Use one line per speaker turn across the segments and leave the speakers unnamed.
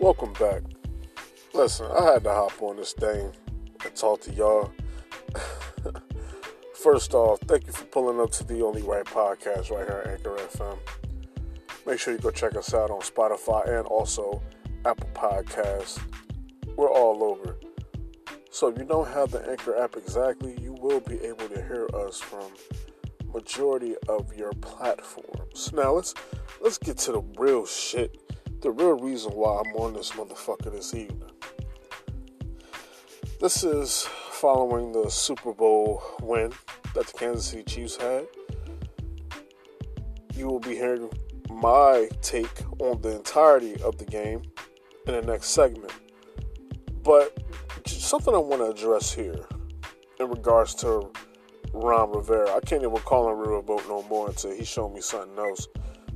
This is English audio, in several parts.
Welcome back. Listen, I had to hop on this thing and talk to y'all. First off, thank you for pulling up to the Only Right podcast right here at Anchor FM. Make sure you go check us out on Spotify and also Apple Podcasts. We're all over. So if you don't have the Anchor app exactly, you will be able to hear us from majority of your platforms. Now let's let's get to the real shit. The real reason why I'm on this motherfucker this evening. This is following the Super Bowl win that the Kansas City Chiefs had. You will be hearing my take on the entirety of the game in the next segment. But something I want to address here in regards to Ron Rivera. I can't even call him Riverboat no more until he showed me something else.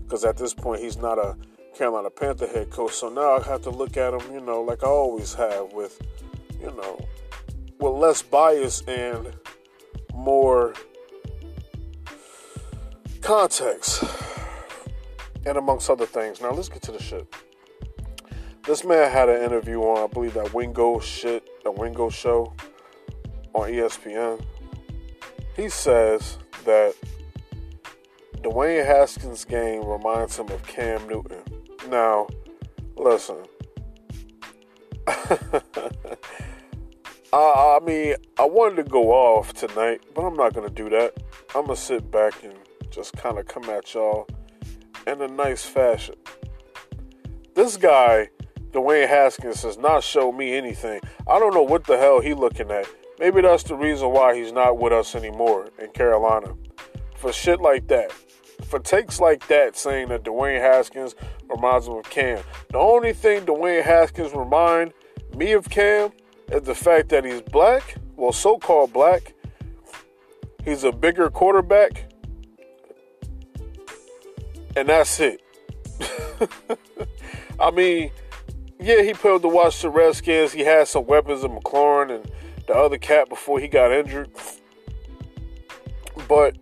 Because at this point, he's not a Carolina Panther head coach. So now I have to look at him, you know, like I always have with, you know, with less bias and more context. And amongst other things. Now let's get to the shit. This man had an interview on, I believe, that Wingo shit, the Wingo show on ESPN. He says that Dwayne Haskins' game reminds him of Cam Newton. Now, listen. I, I mean, I wanted to go off tonight, but I'm not going to do that. I'm going to sit back and just kind of come at y'all in a nice fashion. This guy Dwayne Haskins has not shown me anything. I don't know what the hell he looking at. Maybe that's the reason why he's not with us anymore in Carolina. For shit like that. For takes like that saying that Dwayne Haskins reminds him of Cam. The only thing Dwayne Haskins remind me of Cam is the fact that he's black, well so-called black. He's a bigger quarterback. And that's it. I mean, yeah, he played with the Washington Redskins. He had some weapons in McLaurin and the other cat before he got injured. But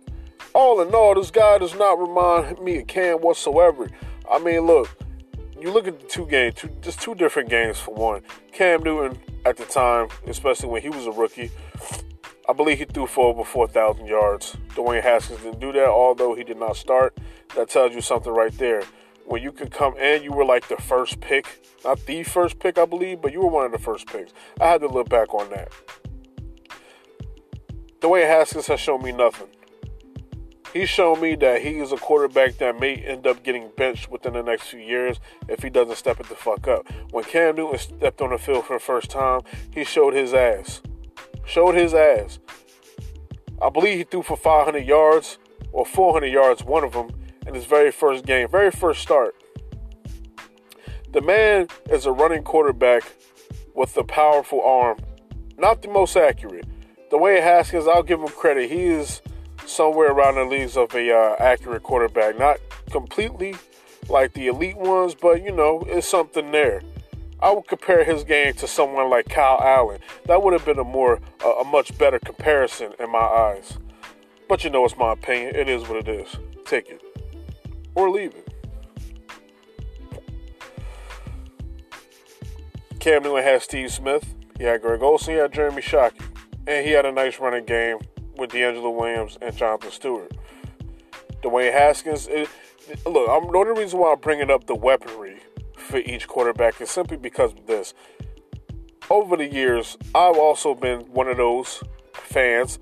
all in all, this guy does not remind me of Cam whatsoever. I mean, look, you look at the two games, two, just two different games for one. Cam Newton at the time, especially when he was a rookie, I believe he threw for over 4,000 yards. Dwayne Haskins didn't do that, although he did not start. That tells you something right there when you could come and you were like the first pick, not the first pick, I believe, but you were one of the first picks. I had to look back on that. Dwayne Haskins has shown me nothing. He's shown me that he is a quarterback that may end up getting benched within the next few years if he doesn't step it the fuck up. When Cam Newton stepped on the field for the first time, he showed his ass. Showed his ass. I believe he threw for 500 yards or 400 yards, one of them, in his very first game, very first start. The man is a running quarterback with a powerful arm, not the most accurate. Dwayne Haskins, I'll give him credit. He is somewhere around the leagues of a uh, accurate quarterback, not completely like the elite ones, but you know, it's something there. I would compare his game to someone like Kyle Allen. That would have been a more, a, a much better comparison in my eyes. But you know, it's my opinion. It is what it is. Take it or leave it. Cam Newton had Steve Smith, he had Greg Olsen. he had Jeremy Shockey, and he had a nice running game with DeAngelo Williams and Jonathan Stewart. Dwayne Haskins, it, look, I'm, the only reason why I'm bringing up the weaponry for each quarterback is simply because of this. Over the years, I've also been one of those fans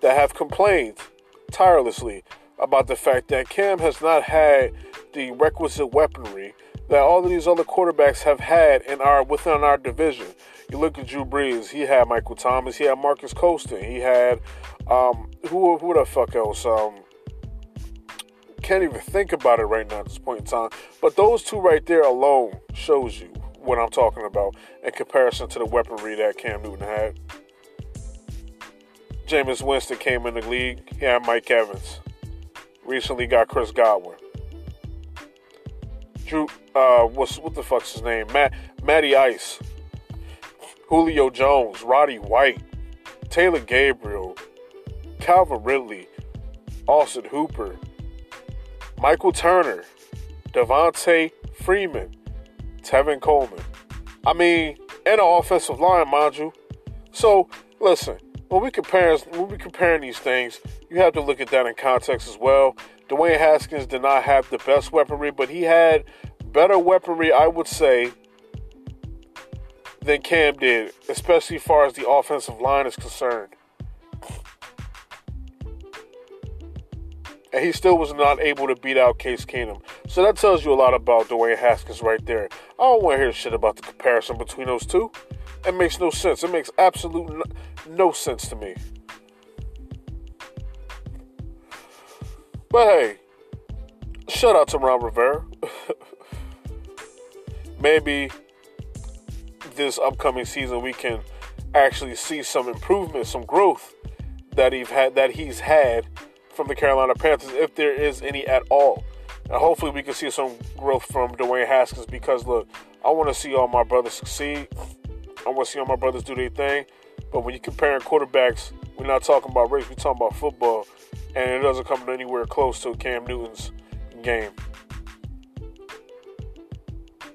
that have complained tirelessly about the fact that Cam has not had the requisite weaponry that all of these other quarterbacks have had in our within our division. You look at Drew Brees, he had Michael Thomas, he had Marques Colston, he had um, who who the fuck else? Um, can't even think about it right now at this point in time. But those two right there alone shows you what I'm talking about in comparison to the weaponry that Cam Newton had. Jameis Winston came in the league. Had Mike Evans recently got Chris Godwin. Drew, uh, what's what the fuck's his name? Matt, Matty Ice, Julio Jones, Roddy White, Taylor Gabriel, Calvin Ridley, Austin Hooper, Michael Turner, Devonta Freeman, Tevin Coleman. I mean, and an offensive line, mind you. So listen, when we compare when we comparing these things, you have to look at that in context as well. Dwayne Haskins did not have the best weaponry, but he had better weaponry, I would say, than Cam did, especially as far as the offensive line is concerned. And he still was not able to beat out Case Keenum. So that tells you a lot about Dwayne Haskins right there. I don't want to hear shit about the comparison between those two. It makes no sense. It makes absolute no, sense to me. But hey, shout out to Ron Rivera. Maybe this upcoming season we can actually see some improvement, some growth that he's had that he's had from the Carolina Panthers, if there is any at all. And hopefully we can see some growth from Dwayne Haskins because look, I want to see all my brothers succeed. I want to see all my brothers do their thing. But when you're comparing quarterbacks, we're not talking about race, we're talking about football. And it doesn't come anywhere close to Cam Newton's game.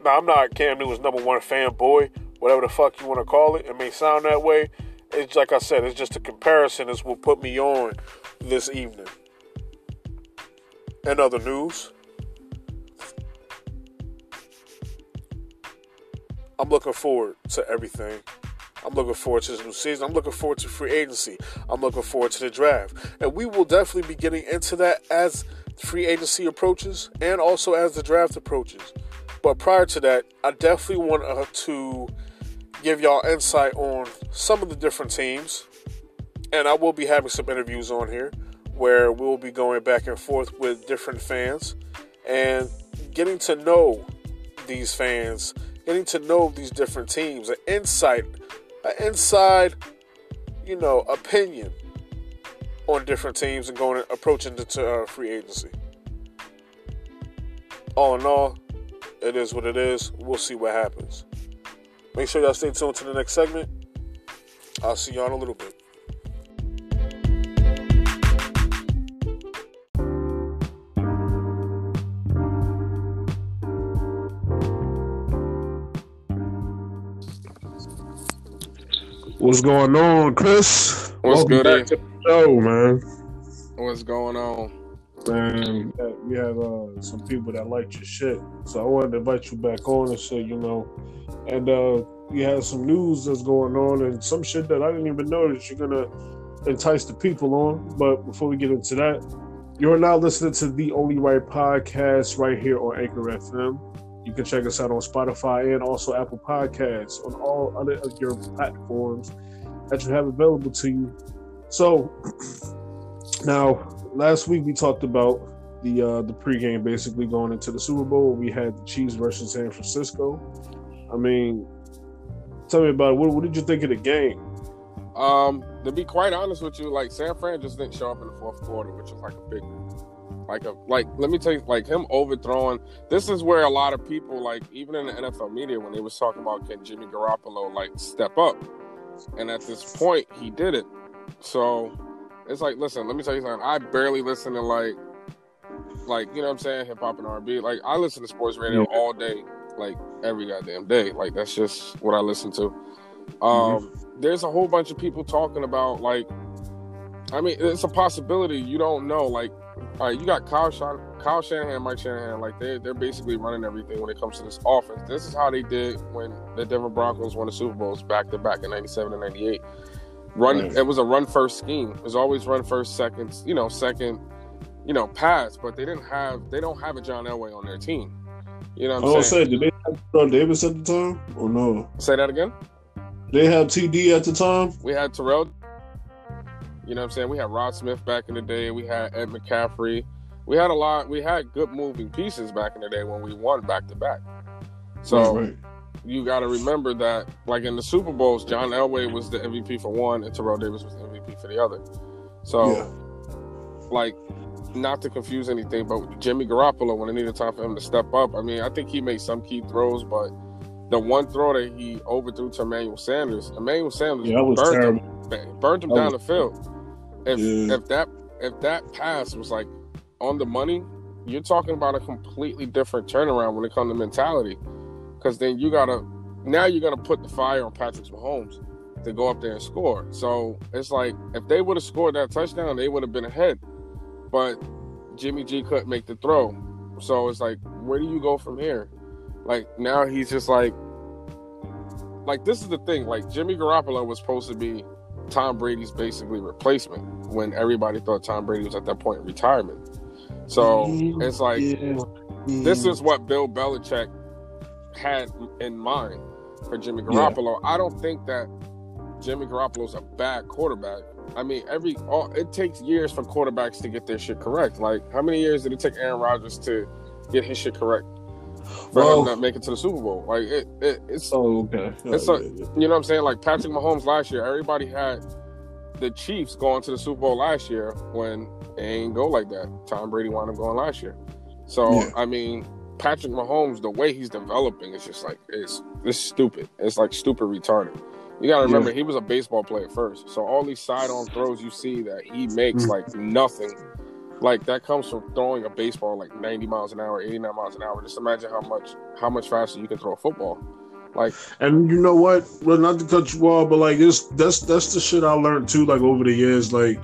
Now, I'm not Cam Newton's number one fanboy, whatever the fuck you want to call it. It may sound that way. It's like I said, it's just a comparison. It's what put me on this evening. And other news, I'm looking forward to everything. I'm looking forward to this new season. I'm looking forward to free agency. I'm looking forward to the draft. And we will definitely be getting into that as free agency approaches and also as the draft approaches. But prior to that, I definitely want uh, to give y'all insight on some of the different teams. And I will be having some interviews on here where we'll be going back and forth with different fans and getting to know these fans, getting to know these different teams, an insight, an inside, you know, opinion on different teams and going approaching the uh, free agency. All in all, it is what it is. We'll see what happens. Make sure y'all stay tuned to the next segment. I'll see y'all in a little bit. What's going on, Chris?
What's Welcome good? Back
to the show, man.
What's going on?
Man, we have uh, some people that like your shit, so I wanted to invite you back on and say, you know, and uh, we have some news that's going on and some shit that I didn't even know that you're gonna entice the people on. But before we get into that, you're now listening to the Only Right podcast right here on Anchor FM. You can check us out on Spotify and also Apple Podcasts on all other of your platforms that you have available to you. So now, last week we talked about the uh, the pregame basically going into the Super Bowl. We had the Chiefs versus San Francisco. I mean, tell me about it. What, what did you think of the game?
Um, to be quite honest with you, like San Fran just didn't show up in the fourth quarter, which is like a big like a like let me tell you like him overthrowing this is where a lot of people like even in the NFL media when they was talking about can Jimmy Garoppolo like step up and at this point he did it so it's like listen let me tell you something I barely listen to like like you know what I'm saying hip hop and R&B like I listen to sports radio yeah. all day like every goddamn day like that's just what I listen to um mm-hmm. there's a whole bunch of people talking about like I mean, it's a possibility. You don't know. Like, all right, you got Kyle, Shan- Kyle Shanahan, Mike Shanahan. Like they they're basically running everything when it comes to this offense. This is how they did when the Denver Broncos won the Super Bowls back to back in '97 and '98. Run. It was a run first scheme. It was always run first, second. You know, second. You know, pass. But they didn't have. They don't have a John Elway on their team. You know what I'm oh, saying?
Say, did they have Terrell Davis at the time or no?
Say that again.
They had TD at the time.
We had Terrell you know what I'm saying? We had Rod Smith back in the day. We had Ed McCaffrey. We had a lot. We had good moving pieces back in the day when we won back to back. So right. you got to remember that, like in the Super Bowls, John Elway was the MVP for one, and Terrell Davis was the MVP for the other. So, yeah. like, not to confuse anything, but Jimmy Garoppolo, when it needed time for him to step up, I mean, I think he made some key throws, but the one throw that he overthrew to Emmanuel Sanders, Emmanuel Sanders yeah, burned, him, burned him down was, the field. If yeah. if that if that pass was like on the money, you're talking about a completely different turnaround when it comes to mentality. Because then you gotta now you're gonna put the fire on Patrick Mahomes to go up there and score. So it's like if they would have scored that touchdown, they would have been ahead. But Jimmy G couldn't make the throw. So it's like, where do you go from here? Like now he's just like like this is the thing, like Jimmy Garoppolo was supposed to be Tom Brady's basically replacement when everybody thought Tom Brady was at that point in retirement. So mm-hmm. it's like yeah. this is what Bill Belichick had in mind for Jimmy Garoppolo. Yeah. I don't think that Jimmy Garoppolo's a bad quarterback. I mean, every all, it takes years for quarterbacks to get their shit correct. Like, how many years did it take Aaron Rodgers to get his shit correct for well, him not make it to the Super Bowl? Like, it, it it's
oh okay,
it's like you know what I'm saying. Like Patrick Mahomes last year, everybody had the Chiefs going to the Super Bowl last year when it ain't go like that. Tom Brady wound up going last year. So yeah. I mean, Patrick Mahomes, the way he's developing, is just like it's it's stupid. It's like stupid retarded. You gotta remember yeah. he was a baseball player first. So all these sidearm throws you see that he makes mm-hmm. like nothing. Like that comes from throwing a baseball like 90 miles an hour, 89 miles an hour. Just imagine how much how much faster you can throw a football. Like
And you know what? Well not to cut you off, but like it's that's that's the shit I learned too, like over the years. Like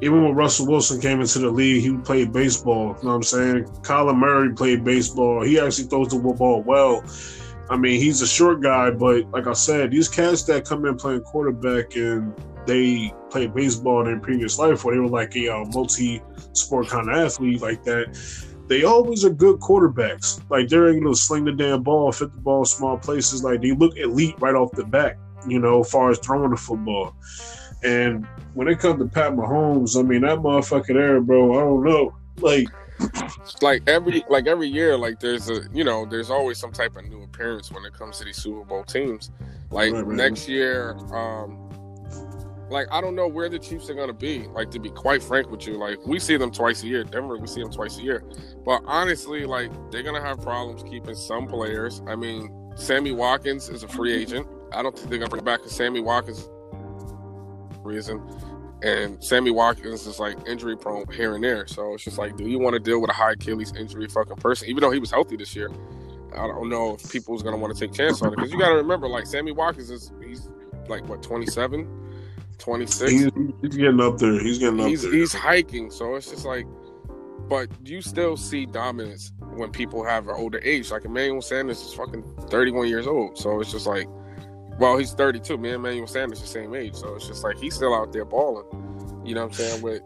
even when Russell Wilson came into the league, he played baseball. You know what I'm saying? Kyler Murray played baseball. He actually throws the ball well. I mean, he's a short guy, but like I said, these cats that come in playing quarterback and they played baseball in their previous life, where they were like a uh, multi-sport kind of athlete like that, they always are good quarterbacks. Like they're able to sling the damn ball, fit the ball small places. Like they look elite right off the bat, you know, as far as throwing the football. And when it comes to Pat Mahomes, I mean that motherfucker there, bro. I don't know, like
like every like every year, like there's a you know there's always some type of new appearance when it comes to these Super Bowl teams. Like right, right. next year, um, like I don't know where the Chiefs are gonna be. Like to be quite frank with you, like we see them twice a year. Denver, we see them twice a year. But honestly, like they're gonna have problems keeping some players. I mean, Sammy Watkins is a free agent. I don't think they're gonna bring back Sammy Watkins reason and Sammy Watkins is like injury prone here and there. So it's just like, do you want to deal with a high Achilles injury fucking person? Even though he was healthy this year, I don't know if people's gonna want to take chance on it because you got to remember, like Sammy Watkins is he's like what 27, 26.
He's, he's getting up there. He's getting up
he's,
there.
He's hiking. So it's just like, but you still see dominance when people have an older age. Like Emmanuel Sanders is fucking 31 years old. So it's just like well, he's 32. Me and Emmanuel Sanders the same age, so it's just like he's still out there balling. You know what I'm saying? With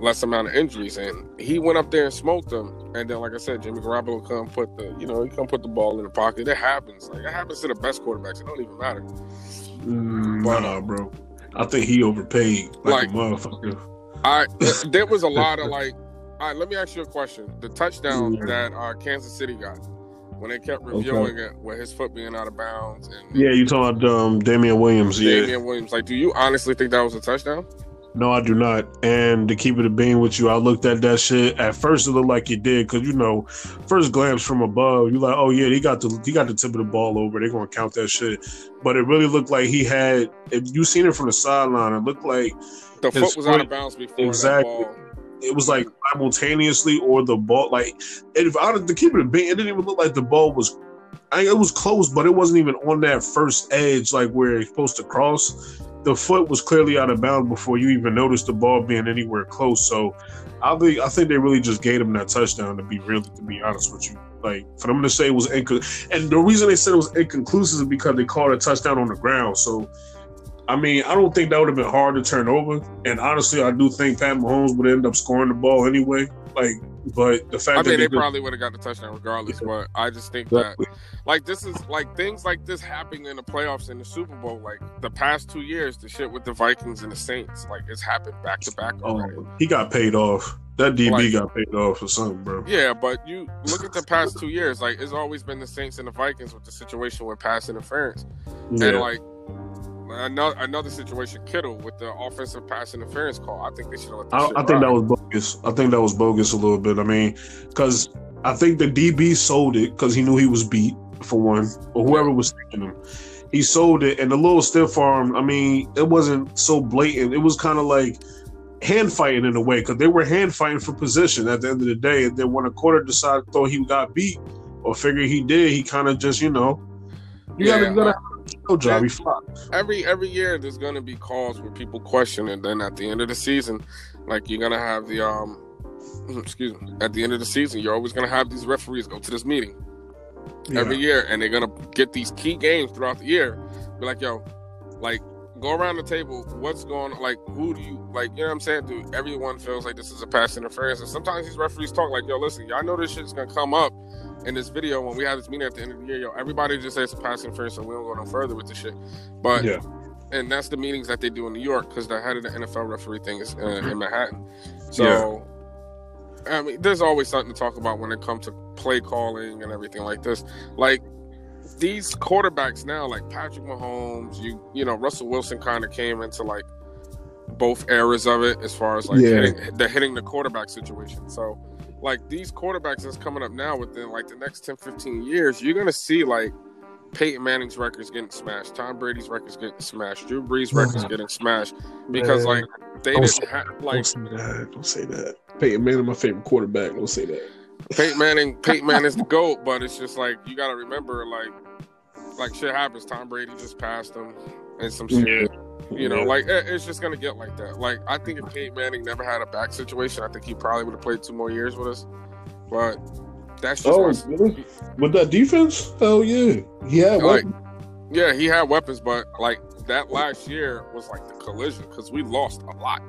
less amount of injuries, and he went up there and smoked them. And then, like I said, Jimmy Garoppolo come put the, you know, he come put the ball in the pocket. It happens. Like it happens to the best quarterbacks. It don't even matter.
Mm, but, nah, bro. I think he overpaid like, like a motherfucker.
I there was a lot of like. All right, let me ask you a question. The touchdown yeah. that uh, Kansas City got when they kept reviewing okay. it with his foot being out of bounds. And
yeah, you talking um, Damien Williams?
Damien
yeah, Damien
Williams. Like, do you honestly think that was a touchdown?
No, I do not. And to keep it a bean with you, I looked at that shit. At first, it looked like it did because you know, first glance from above, you're like, oh yeah, he got the he got the tip of the ball over. They're gonna count that shit. But it really looked like he had. If you seen it from the sideline, it looked like
the foot was foot, out of bounds before exactly
it was like simultaneously or the ball like if I to keep it a bit, it didn't even look like the ball was I it was close, but it wasn't even on that first edge like where it's supposed to cross. The foot was clearly out of bounds before you even noticed the ball being anywhere close. So I think I think they really just gave him that touchdown to be really to be honest with you. Like for them to say it was inconclusive, and the reason they said it was inconclusive is because they called a touchdown on the ground. So I mean, I don't think that would have been hard to turn over. And honestly, I do think Pat Mahomes would end up scoring the ball anyway. Like, but the fact
I
mean,
they, they probably would have got the touchdown regardless. But I just think that, like, this is like things like this happening in the playoffs in the Super Bowl. Like the past two years, the shit with the Vikings and the Saints, like it's happened back to back oh, already.
Oh, he got paid off. That DB like, got paid off for something, bro.
Yeah, but you look at the past two years. Like it's always been the Saints and the Vikings with the situation with pass interference, yeah. and like another another situation, Kittle with the offensive pass interference call. I think they should have.
I, I think that was bogus. I think that was bogus a little bit. I mean, because I think the DB sold it because he knew he was beat for one, or whoever was taking him. He sold it, and the little stiff arm. I mean, it wasn't so blatant. It was kind of like hand fighting in a way because they were hand fighting for position at the end of the day. And then when a quarter decided thought he got beat or figured he did, he kind of just you know You
Yeah,
gotta, you gotta have a show job.
yeah.
You fly.
every every year there's gonna be calls where people question and then at the end of the season like you're gonna have the um excuse me at the end of the season you're always gonna have these referees go to this meeting every year and they're gonna get these key games throughout the year be like yo like go around the table what's going on like who do you like you know what i'm saying dude everyone feels like this is a pass interference and sometimes these referees talk like yo listen y'all know this shit's gonna come up in this video when we have this meeting at the end of the year yo everybody just says it's a pass interference so we don't go no further with the shit but
Yeah.
and that's the meetings that they do in New York because the head of the NFL referee thing is uh, in Manhattan. So, I mean, there's always something to talk about when it comes to play calling and everything like this. Like these quarterbacks now, like Patrick Mahomes, you you know Russell Wilson kind of came into like both eras of it as far as like
Yeah.
hitting, the hitting the quarterback situation. So, like these quarterbacks that's coming up now within like the next 10, 15 years, you're gonna see like. Peyton Manning's records getting smashed. Tom Brady's records getting smashed. Drew Brees' records mhm. getting smashed because
Man.
like they
Don't
didn't have
Don't
like
say that. Don't say that. Peyton Manning, my favorite quarterback. Don't say that.
Peyton Manning. Peyton Manning is the goat, but it's just like you got to remember like like shit happens. Tom Brady just passed him and some shit. You know,
Yeah.
like it's just gonna get like that. Like I think if Peyton Manning never had a back situation, I think he probably would have played two more years with us. But that's just
Oh, really? with that defense? Hell yeah. Yeah,
like yeah, he had weapons, but like that last year was like the collision because we lost a lot.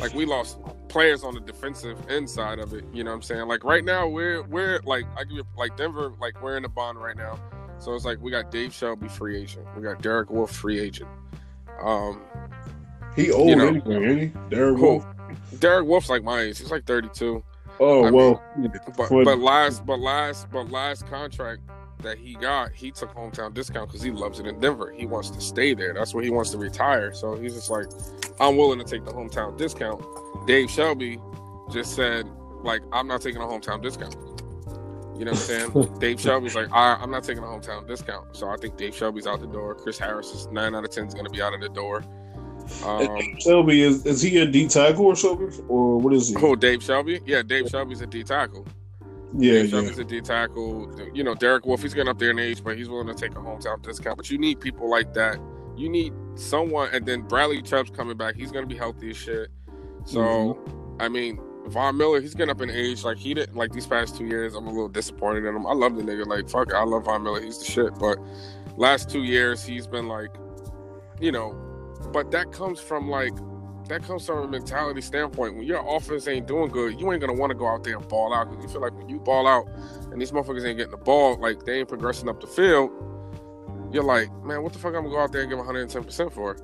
Like we lost players on the defensive end side of it. You know what I'm saying? Like right now we're we're like I give you like Denver, like we're in a bond right now. So it's like we got Dave Shelby free agent. We got Derek Wolfe free agent. Um
he old
you know.
anyway, ain't he? Derek
Who?
Wolfe.
Derek Wolfe's like my age. He's like 32.
Oh
I
well,
But but last but last but last contract that he got, he took hometown discount because he loves it in Denver. He wants to stay there. That's where he wants to retire. So he's just like, I'm willing to take the hometown discount. Dave Shelby just said, like, I'm not taking a hometown discount. You know what I'm saying? Dave Shelby's like, I, I'm not taking a hometown discount. So I think Dave Shelby's out the door. Chris Harris is nine out of ten is going to be out of the door. Um,
Shelby is is he a D tackle or something, or what is he?
Oh, Dave Shelby? Yeah, Dave Shelby's a D tackle.
yeah,
Dave
yeah.
Shelby's a D tackle. You know, Derek Wolfe, he's getting up there in age, but he's willing to take a hometown discount. But you need people like that. You need someone, and then Bradley Chubb's coming back. He's going to be healthy as shit. So,
Mm-hmm.
I mean, Von Miller, he's getting up in age. Like, he didn't, like, these past two years, I'm a little disappointed in him. I love the nigga. Like, fuck. I love Von Miller. He's the shit. But last two years, he's been, like, you know, but that comes from, like, that comes from a mentality standpoint. When your offense ain't doing good, you ain't gonna want to go out there and ball out because you feel like when you ball out and these motherfuckers ain't getting the ball, like they ain't progressing up the field. You're like, man, what the fuck? I'm gonna go out there and give 110 percent for?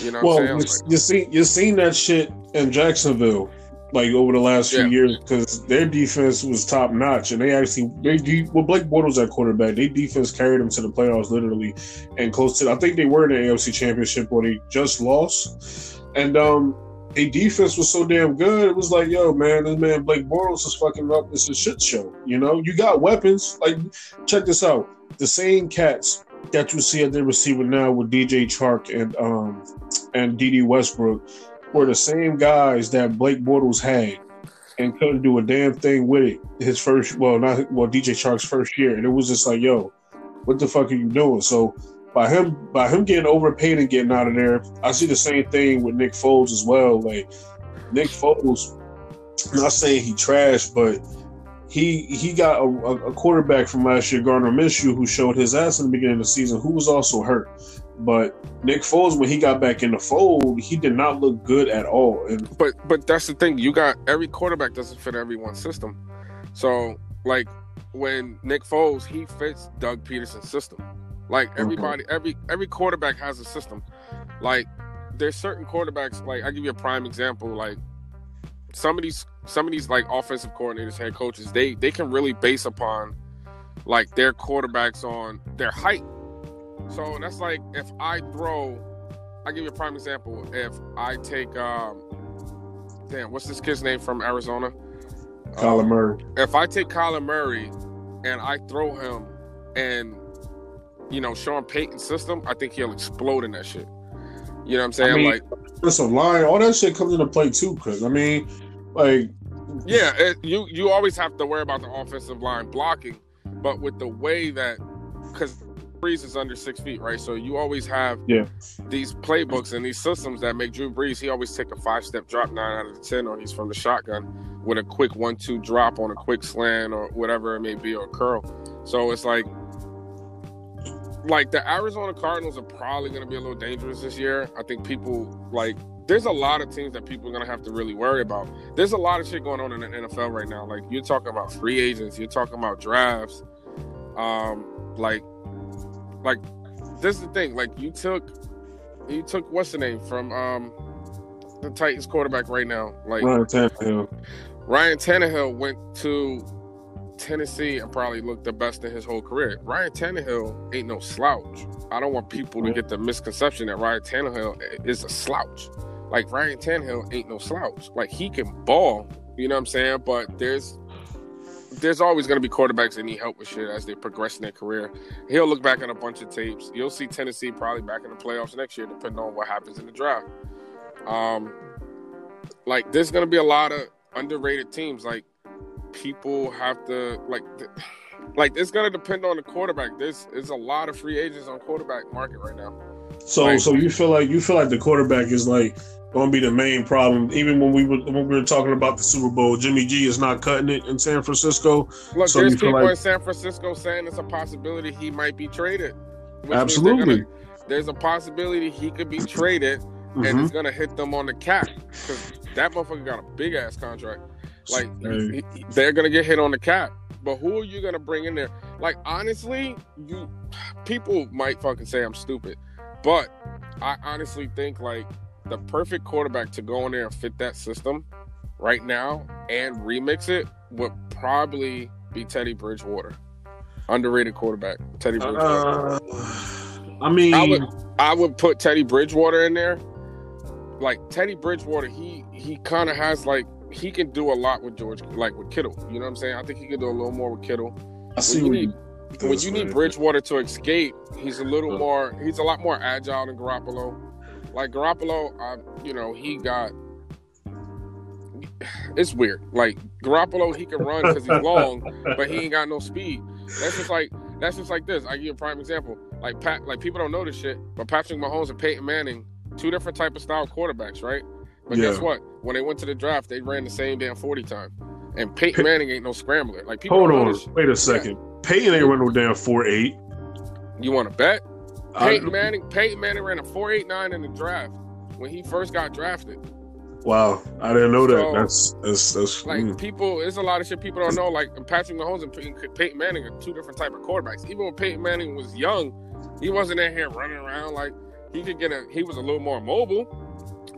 You know what
Well,
I'm
you,
saying? Like,
you see, you seen that shit in Jacksonville, like over the last few years, because their defense was top notch, and they actually they de- well Blake Bortles at quarterback, their defense carried them to the playoffs literally, and close to. I think they were in the AFC Championship, or they just lost, and um. A defense was so damn good. It was like, yo, man, this man Blake Bortles is fucking up. It's a shit show. You know, you got weapons. Like, check this out. The same cats that you see at the receiver now with DJ Chark and um and Dede Westbrook were the same guys that Blake Bortles had and couldn't do a damn thing with it. His first, well, not well, DJ Chark's first year, and it was just like, yo, what the fuck are you doing? So by him, by him getting overpaid and getting out of there, I see the same thing with Nick Foles as well. Like Nick Foles, not saying he trashed, but he he got a, a quarterback from last year, Gardner Minshew, who showed his ass in the beginning of the season, who was also hurt. But Nick Foles, when he got back in the fold, he did not look good at all. And
but but that's the thing. You got every quarterback doesn't fit everyone's system. So like when Nick Foles, he fits Doug Pederson's system. Like everybody, every every quarterback has a system. Like there's certain quarterbacks. Like I give you a prime example. Like some of these some of these like offensive coordinators, head coaches, they they can really base upon like their quarterbacks on their height. So that's like if I throw, I give you a prime example. If I take, um, damn, what's this kid's name from Arizona?
Kyler
Um,
Murray,
if I take Kyler Murray and I throw him and you know Sean Payton's system, I think he'll explode in that shit. You know what I'm saying?
mean-
like,
a line, all that shit comes into play too. Because I mean, like,
yeah, it, you you always have to worry about the offensive line blocking, but with the way that, because Brees is under six feet, right? So you always have
Yeah.
these playbooks and these systems that make Drew Brees. He always take a five step drop nine out of the ten, or he's from the shotgun with a quick one two drop on a quick slant or whatever it may be, or curl. So it's like, like the Arizona Cardinals are probably going to be a little dangerous this year. I think people like. There's a lot of teams that people are gonna have to really worry about. There's a lot of shit going on in the NFL right now. Like you're talking about free agents, you're talking about drafts, um, like like this is the thing like you took you took what's the name from um the titans quarterback right now like
Ryan Tannehill.
ryan Tannehill went to tennessee and probably looked the best in his whole career. Ryan Tannehill ain't no slouch. I don't want people to get the misconception that ryan Tannehill is a slouch. Like ryan Tannehill ain't no slouch. Like he can ball you know what i'm saying? But there's there's always going to be quarterbacks that need help with shit as they progress in their career. He'll look back at a bunch of tapes. You'll see Tennessee probably back in the playoffs next year, depending on what happens in the draft. Um, like there's going to be a lot of underrated teams. Like people have to like. th- Like it's gonna depend on the quarterback. There's there's a lot of free agents on quarterback market right now.
So
Right.
so you feel like you feel like the quarterback is like to be the main problem. Even when we were when we were talking about the Super Bowl, Jimmy G is not cutting it in San Francisco.
Look,
So
there's people
like-
in San Francisco saying it's a possibility he might be traded. which means they're
Absolutely.
gonna- there's a possibility he could be traded and
Mhm.
it's gonna hit them on the cap because that motherfucker got a big ass contract. Like
Hey.
he- he- they're gonna get hit on the cap. But who are you gonna bring in there? Like honestly, you people might fucking say I'm stupid, but I honestly think like the perfect quarterback to go in there and fit that system right now and remix it would probably be Teddy Bridgewater. Underrated quarterback, Teddy Bridgewater.
Uh, I mean,
I would I would put Teddy Bridgewater in there. Like Teddy Bridgewater, he he kind of has like he can do a lot with George, like with Kittle. You know what I'm saying? I think he can do a little more with Kittle.
I see
when
what
you
you
when you need Bridgewater to escape, he's a little more. He's a lot more agile than Garoppolo. Like Garoppolo, I, you know, he got. It's weird. Like Garoppolo, he can run because he's long, but he ain't got no speed. That's just like that's just like this. I give you a prime example. Like Pat, like people don't know this shit, but Patrick Mahomes and Peyton Manning, two different type of style quarterbacks, right? But guess what? When they went to the draft, they ran the same damn forty time. And Peyton Manning ain't no scrambler. Like people
Hold on, wait a second. Peyton ain't run no damn four eight.
You want to bet? Peyton Manning, Peyton Manning ran a four eight nine in the draft when he first got drafted.
Wow, I didn't know that.
So-
that's that's that's
Like
mm.
people, there's a lot of shit people don't know. Like Patrick Mahomes and Peyton, Peyton Manning are two different type of quarterbacks. Even when Peyton Manning was young, he wasn't in here running around like he could get a. He was a little more mobile,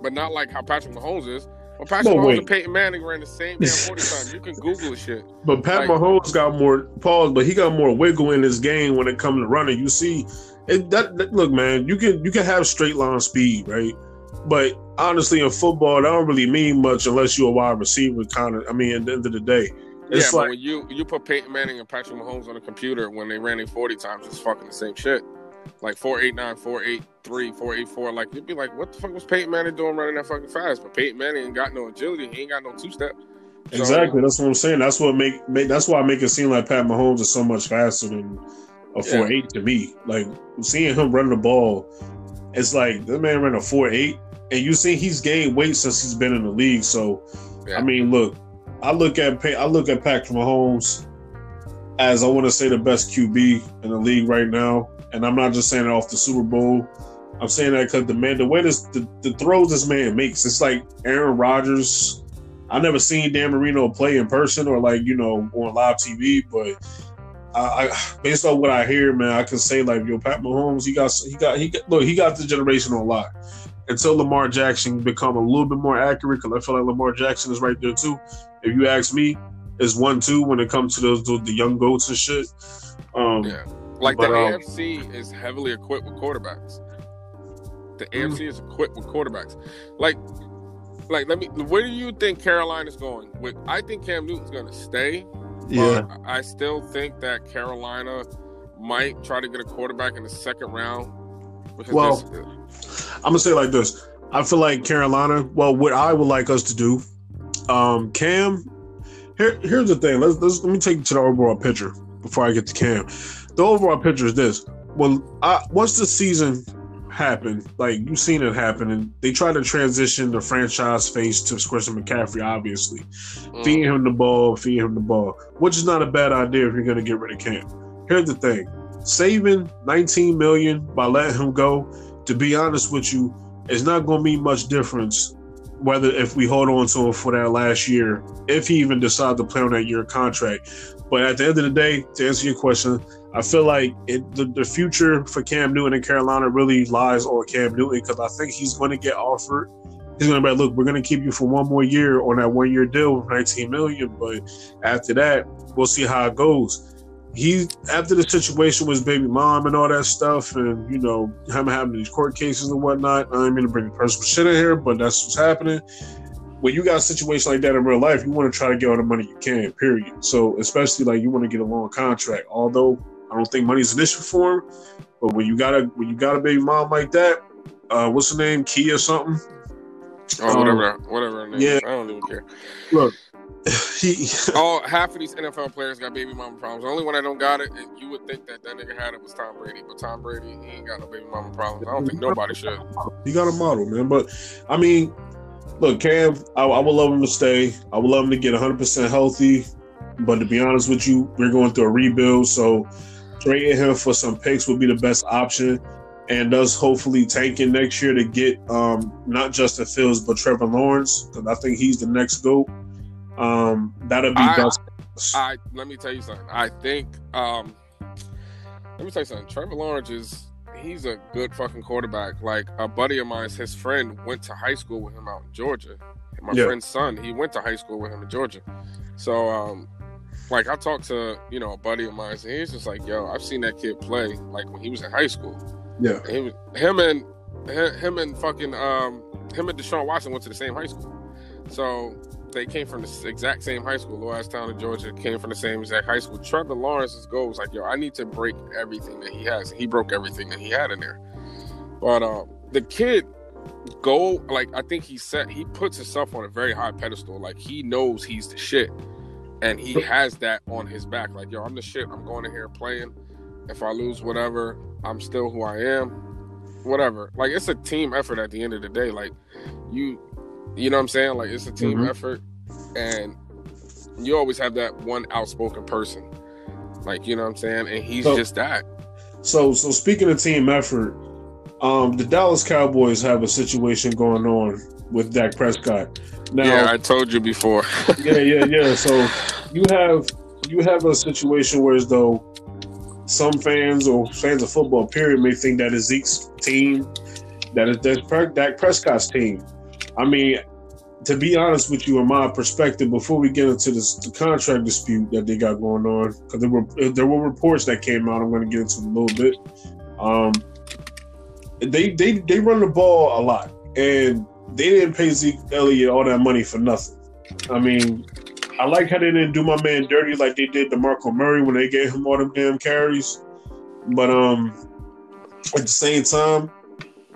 but not like how Patrick Mahomes is. Well, Patrick
No,
Mahomes
wait.
and Peyton Manning ran the same damn forty times. You can Google shit.
But Pat
Like-
Mahomes got more pause, but he got more wiggle in his game when it comes to running. You see, it, that, that- look, man, you can you can have straight line speed, right? But honestly, in football, that don't really mean much unless you're a wide receiver. Kind of, I mean, at the end of the day,
Yeah,
it's
but when you you put Peyton Manning and Patrick Mahomes on a computer when they ran it 40 times, it's fucking the same shit. Like 489, 483, 484. Like, you'd be like, what the fuck was Peyton Manning doing running that fucking fast? But Peyton Manning ain't got no agility. He ain't got no two step.
exactly that's what I'm saying. That's what make, make that's why I make it seem like Pat Mahomes is so much faster than a
Yeah.
four eight to me. Like seeing him run the ball, it's like this man ran a four eight, and you see he's gained weight since he's been in the league. So
Yeah.
I mean, look, I look at I look at Patrick Mahomes as I want to say the best QB in the league right now, and I'm not just saying it off the Super Bowl. I'm saying that because the man, the way this the, the throws this man makes, it's like Aaron Rodgers. I never seen Dan Marino play in person or like you know on live TV, but I, I based on what I hear, man, I can say like yo, Pat Mahomes, he got he got he got look, he got the generation on lock. Until Lamar Jackson become a little bit more accurate, because I feel like Lamar Jackson is right there too. If you ask me, is one two when it comes to those the, the young goats and shit. Um,
Yeah. Like
But,
the
um,
AFC is heavily equipped with quarterbacks. The
Mm.
AFC is equipped with quarterbacks. Like, like let me. Where do you think Carolina's going? With I think Cam Newton's going to stay.
Yeah.
But I still think that Carolina might try to get a quarterback in the second round.
Well, I'm gonna say it like this. I feel like Carolina. Well, what I would like us to do, um, Cam. Here, here's the thing. Let's, let's let me take you to the overall picture before I get to Cam. The overall picture is this: well, I, once the season happened, like you've seen it happen, and they try to transition the franchise face to Christian McCaffrey, obviously,
Mm.
feeding him the ball, feeding him the ball, which is not a bad idea if you're going to get rid of Cam. Here's the thing: saving 19 million by letting him go. To be honest with you, it's not going to be much difference whether if we hold on to him for that last year, if he even decides to play on that year contract. But at the end of the day, to answer your question, I feel like it, the, the future for Cam Newton in Carolina really lies on Cam Newton because I think he's going to get offered. He's going to be like, look, we're going to keep you for one more year on that one year deal with 19 million, but after that, we'll see how it goes. He after the situation with baby mom and all that stuff, and you know him having these court cases and whatnot. I don't mean to bring the personal shit in here, but that's what's happening. When you got a situation like that in real life, you want to try to get all the money you can. Period. So especially like you want to get a long contract. Although I don't think money's an issue for him, but when you got a when you got a baby mom like that, uh, what's her name, Kia or something?
Oh, whatever, whatever. her name
yeah.
is. I don't even care.
Look, he
All half of these NFL players got baby mama problems. The only one that don't got it, you would think that that nigga had it was Tom Brady, but Tom Brady he ain't got no baby mama problems. I don't think nobody should.
he got a model, man. But I mean, look, Cam, I, I would love him to stay. I would love him to get 100 percent healthy. But to be honest with you, we're going through a rebuild, so trading him for some picks would be the best option. And us hopefully tanking next year to get um, not Justin Fields but Trevor Lawrence because I think he's the next goat. Um, that'll be
I-
best.
I let me tell you something. I think um let me tell you something. Trevor Lawrence is he's a good fucking quarterback. Like a buddy of mine, his friend went to high school with him out in Georgia. And my
Yeah.
friend's son, he went to high school with him in Georgia. So um like I talked to, you know, a buddy of mine, and he's just like, yo, I've seen that kid play like when he was in high school.
Yeah.
And he was him and him and fucking um him and Deshaun Watson went to the same high school. So they came from the exact same high school. Low Town in Georgia came from the same exact high school. Trevor Lawrence's goal was like, yo, I need to break everything that he has. He broke everything that he had in there. But um, the kid goal, like I think he set, he puts himself on a very high pedestal. Like he knows he's the shit, and he has that on his back. Like yo, I'm the shit. I'm going in here playing. If I lose, whatever, I'm still who I am. Whatever. Like it's a team effort at the end of the day. Like you, you know what I'm saying? Like it's a team
Mhm.
effort, and you always have that one outspoken person. Like you know what I'm saying, and he's
So-
just that.
So, so speaking of team effort, um, the Dallas Cowboys have a situation going on with Dak Prescott. Now,
yeah, I told you before.
yeah, yeah, yeah. So you have you have a situation where as though some fans or fans of football period may think that is Zeke's team, that is that's Dak Prescott's team. I mean, to be honest with you, in my perspective, before we get into this the contract dispute that they got going on, because there were there were reports that came out. I'm going to get into in a little bit. Um, they they they run the ball a lot, and they didn't pay Zeke Elliott all that money for nothing. I mean, I like how they didn't do my man dirty like they did to Marco Murray when they gave him all them damn carries. But um, at the same time,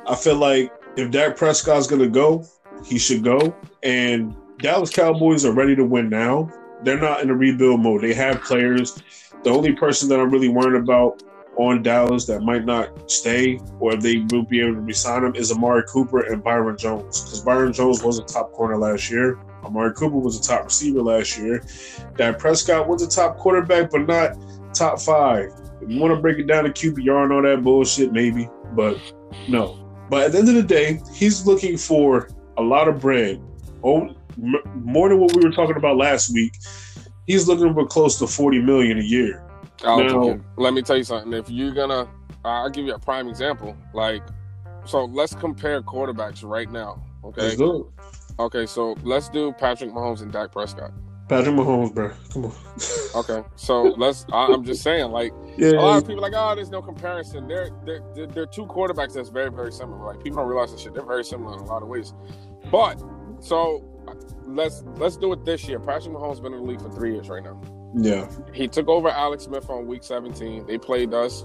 I feel like if Dak Prescott's gonna go, he should go. And Dallas Cowboys are ready to win now. They're not in a rebuild mode. They have players. The only person that I'm really worried about on Dallas that might not stay or they will be able to resign him is Amari Cooper and Byron Jones. Because Byron Jones was a top corner last year. Amari Cooper was a top receiver last year. Dak Prescott was a top quarterback, but not top five. If you want to break it down to QBR and all that bullshit, maybe, but no. But at the end of the day, he's looking for a lot of bread. Oh, more than what we were talking about last week. He's looking for close to forty million a year. Now-
Let me tell you something. If you're gonna, I'll give you a prime example. Like, so let's compare quarterbacks right now. Okay.
Let's do it.
Okay. So let's do Patrick Mahomes and Dak Prescott.
Patrick Mahomes, bro. Come on.
Okay. So let's. I, I'm just saying, like,
Yeah,
a lot of people are like, oh, there's no comparison. They're, they're they're they're two quarterbacks that's very very similar. Like people don't realize this shit. They're very similar in a lot of ways. But so let's let's do it this year. Patrick Mahomes been in the league for three years right now.
Yeah,
He took over Alex Smith on week 17. They played us.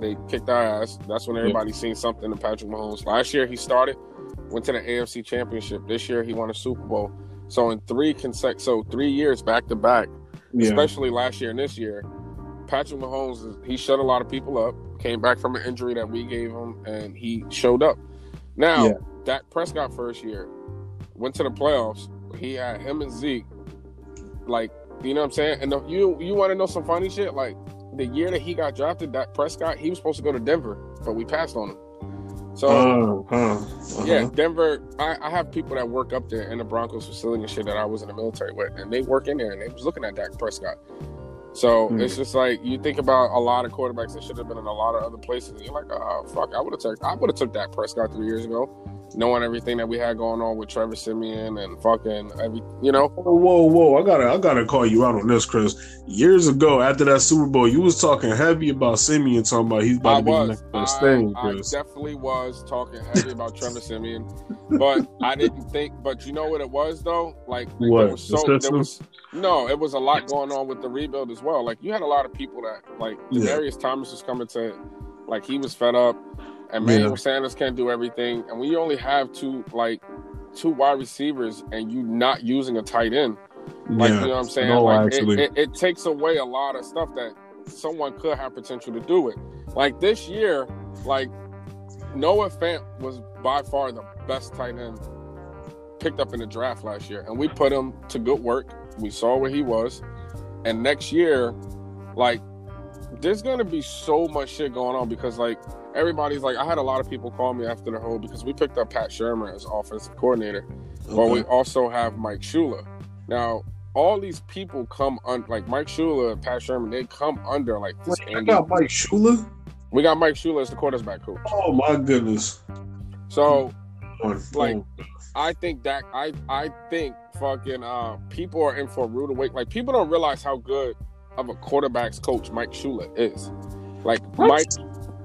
They kicked our ass. That's when everybody seen something to Patrick Mahomes. Last year he started, went to the AFC Championship. This year he won a Super Bowl. So in three consec so three years back to back,
yeah.
especially last year and this year, Patrick Mahomes he shut a lot of people up. came back from an injury that we gave him, and he showed up. Now,
Yeah.
Dak Prescott first year went to the playoffs. He had him and Zeke, like you know what I'm saying. And the, you you want to know some funny shit? Like the year that he got drafted, Dak Prescott, he was supposed to go to Denver, but we passed on him. So.
Uh, huh, uh-huh.
Yeah, Denver. I, I have people that work up there in the Broncos facility and shit that I was in the military with, and they work in there and they was looking at Dak Prescott. So
Hmm.
it's just like you think about a lot of quarterbacks that should have been in a lot of other places, and you're like, oh fuck, I would have took I would have took Dak Prescott three years ago, knowing everything that we had going on with Trevor Siemian and fucking every, you know.
Whoa, whoa, whoa! I gotta, I gotta call you out on this, Chris. Years ago, after that Super Bowl, you was talking heavy about Siemian, talking about he's about
I
to be the next
I,
thing,
I definitely was talking heavy about Trevor Siemian, but I didn't think. But you know what it was though? Like
What,
There was so there was no. It was a lot going on with the rebuild as well. Like you had a lot of people that like
Yeah.
Darius Thomas was coming to, like he was fed up, and Manuel Sanders can't do everything, and when you only have two like two wide receivers and you not using a tight end. Like
yeah,
you know what I'm saying?
No,
like it, it, it takes away a lot of stuff that someone could have potential to do it. Like this year, like Noah Fant was by far the best tight end picked up in the draft last year, and we put him to good work. We saw where he was, and next year, like there's gonna be so much shit going on because like everybody's like I had a lot of people call me after the whole because we picked up Pat Shurmur as offensive coordinator. But we also have Mike Shula. Now, all these people come on like Mike Shula Pat Shurmur, they come under like this
Wait, I got Mike Shula.
We got Mike Shula as the quarterback coach.
Oh my goodness!
So Like- I think that I I think fucking uh people are in for a rude awakening. Like people don't realize how good of a quarterbacks coach Mike Shula is. Like
What?
Mike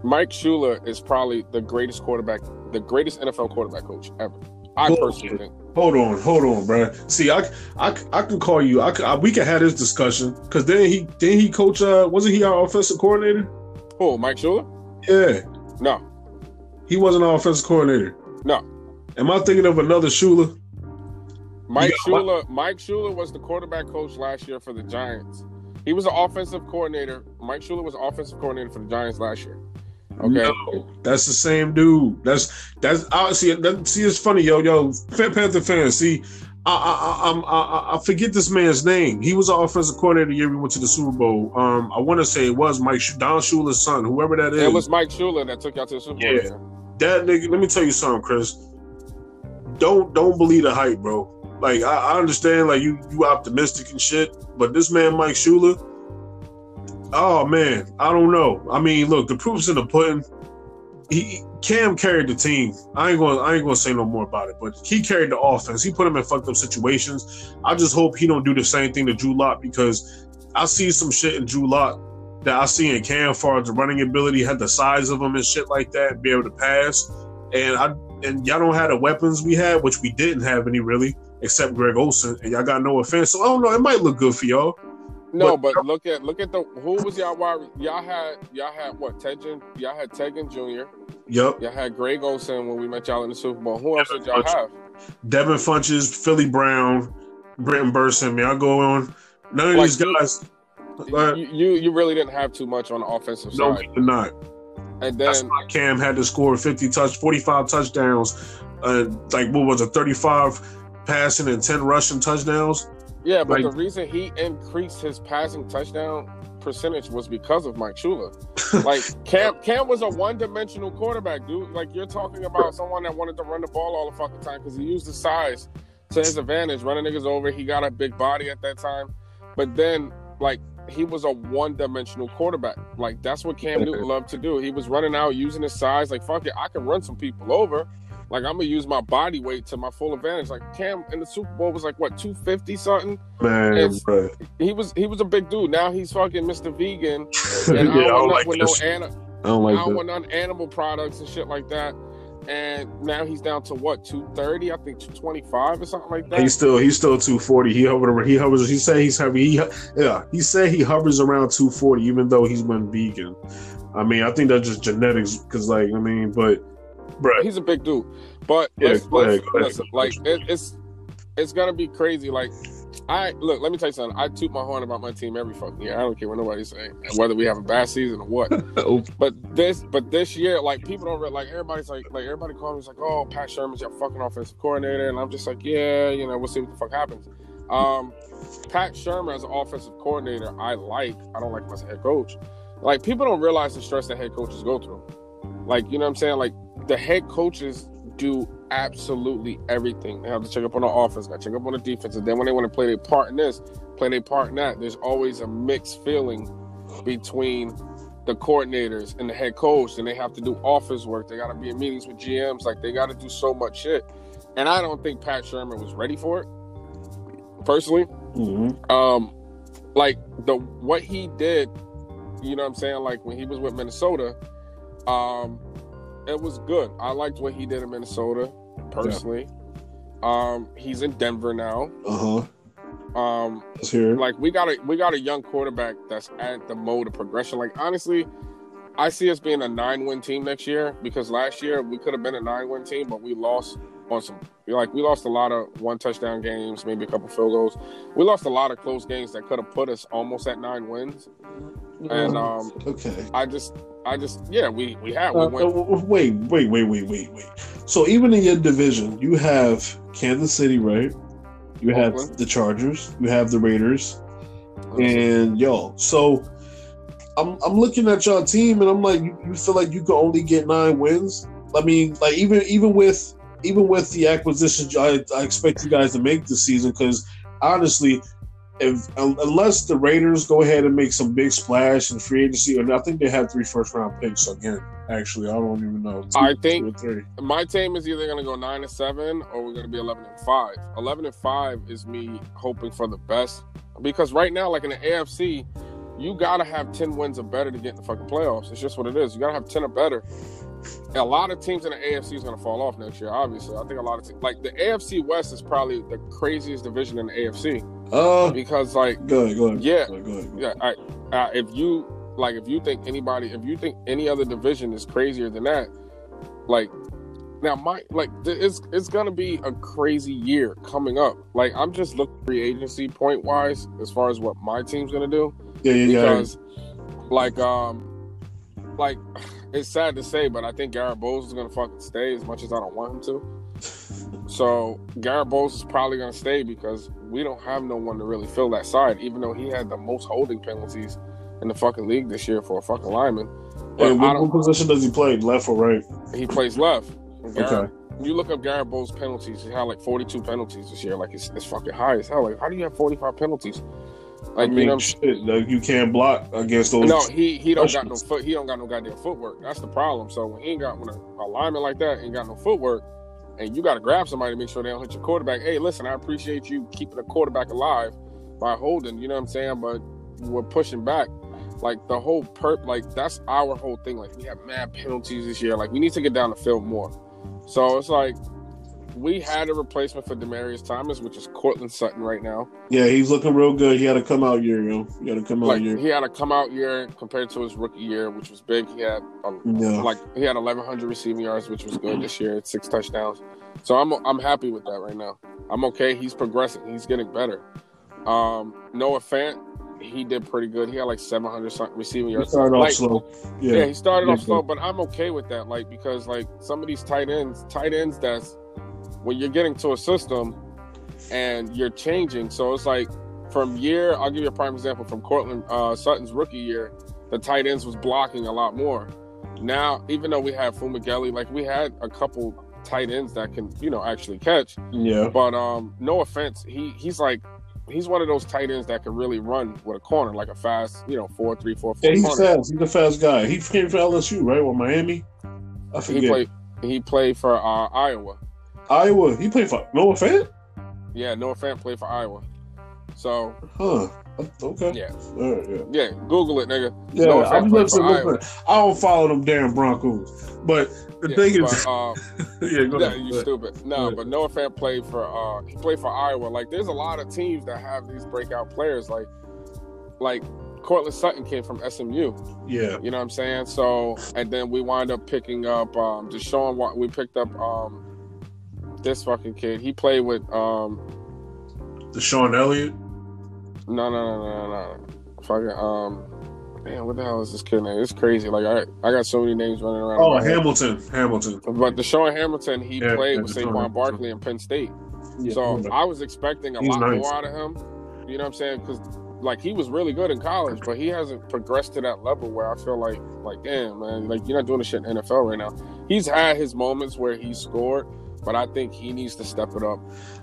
Mike Shula is probably the greatest quarterback, the greatest NFL quarterback coach ever. I
Bullshit.
personally think.
hold on, hold on, bro. See, I, I, I can call you. I, I we can have this discussion because then he, then he coach. Uh, wasn't he our offensive coordinator?
Oh, Mike Shula?
Yeah,
No,
he wasn't our offensive coordinator.
no.
Am I thinking of another Shula?
Mike Shula. Mike Shula was the quarterback coach last year for the Giants. He was the offensive coordinator. Mike Shula was offensive coordinator for the Giants last year. Okay.
No, that's the same dude. That's that's. I see. That, see, it's funny, yo, yo. Fan Panther fans. See, I, I, I, I'm- I, I, I forget this man's name. He was our offensive coordinator the year we went to the Super Bowl. Um, I want to say it was Mike Sh- Don Shula's son, whoever that is.
It was Mike Shula that took y'all to the Super Bowl.
Yeah.
Yeah.
that nigga. Let me tell you something, Chris. Don't don't believe the hype, bro. Like I, I understand, like you you optimistic and shit, but this man Mike Shula. Oh man, I don't know. I mean, look, the proof's in the pudding. He Cam carried the team. I ain't going. to I ain't going to say no more about it. But he carried the offense. He put him in fucked up situations. I just hope he don't do the same thing to Drew Lock because I see some shit in Drew Lock that I see in Cam far as the running ability, had the size of him and shit like that, be able to pass. And I and y'all don't have the weapons we had, which we didn't have any really, except Greg Olsen, and y'all got no offense. So I don't know. It might look good for y'all.
No, but look at look at the who was y'all wide y'all had y'all had what Ted Ginn y'all had Ted Ginn Jr.
Yep.
Y'all had Greg Olsen when we met y'all in the Super Bowl. Who else did y'all have?
Devin Funchess, Philly Brown, Brenton Bersin. Man, I go on. None of
Like,
these guys. Uh,
You, you you really didn't have too much on the offensive
no,
side,
we did not.
and
That's
then
why Cam had to score 50 touch, 45 touchdowns. Uh, like what was it, 35 passing and 10 rushing touchdowns?
Yeah, but
like-
the reason he increased his passing touchdown percentage was because of Mike Shula. Like Cam Cam was a one dimensional quarterback, dude. Like you're talking about someone that wanted to run the ball all the fucking time because he used his size to his advantage, running niggas over. He got a big body at that time, but then like he was a one dimensional quarterback. Like that's what Cam Newton loved to do. He was running out using his size. Like fuck it, I can run some people over. Like I'm gonna use my body weight to my full advantage. Like Cam in the Super Bowl was like what 250 something.
Man.
He was he was a big dude. Now he's fucking Mr. Vegan. And
yeah,
I
I
don't
don't
want
like
no
this.
ana-
I don't
I
like
don't
that.
want none animal products and shit like that. And now he's down to what, 230? I think 225 or something like that.
He's still he's still 240. He hovered around, he hovers he said he's heavy. He yeah, he said he hovers around 240 even though he's been vegan. I mean, I think that's just genetics cuz like I mean, but bro,
he's a big dude. But
Yeah,
let's,
go
let's-
go ahead.
listen, like it, it's it's gonna be crazy. Like I look. Let me tell you something. I toot my horn about my team every fucking year. I don't care what nobody's saying, whether we have a bad season or what.
Oh,
But this, but this year, like people don't like. Everybody's like, like everybody calling me like, "Oh, Pat Shurmur's your fucking offensive coordinator," and I'm just like, "Yeah, you know, we'll see what the fuck happens." Um, Pat Shurmur as an offensive coordinator, I like. I don't like him as a head coach. Like people don't realize the stress that head coaches go through. Like you know what I'm saying? Like the head coaches do absolutely everything. They have to check up on the offense, got to check up on the defense, and then when they want to play their part in this, play their part in that. There's always a mixed feeling between the coordinators and the head coach, and they have to do office work. They got to be in meetings with GMs. Like they got to do so much shit. And I don't think Pat Shurmur was ready for it. Personally,
mhm.
um, like the what he did, you know what I'm saying? Like when he was with Minnesota, um, it was good. I liked what he did in Minnesota personally. Um, he's in Denver now.
uh-huh.
Um,
Let's hear
like we got a we got a young quarterback that's at the mode of progression. Like honestly, I see us being a nine win team next year because last year we could have been a nine win team, but we lost on some like we lost a lot of one touchdown games, maybe a couple field goals. We lost a lot of close games that could have put us almost at nine wins. And um,
okay.
I just I just yeah we we had we
Uh,
went
uh, wait, wait, wait, wait, wait, wait. So even in your division, you have Kansas City, right? You have
Oakland.
the Chargers, you have the Raiders, and yo. So I'm I'm looking at your team, and I'm like, you, you feel like you can only get nine wins? I mean, like even even with even with the acquisitions, I, I expect you guys to make this season because honestly. If, unless the Raiders go ahead and make some big splash in free agency, and I think they have three first round picks again. Actually, I don't even know. Two-
I think-
three.
my team is either going to go 9 and 7 or we're going to be 11 and 5 11 and 5 is me hoping for the best because right now like in the afc you got to have 10 wins or better to get in the fucking playoffs it's just what it is you got to have 10 or better a lot of teams in the afc is going to fall off next year obviously i think a lot of teams like the afc west is probably the craziest division in the afc
Uh,
because like
go ahead, go ahead.
Yeah.
go ahead, go ahead.
yeah, I, uh, if you like, if you think anybody, if you think any other division is crazier than that, like, now my like, it's it's gonna be a crazy year coming up. Like, I'm just looking free agency point wise as far as what my team's gonna do
Yeah, yeah, yeah.
because, like, um, like, it's sad to say, but I think Garett Bolles is gonna fucking stay as much as I don't want him to. So Garett Bolles is probably going to stay because we don't have no one to really fill that side, even though he had the most holding penalties in the fucking league this year for a fucking lineman. But
And what, what position does he play? Left or right?
he plays left. Garrett-
Okay.
You look up Garett Bolles' penalties. He had like 42 penalties this year. Like it's, it's fucking high as hell. Like how do you have 45 penalties? Like
I mean, shit, like, you can't block against those.
no, he he don't got no foot. He don't got no goddamn footwork. That's the problem. So when he ain't got when a, a lineman like that ain't got no footwork, and you got to grab somebody to make sure they don't hit your quarterback. Hey, listen, I appreciate you keeping the quarterback alive by holding. You know what I'm saying? But we're pushing back. Like the whole perp, like that's our whole thing. Like we have mad penalties this year. Like we need to get down the field more. So it's like we had a replacement for Demaryius Thomas, which is Courtland Sutton right now.
Yeah, he's looking real good. He had a come out year, yo. He had a come out
Like
year.
he had a come out year compared to his rookie year, which was big. He had a,
Yeah.
like he had 1100 receiving yards, which was good this year. Six touchdowns. So I'm I'm happy with that right now. I'm okay. He's progressing. He's getting better. Um, Noah Fant, he did pretty good. He had like 700 something receiving
He
yards.
started off slow.
Yeah,
Yeah.
he started off slow, but I'm okay with that. Like because like some of these tight ends, tight ends that's when you're getting to a system and you're changing. So it's like from year, I'll give you a prime example from Courtland uh, Sutton's rookie year, the tight ends was blocking a lot more. Now, even though we have Fumagalli, like we had a couple tight ends that can, you know, actually catch.
Yeah.
But um, Noah Fant, he he's like he's one of those tight ends that can really run with a corner, like a fast, you know, four three four four.
Yeah, he's
corner.
fast. He's a fast guy. He came for LSU, right? Or Miami? I
He
forget.
played he played for uh, Iowa.
Iowa. He played for Noah Fant?
Yeah, Noah Fant played for Iowa. So
Huh. Okay.
yeah,
right, yeah.
yeah, Google it, nigga.
Yeah,
Noah
I'm
played for Iowa.
I don't follow them damn Broncos. But the
Yeah,
thing
but,
is,
uh,
yeah, go
yeah, you stupid. No, but Noah Fant played for uh he played for Iowa. Like there's a lot of teams that have these breakout players. Like like Courtland Sutton came from SMU.
Yeah.
You know what I'm saying? So and then we wind up picking up um DaeSean we picked up um this fucking kid. He played with um
Deshaun Elliott.
No, no, no, no, no. Fucking um, man, what the hell is this kid name? It's crazy. Like I, I got so many names running around.
Oh,
in head.
Hamilton. Hamilton.
But DaeSean Hamilton, he
Yeah,
played with
DaeSean
Saquon
Hamilton.
Barkley in Penn State.
Yeah.
So I was expecting a
He's
lot
nice.
more out of him. You know what I'm saying? Because like he was really good in college, but he hasn't progressed to that level where I feel like, like damn man, like you're not doing the shit in the NFL right now. He's had his moments where he scored, but I think he needs to step it up.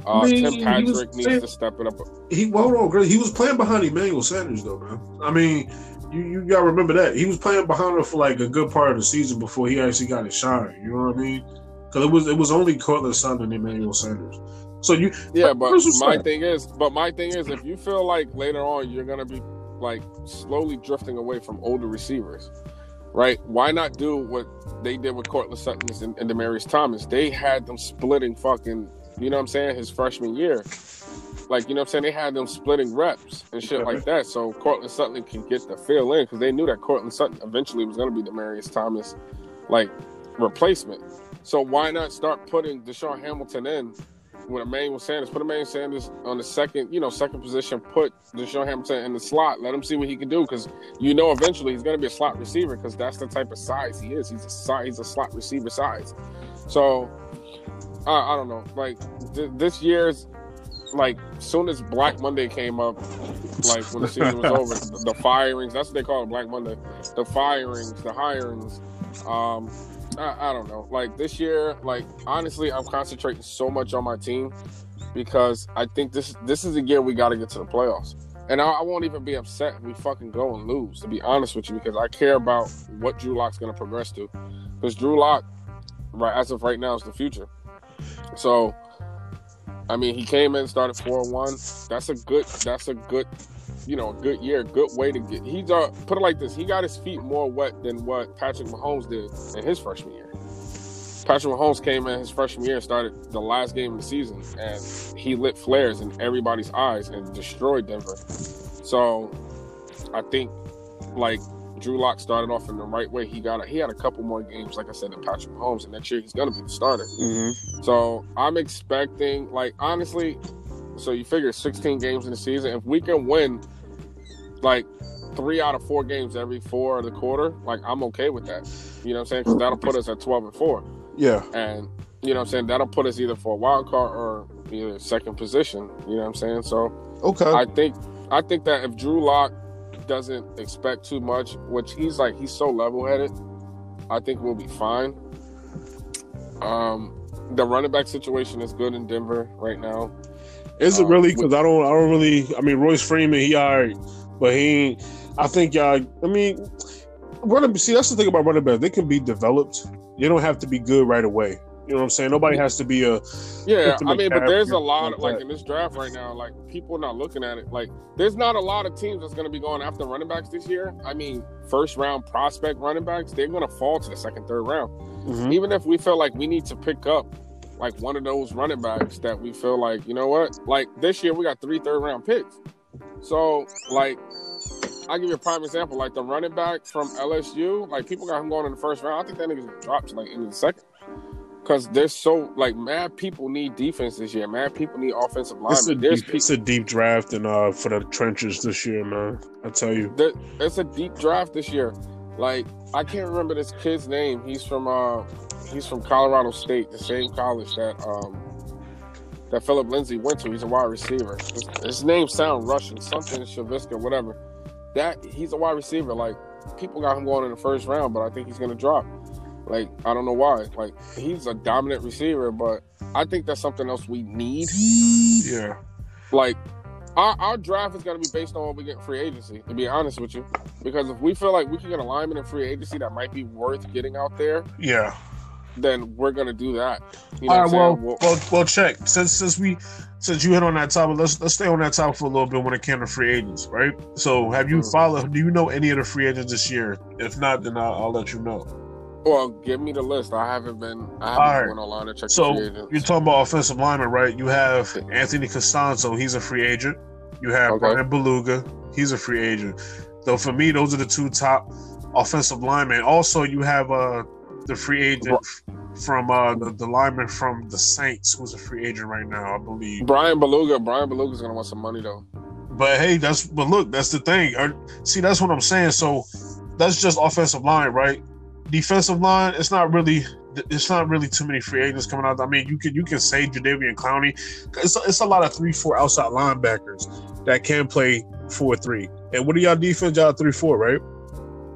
Uh,
I mean,
Tim Patrick needs to step it up.
he well, hold on, He was playing behind Emmanuel Sanders though, man. I mean, you, you gotta remember that he was playing behind him for like a good part of the season before he actually got his shine. You know what I mean? Because it was it was only Courtland Sutton and Emmanuel Sanders. So you
Yeah, but my
saying.
thing is, but my thing is, if you feel like later on you're gonna be like slowly drifting away from older receivers, right? Why not do what they did with Courtland Sutton and, and Demaryius Thomas? They had them splitting fucking, you know what I'm saying, his freshman year. Like, you know what I'm saying? They had them splitting reps and shit like mm-hmm. that. So Courtland Sutton can get the fill in because they knew that Courtland Sutton eventually was going to be Demaryius Thomas, like, replacement. So why not start putting DaeSean Hamilton in with Emmanuel Sanders? Put Emmanuel Sanders on the second, you know, second position. Put DaeSean Hamilton in the slot. Let him see what he can do because you know eventually he's going to be a slot receiver because that's the type of size he is. He's a size, he's a slot receiver size. So I, I don't know. Like th- this year's like soon as Black Monday came up, like when the season was over, the, the firings. That's what they call it, Black Monday. The firings, the hirings. Um, I, I don't know. Like this year, like honestly, I'm concentrating so much on my team because I think this this is the year we got to get to the playoffs. And I, I won't even be upset if we fucking go and lose. To be honest with you, because I care about what Drew Lock's going to progress to. Because Drew Lock, right as of right now, is the future. So, I mean, he came in, started four one. That's a good. That's a good. You know, a good year, good way to get. He's uh, put it like this: he got his feet more wet than what Patrick Mahomes did in his freshman year. Patrick Mahomes came in his freshman year, started the last game of the season, and he lit flares in everybody's eyes and destroyed Denver. So, I think like Drew Lock started off in the right way. He got a, he had a couple more games, like I said, than Patrick Mahomes, and next year he's gonna be the starter. So I'm expecting, like, honestly, so you figure 16 games in the season. If we can win, like, three out of four games every four of the quarter, like, I'm okay with that. You know what I'm saying? Because that'll put us at 12 and four,
Yeah.
and you know what I'm saying. That'll put us either for a wild card or either second position. You know what I'm saying? So
Okay.
I think, I think that if Drew Lock doesn't expect too much, which he's like, he's so level headed, I think we'll be fine. Um, the running back situation is good in Denver right now.
Is it
Uh,
really? Because I don't. I don't really. I mean, Royce Freeman, he alright, but he. I think y'all. I mean, running. See, that's the thing about running backs. They can be developed. They don't have to be good right away. You know what I'm saying? Nobody has to be a.
Yeah, I mean, but there's a lot
like
of like in this draft right now, like people not looking at it. Like, there's not a lot of teams that's going to be going after running backs this year. I mean, first round prospect running backs, they're going to fall to the second, third round.
Mhm.
Even if we feel like we need to pick up like one of those running backs that we feel like, you know what, like this year we got three third round picks. So, like, I'll give you a prime example. Like the running back from LSU, like people got him going in the first round. I think that nigga's gonna drop like into the second. Cause there's so like mad people need defense this year. Mad people need offensive
It's a. Deep, it's a deep draft and uh for the trenches this year, man. I tell you.
there, it's a deep draft this year. Like I can't remember this kid's name. He's from uh he's from Colorado State, the same college that um that Philip Lindsay went to. He's a wide receiver. His, his name sounds Russian, something Shaviska, whatever. That he's a wide receiver. Like people got him going in the first round, but I think he's gonna drop. Like I don't know why. Like he's a dominant receiver, but I think that's something else we need.
Yeah.
Like our, our draft is to be based on what we get in free agency. To be honest with you, because if we feel like we can get a lineman in free agency that might be worth getting out there,
Yeah.
Then we're going to do that. You know
All
what
Well, well, well. Check. Since since we since you hit on that topic, let's let's stay on that topic for a little bit when it came to free agents, right? So, have you
Mhm.
followed? Do you know any of the free agents this year? If not, then I'll, I'll let you know.
well, give me the list. I haven't been. I haven't
right.
went online and checked
So
free agents.
you're talking about offensive lineman, right? You have Anthony Castonzo. He's a free agent. You have
Okay.
Bryan Bulaga. He's a free agent. So for me, those are the two top offensive linemen. Also, you have uh the free agent from uh, the, the lineman from the Saints, who's a free agent right now, I believe.
Bryan Bulaga. Bryan Bulaga's gonna want some money though.
But hey, that's but look, that's the thing. Uh, See, that's what I'm saying. So that's just offensive line, right? Defensive line, it's not really. It's not really too many free agents coming out. I mean, you can you can say Jadeveon Clowney. It's, it's a lot of three four outside linebackers that can play four three. And what are y'all defense? Y'all three four, right?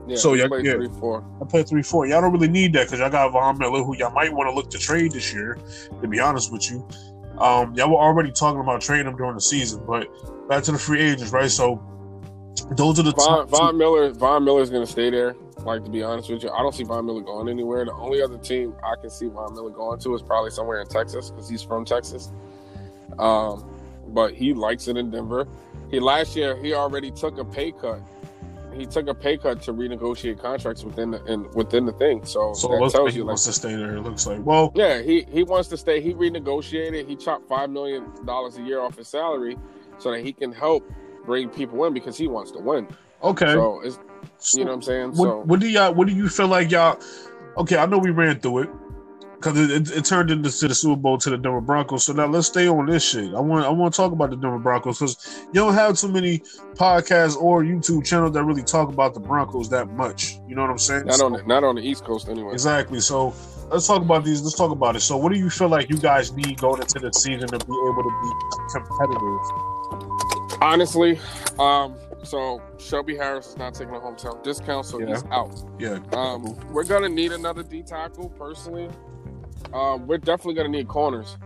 Yeah,
So, yeah,
played
yeah.
three four.
I play three four. Y'all don't really need that because y'all got Von Miller, who y'all might want to look to trade this year. To be honest with you, um, y'all were already talking about trading him during the season. But back to the free agents, right? So those are the
Von, Von Miller. Von Miller's gonna stay there. Like to be honest with you, I don't see Von Miller going anywhere. The only other team I can see Von Miller going to is probably somewhere in Texas because he's from Texas. Um, but he likes it in Denver. He last year he already took a pay cut. He took a pay cut to renegotiate contracts within the in, within the thing. So,
So
that tells you
he
like
wants to stay there. It looks like. Well,
yeah, he he wants to stay. He renegotiated. He chopped five million dollars a year off his salary so that he can help bring people in because he wants to win.
okay.
So it's
So
you know what I'm saying.
what,
so
what do y'all? What do you feel like y'all? Okay, I know we ran through it because it, it, it turned into the Super Bowl to the Denver Broncos. So now let's stay on this shit. I want I want to talk about the Denver Broncos because you don't have too many podcasts or YouTube channels that really talk about the Broncos that much. You know what I'm saying?
not
So-
on the, not on the East Coast anyway.
Exactly. So let's talk about these. Let's talk about it. So what do you feel like you guys need going into the season to be able to be competitive?
Honestly, um, so Shelby Harris is not taking a hometown discount, so
Yeah.
he's out.
Yeah.
Um, we're gonna need another D tackle personally. Um, we're definitely gonna need corners.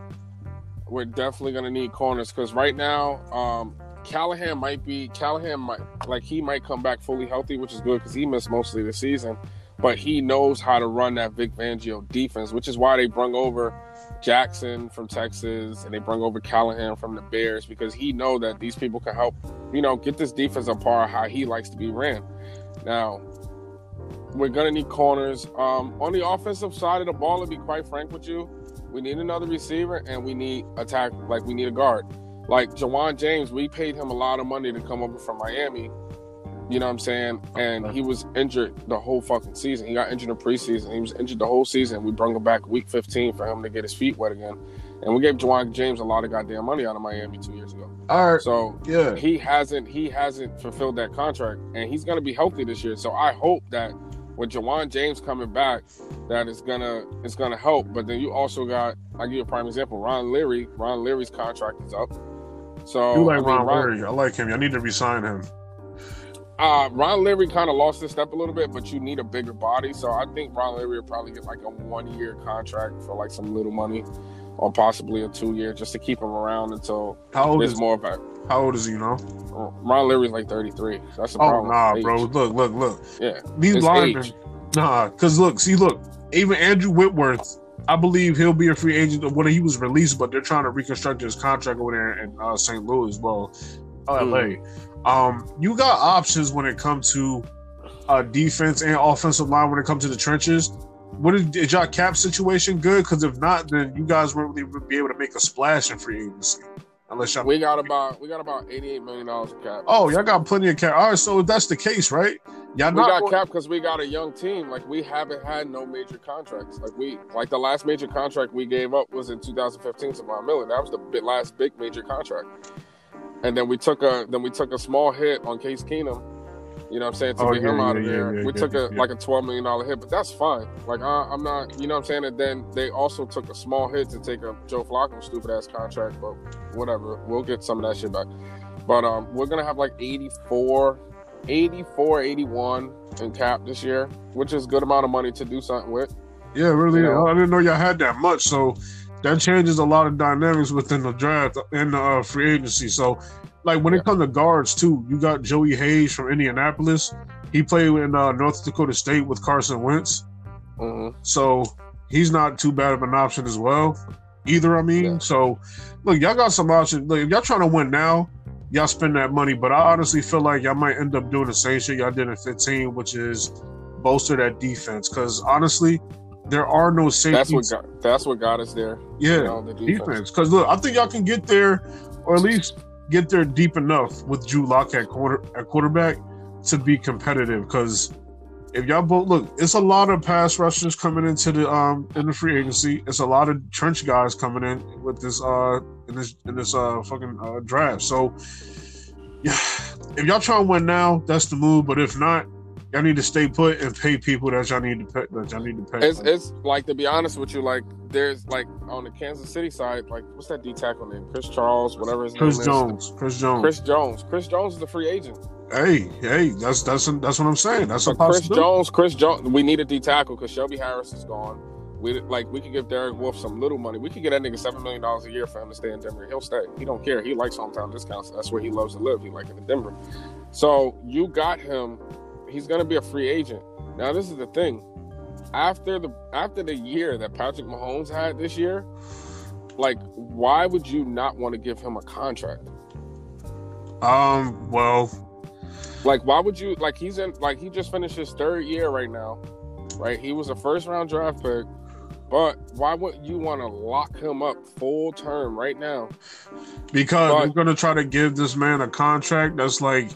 We're definitely gonna need corners because right now, um, Callahan might be Callahan might like he might come back fully healthy, which is good because he missed mostly the season. But he knows how to run that Vic Fangio defense, which is why they brung over Jackson from Texas and they brung over Callahan from the Bears because he know that these people can help, you know, get this defense on par how he likes to be ran. Now, we're gonna need corners. Um, on the offensive side of the ball, to be quite frank with you, we need another receiver and we need attack. Like we need a guard. Like Ja'Wuan James, we paid him a lot of money to come over from Miami. You know what I'm saying? And he was injured the whole fucking season. He got injured in preseason. He was injured the whole season. We brought him back week 15 for him to get his feet wet again. And we gave Ja'Wuan James a lot of goddamn money out of Miami two years ago.
All right.
So
Yeah.
he hasn't he hasn't fulfilled that contract and he's gonna be healthy this year. So I hope that with Ja'Wuan James coming back, that it's gonna it's gonna help. But then you also got I give you a prime example, Ron Leary. Ron Leary's contract is up. So
You like
I mean,
Ron Leary? I like him. I need to resign him.
uh, Ron Leary kind of lost his step a little bit, but you need a bigger body. So I think Ron Leary will probably get like a one year contract for like some little money, or possibly a two year, just to keep him around until
How old
there's
is
more of a.
How old is he? You know?
Ron Leary's like 33. That's the
Oh
problem.
nah,
Age.
bro. Look, look, look.
Yeah.
These linemen,
age.
nah. Because look, see, look. Even Andrew Whitworth, I believe he'll be a free agent when he was released, but they're trying to reconstruct his contract over there in uh, St. Louis, well, LA. Um, you got options when it comes to uh, defense and offensive line when it comes to the trenches. What is, is y'all cap situation good? Because if not, then you guys won't really be able to make a splash in free agency unless y'all.
We got about we got about 88 million dollars in cap.
Oh, y'all got plenty of cap. All right, so that's the case, right? Y'all
we got cap because we got a young team. Like we haven't had no major contracts. Like we like the last major contract we gave up was in 2015 to Von Miller. That was the last big major contract. And then we took a then we took a small hit on Case Keenum. You know what I'm saying to
Oh,
get
yeah,
him out of there.
yeah,
we
yeah,
took a
yeah.
like a 12 million dollar hit, but that's fine. Like I, I'm not, you know what I'm saying. And then they also took a small hit to take a Joe Flacco stupid ass contract, but whatever. We'll get some of that shit back. But um, we're gonna have like 84, 84, 81 in cap this year, which is good amount of money to do something with.
Yeah, really.
You know?
I didn't know y'all had that much. So that changes a lot of dynamics within the draft and the uh, free agency. So, like when
Yeah.
it comes to guards too, you got Joey Hayes from Indianapolis. He played in uh, North Dakota State with Carson Wentz,
hmm
so he's not too bad of an option as well. Either, I mean.
Yeah.
So, look, y'all got some options. Look, if y'all trying to win now, y'all spend that money. But I honestly feel like y'all might end up doing the same shit y'all did in 15, which is bolster that defense. Because honestly, there are no safeties.
That's what got, that's what got us there.
Yeah,
you know, the defense.
defense. Because look, I think y'all can get there, or at least get there deep enough with Drew Lock at quarter at quarterback to be competitive. Because if y'all both look, it's a lot of pass rushers coming into the um in the free agency. It's a lot of trench guys coming in with this uh in this in this uh fucking uh, draft. So yeah, if y'all try to win now, that's the move. But if not, y'all need to stay put and pay people that y'all need to pay. That y'all need to pay.
It's, it's like to be honest with you, like there's like on the Kansas City side, like what's that D tackle name? Chris Charles, whatever his
Chris
name
Jones.
is.
Chris Jones.
Chris Jones. Chris Jones is the free agent.
Hey, hey, that's that's that's what I'm saying. That's
So
a
Chris. Jones, Chris Jones, we need a D tackle because Shelby Harris is gone. We like we could give Derek Wolfe some little money. We could get that nigga seven million dollars a year for him to stay in Denver. He'll stay. He don't care. He likes hometown discounts. That's where he loves to live. He like it in Denver. So you got him. He's gonna be a free agent. Now this is the thing. After the after the year that Patrick Mahomes had this year, like why would you not want to give him a contract?
Um, well,
Like, why would you like he's in like he just finished his third year right now, right? He was a first round draft pick, but why would you want to lock him up full term right now?
because
But-
they're gonna try to give this man a contract that's like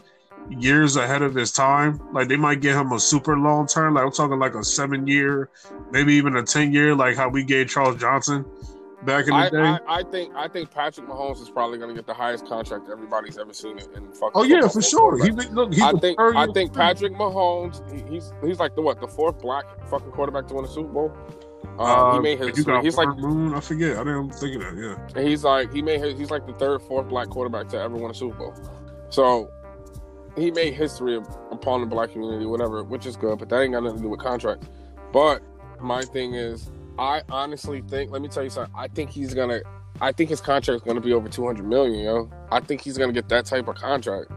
years ahead of his time. Like they might get him a super long term. Like I'm talking like a seven year, maybe even a ten year, like how we gave Charles Johnson back in the
I,
day.
I, I think I think Patrick Mahomes is probably going to get the highest contract everybody's ever seen in, in fucking.
oh yeah, for sure. He look. He's
I think I think Patrick Mahomes he, he's he's like the what the fourth black fucking quarterback to win a Super Bowl. Um,
Uh,
he made his
you got
he's like
Moon. I forget. I didn't think of that. Yeah.
He's like he made his, he's like the third, fourth black quarterback to ever win a Super Bowl. So he made history upon the black community, whatever, which is good. But that ain't got nothing to do with contract. But my thing is, I honestly think. Let me tell you something. I think he's gonna. I think his contract is gonna be over two hundred million. Yo, I think he's gonna get that type of contract.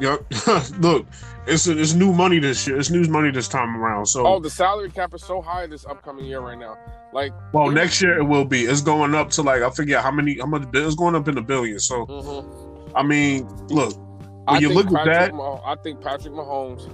Yep. look, it's it's new money this year. It's new money this time around. So,
Oh, the salary cap is so high this upcoming year right now. Like,
well, next year it will be. It's going up to like I forget how many how much. It's going up in the billions. So,
mhm.
I mean, look,
I
When you
think
look at that-
Mah- I think Patrick Mahomes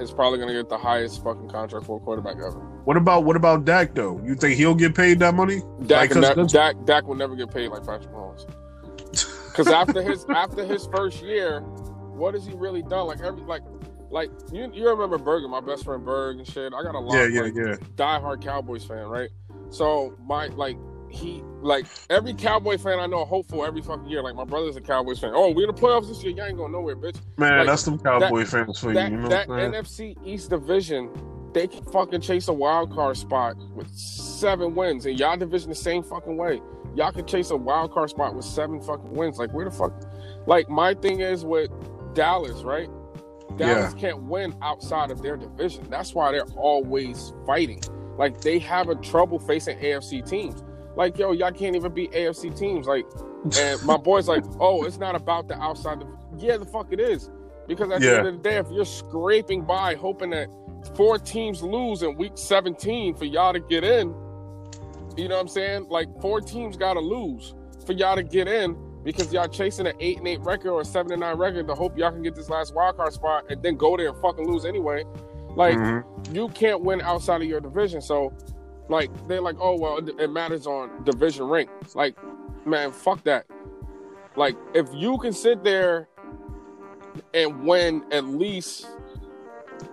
is probably going to get the highest fucking contract for a quarterback ever.
what about what about Dak though? You think he'll get paid that money?
Dak,
Like,
ne- Dak, Dak will never get paid like Patrick Mahomes. Because after his after his first year, what has he really done? Like every like like you you remember Bergen, my best friend Berg and shit. I got a lot
Yeah,
of
yeah,
like,
yeah.
diehard Cowboys fan, right? So my like he like every Cowboy fan I know hopeful every fucking year. Like my brother's a Cowboys fan. Oh, we're in the playoffs this year. Y'all ain't going nowhere, bitch.
Man,
Like,
that's some Cowboy fans for
that
you. You know
that NFC East division, they can fucking chase a wild card spot with seven wins, and y'all division the same fucking way. Y'all can chase a wild card spot with seven fucking wins. Like where the fuck? Like my thing is with Dallas, right? Dallas can't win outside of their division. That's why they're always fighting. Like they have a trouble facing AFC teams. Like yo, y'all can't even beat AFC teams. Like, and my boy's like, oh, it's not about the outside. Of, yeah, the fuck it is. Because at the end of the day, if you're scraping by, hoping that four teams lose in week 17 for y'all to get in, you know what I'm saying? Like four teams got to lose for y'all to get in because y'all chasing an eight and eight record or a seven and nine record to hope y'all can get this last wild card spot and then go there and fucking lose anyway. Like
Mhm.
you can't win outside of your division. So, like, they're like, oh, well, it- matters on division rank. Like, man, fuck that. Like, if you can sit there and win at least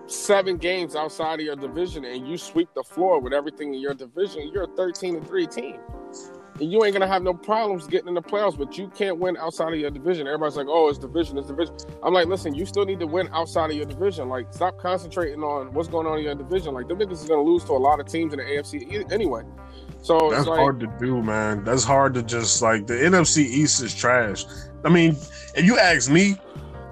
seven games outside of your division and you sweep the floor with everything in your division, you're a 13 and 3 team. And you ain't gonna have no problems getting in the playoffs, but you can't win outside of your division. Everybody's like, "Oh, it's division, it's division." I'm like, "Listen, you still need to win outside of your division. Like, stop concentrating on what's going on in your division. Like, the niggas is gonna lose to a lot of teams in the AFC anyway." So
That's
it's like,
hard to do, man. That's hard to just like the NFC East is trash. I mean, if you ask me,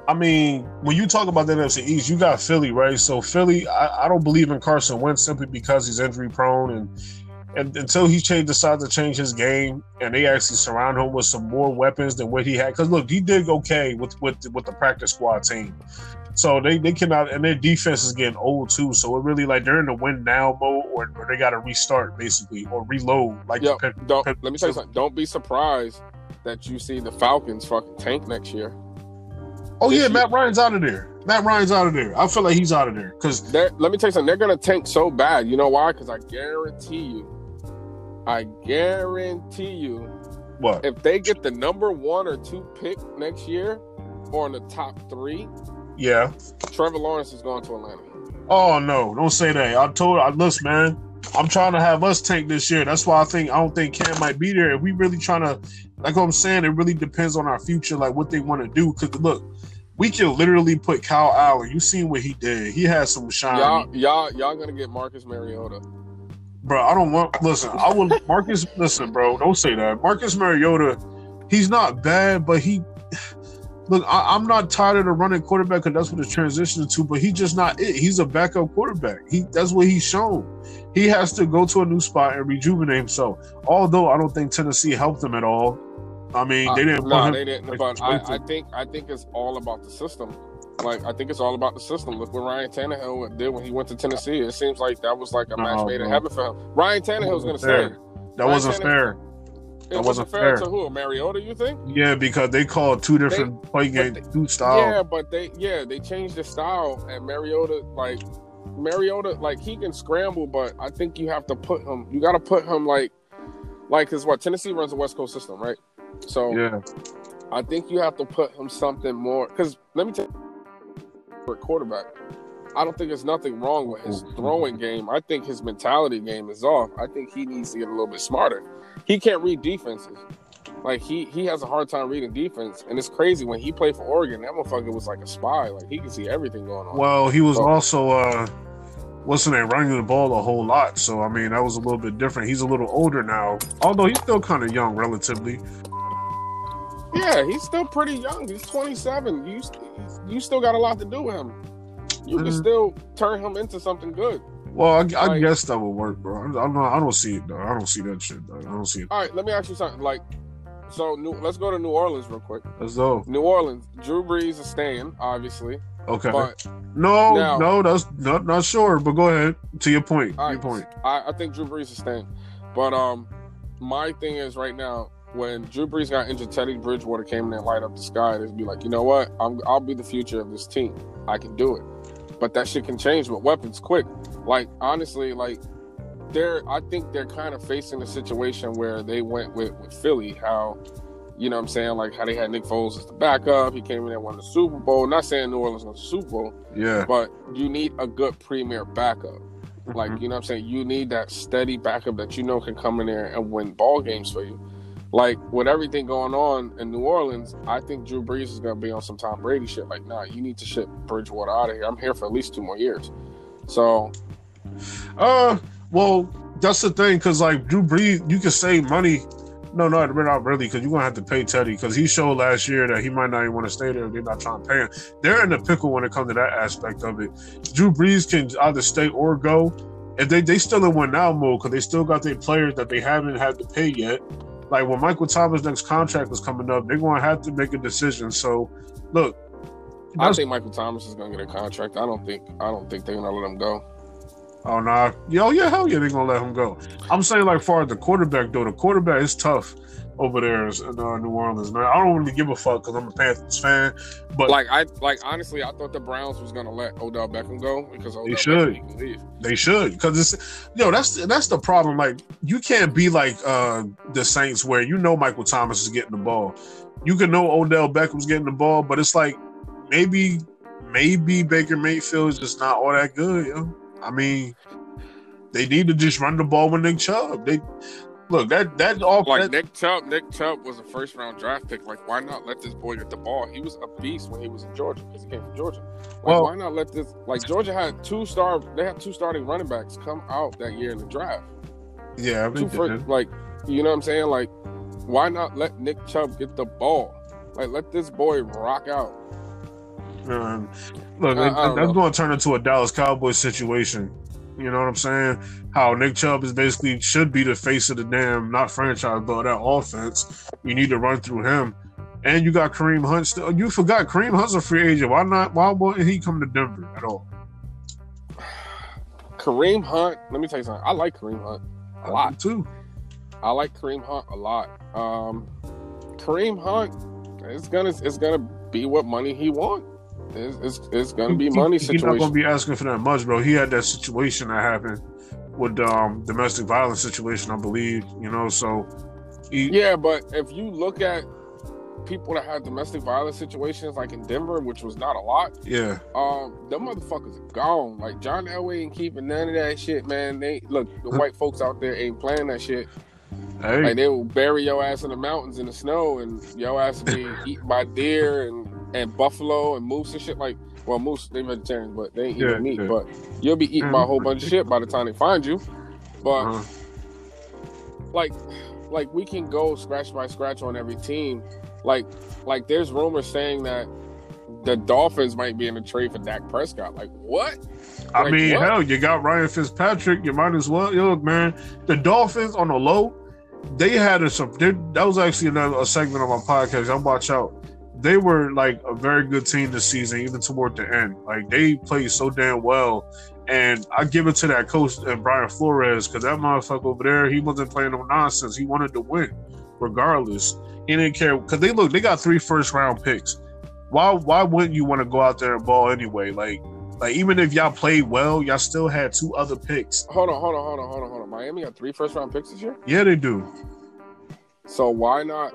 I mean, when you talk about the NFC East, you got Philly, right? So Philly, I, I don't believe in Carson Wentz simply because he's injury prone and and until he change decides to change his game and they actually surround him with some more weapons than what he had. Because look, he did okay with with with the practice squad team. So they, they cannot and their defense is getting old too. So it really like they're in the win now mode or, or they gotta restart basically or reload like Pen-
don't let me tell you something. Don't be surprised that you see the Falcons fucking tank next year.
Oh
this
yeah,
year-
Matt Ryan's out of there. Matt Ryan's out of there. I feel like he's out of there because
let me tell you something. They're gonna tank so bad. You know why? Because I guarantee you, I guarantee you,
what?
if they get the number one or two pick next year, or in the top three,
Yeah,
Trevor Lawrence is going to Atlanta.
Oh no, don't say that. I told I listen, man. I'm trying to have us tank this year. That's why I think I don't think Cam might be there. If we really trying to, like I'm saying, it really depends on our future, like what they want to do. Because look, we can literally put Kyle Allen. You seen what he did? He had some shine.
Y'all, y'all, y'all gonna get Marcus Mariota.
Bro. I don't want. Listen, I will. Marcus, listen, bro. Don't say that. Marcus Mariota, he's not bad, but he. Look, I, I'm not tired of the running quarterback because that's what it's transitioning to. But he's just not it. He's a backup quarterback. He that's what he's shown. He has to go to a new spot and rejuvenate himself. Although I don't think Tennessee helped him at all. I mean, they didn't.
Uh, no, they didn't. But I, I think I think it's all about the system. Like I think it's all about the system. Look what Ryan Tannehill did when he went to Tennessee. It seems like that was like a match
No,
made in heaven for him. Ryan Tannehill's going to stay.
that
Ryan
wasn't
Tannehill-
fair.
It
That
wasn't fair,
fair.
to who? Mariota? You think?
Yeah, because they called two different play game,
but
two style.
Yeah, but they yeah they changed the style and Mariota like Mariota like he can scramble, but I think you have to put him. You got to put him like like because what Tennessee runs a West Coast system, right? So
yeah.
I think you have to put him something more. Because let me tell you, for a quarterback, I don't think there's nothing wrong with his throwing game. I think his mentality game is off. I think he needs to get a little bit smarter. He can't read defenses. Like he he has a hard time reading defense, and it's crazy when he played for Oregon. That motherfucker was like a spy. Like he could see everything going on.
Well, he was
So-
also uh the name, running the ball a whole lot. So I mean that was a little bit different. He's a little older now. Although he's still kind of young relatively.
Yeah, he's still pretty young. He's 27. You you still got a lot to do with him. You can
Mhm.
still turn him into something good.
Well, I, I
Like-
guess that would work, bro. I, not, I don't see it though. I don't see that shit. Though. I don't see it.
All right, let me ask you something. Like, so new, let's go to New Orleans real quick.
As though
New Orleans, Drew Brees is staying, obviously,
okay.
but
no,
Now-
no, that's not not sure. But go ahead to your point.
all
your point.
I, I think Drew Brees is staying. But um, my thing is right now, when Drew Brees got injured, Teddy Bridgewater came in and light up the sky. And be like, you know what? I'm I'll be the future of this team. I can do it. But that shit can change with weapons quick. Like honestly, like they're I think they're kind of facing a situation where they went with with Philly, how you know what I'm saying, like how they had Nick Foles as the backup. He came in and won the Super Bowl. Not saying New Orleans won the Super Bowl,
Yeah.
but you need a good premier backup. Like,
Mhm.
you know what I'm saying? You need that steady backup that you know can come in there and win ball games for you. Like, with everything going on in New Orleans, I think Drew Brees is to be on some Tom Brady shit. Like, nah, you need to ship Bridgewater out of here. I'm here for at least two more years. So,
Uh, well, that's the thing, because like Drew Brees, you can save money. No, no, not really, because you're gonna have to pay Teddy because he showed last year that he might not even want to stay there they're not trying to pay him. They're in the pickle when it comes to that aspect of it. Drew Brees can either stay or go, and they they still in one now mode because they still got their players that they haven't had to pay yet. Like when Michael Thomas' next contract was coming up, they're gonna have to make a decision. So, look,
I
that's-
think Michael Thomas is going to get a contract. I don't think I don't think they're going to let him go.
Oh nah, yo, yeah, hell yeah, they're gonna let him go. I'm saying like far as the quarterback though, the quarterback is tough over there in uh, New Orleans, man. I don't really give a fuck because I'm a Panthers fan, but
Like I like honestly, I thought the Browns was going to let Odell Beckham go because Odell
should.
Leave.
they should because it's yo, that's that's the problem. Like you can't be like uh the Saints where you know Michael Thomas is getting the ball, you can know Odell Beckham's getting the ball, but it's like maybe maybe Baker Mayfield is just not all that good. Yo. I mean, they need to just run the ball with Nick Chubb. They look that that all
Like
that,
Nick Chubb, Nick Chubb was a first round draft pick. Like, why not let this boy get the ball? He was a beast when he was in Georgia because he came from Georgia. Like,
Well-
why not let this? Like, Georgia had two star, they had two starting running backs come out that year in the draft.
yeah,
Two first, like, you know what I'm saying? Like, why not let Nick Chubb get the ball? Like, let this boy rock out.
Um, look,
I- I
that's going to turn into a Dallas Cowboys situation. You know what I'm saying? How Nick Chubb is basically should be the face of the damn not franchise, but that offense. You need to run through him, and you got Kareem Hunt. Still, you forgot Kareem Hunt's a free agent. Why not? Why wouldn't he come to Denver at all?
Kareem Hunt, let me tell you something. I like Kareem Hunt a lot.
too.
I like Kareem Hunt a lot. Um, Kareem Hunt, it's gonna it's gonna be what money he want. It's, it's, it's gonna be money
he- He's not to be asking for that much, bro. He had that situation that happened with um domestic violence situation, I believe. You know, so he,
Yeah, but if you look at people that had domestic violence situations, like in Denver, which was not a lot.
Yeah.
Um, them motherfuckers are gone. Like John Elway ain't keeping none of that shit, man. They look the white folks out there ain't playing that shit.
Hey.
Like they will bury your ass in the mountains in the snow, and your ass be eaten by deer and and buffalo and moose and shit. Like, well, moose they vegetarians, but they ain't
Yeah,
eating meat.
yeah.
But you'll be eaten by a whole bunch of shit by the time they find you. But
Uh-huh.
like like we can go scratch by scratch on every team. Like like there's rumors saying that the Dolphins might be in a trade for Dak Prescott. Like what?
I
Like,
mean,
what?
hell, you got Ryan Fitzpatrick. You might as well. Yo, look, man, the Dolphins on the low, they had a some. That was actually another a segment of my podcast. Y'all watch out. They were like a very good team this season, even toward the end. Like they played so damn well, and I give it to that coach uh, Brian Flores because that motherfucker over there, he wasn't playing no nonsense. He wanted to win, regardless. He didn't care because they look. They got three first round picks. Why? Why wouldn't you want to go out there and ball anyway? Like like even if y'all played well, y'all still had two other picks.
Hold on, hold on, hold on, hold on, hold on. Miami got three first round picks this year.
Yeah, they do.
So why not?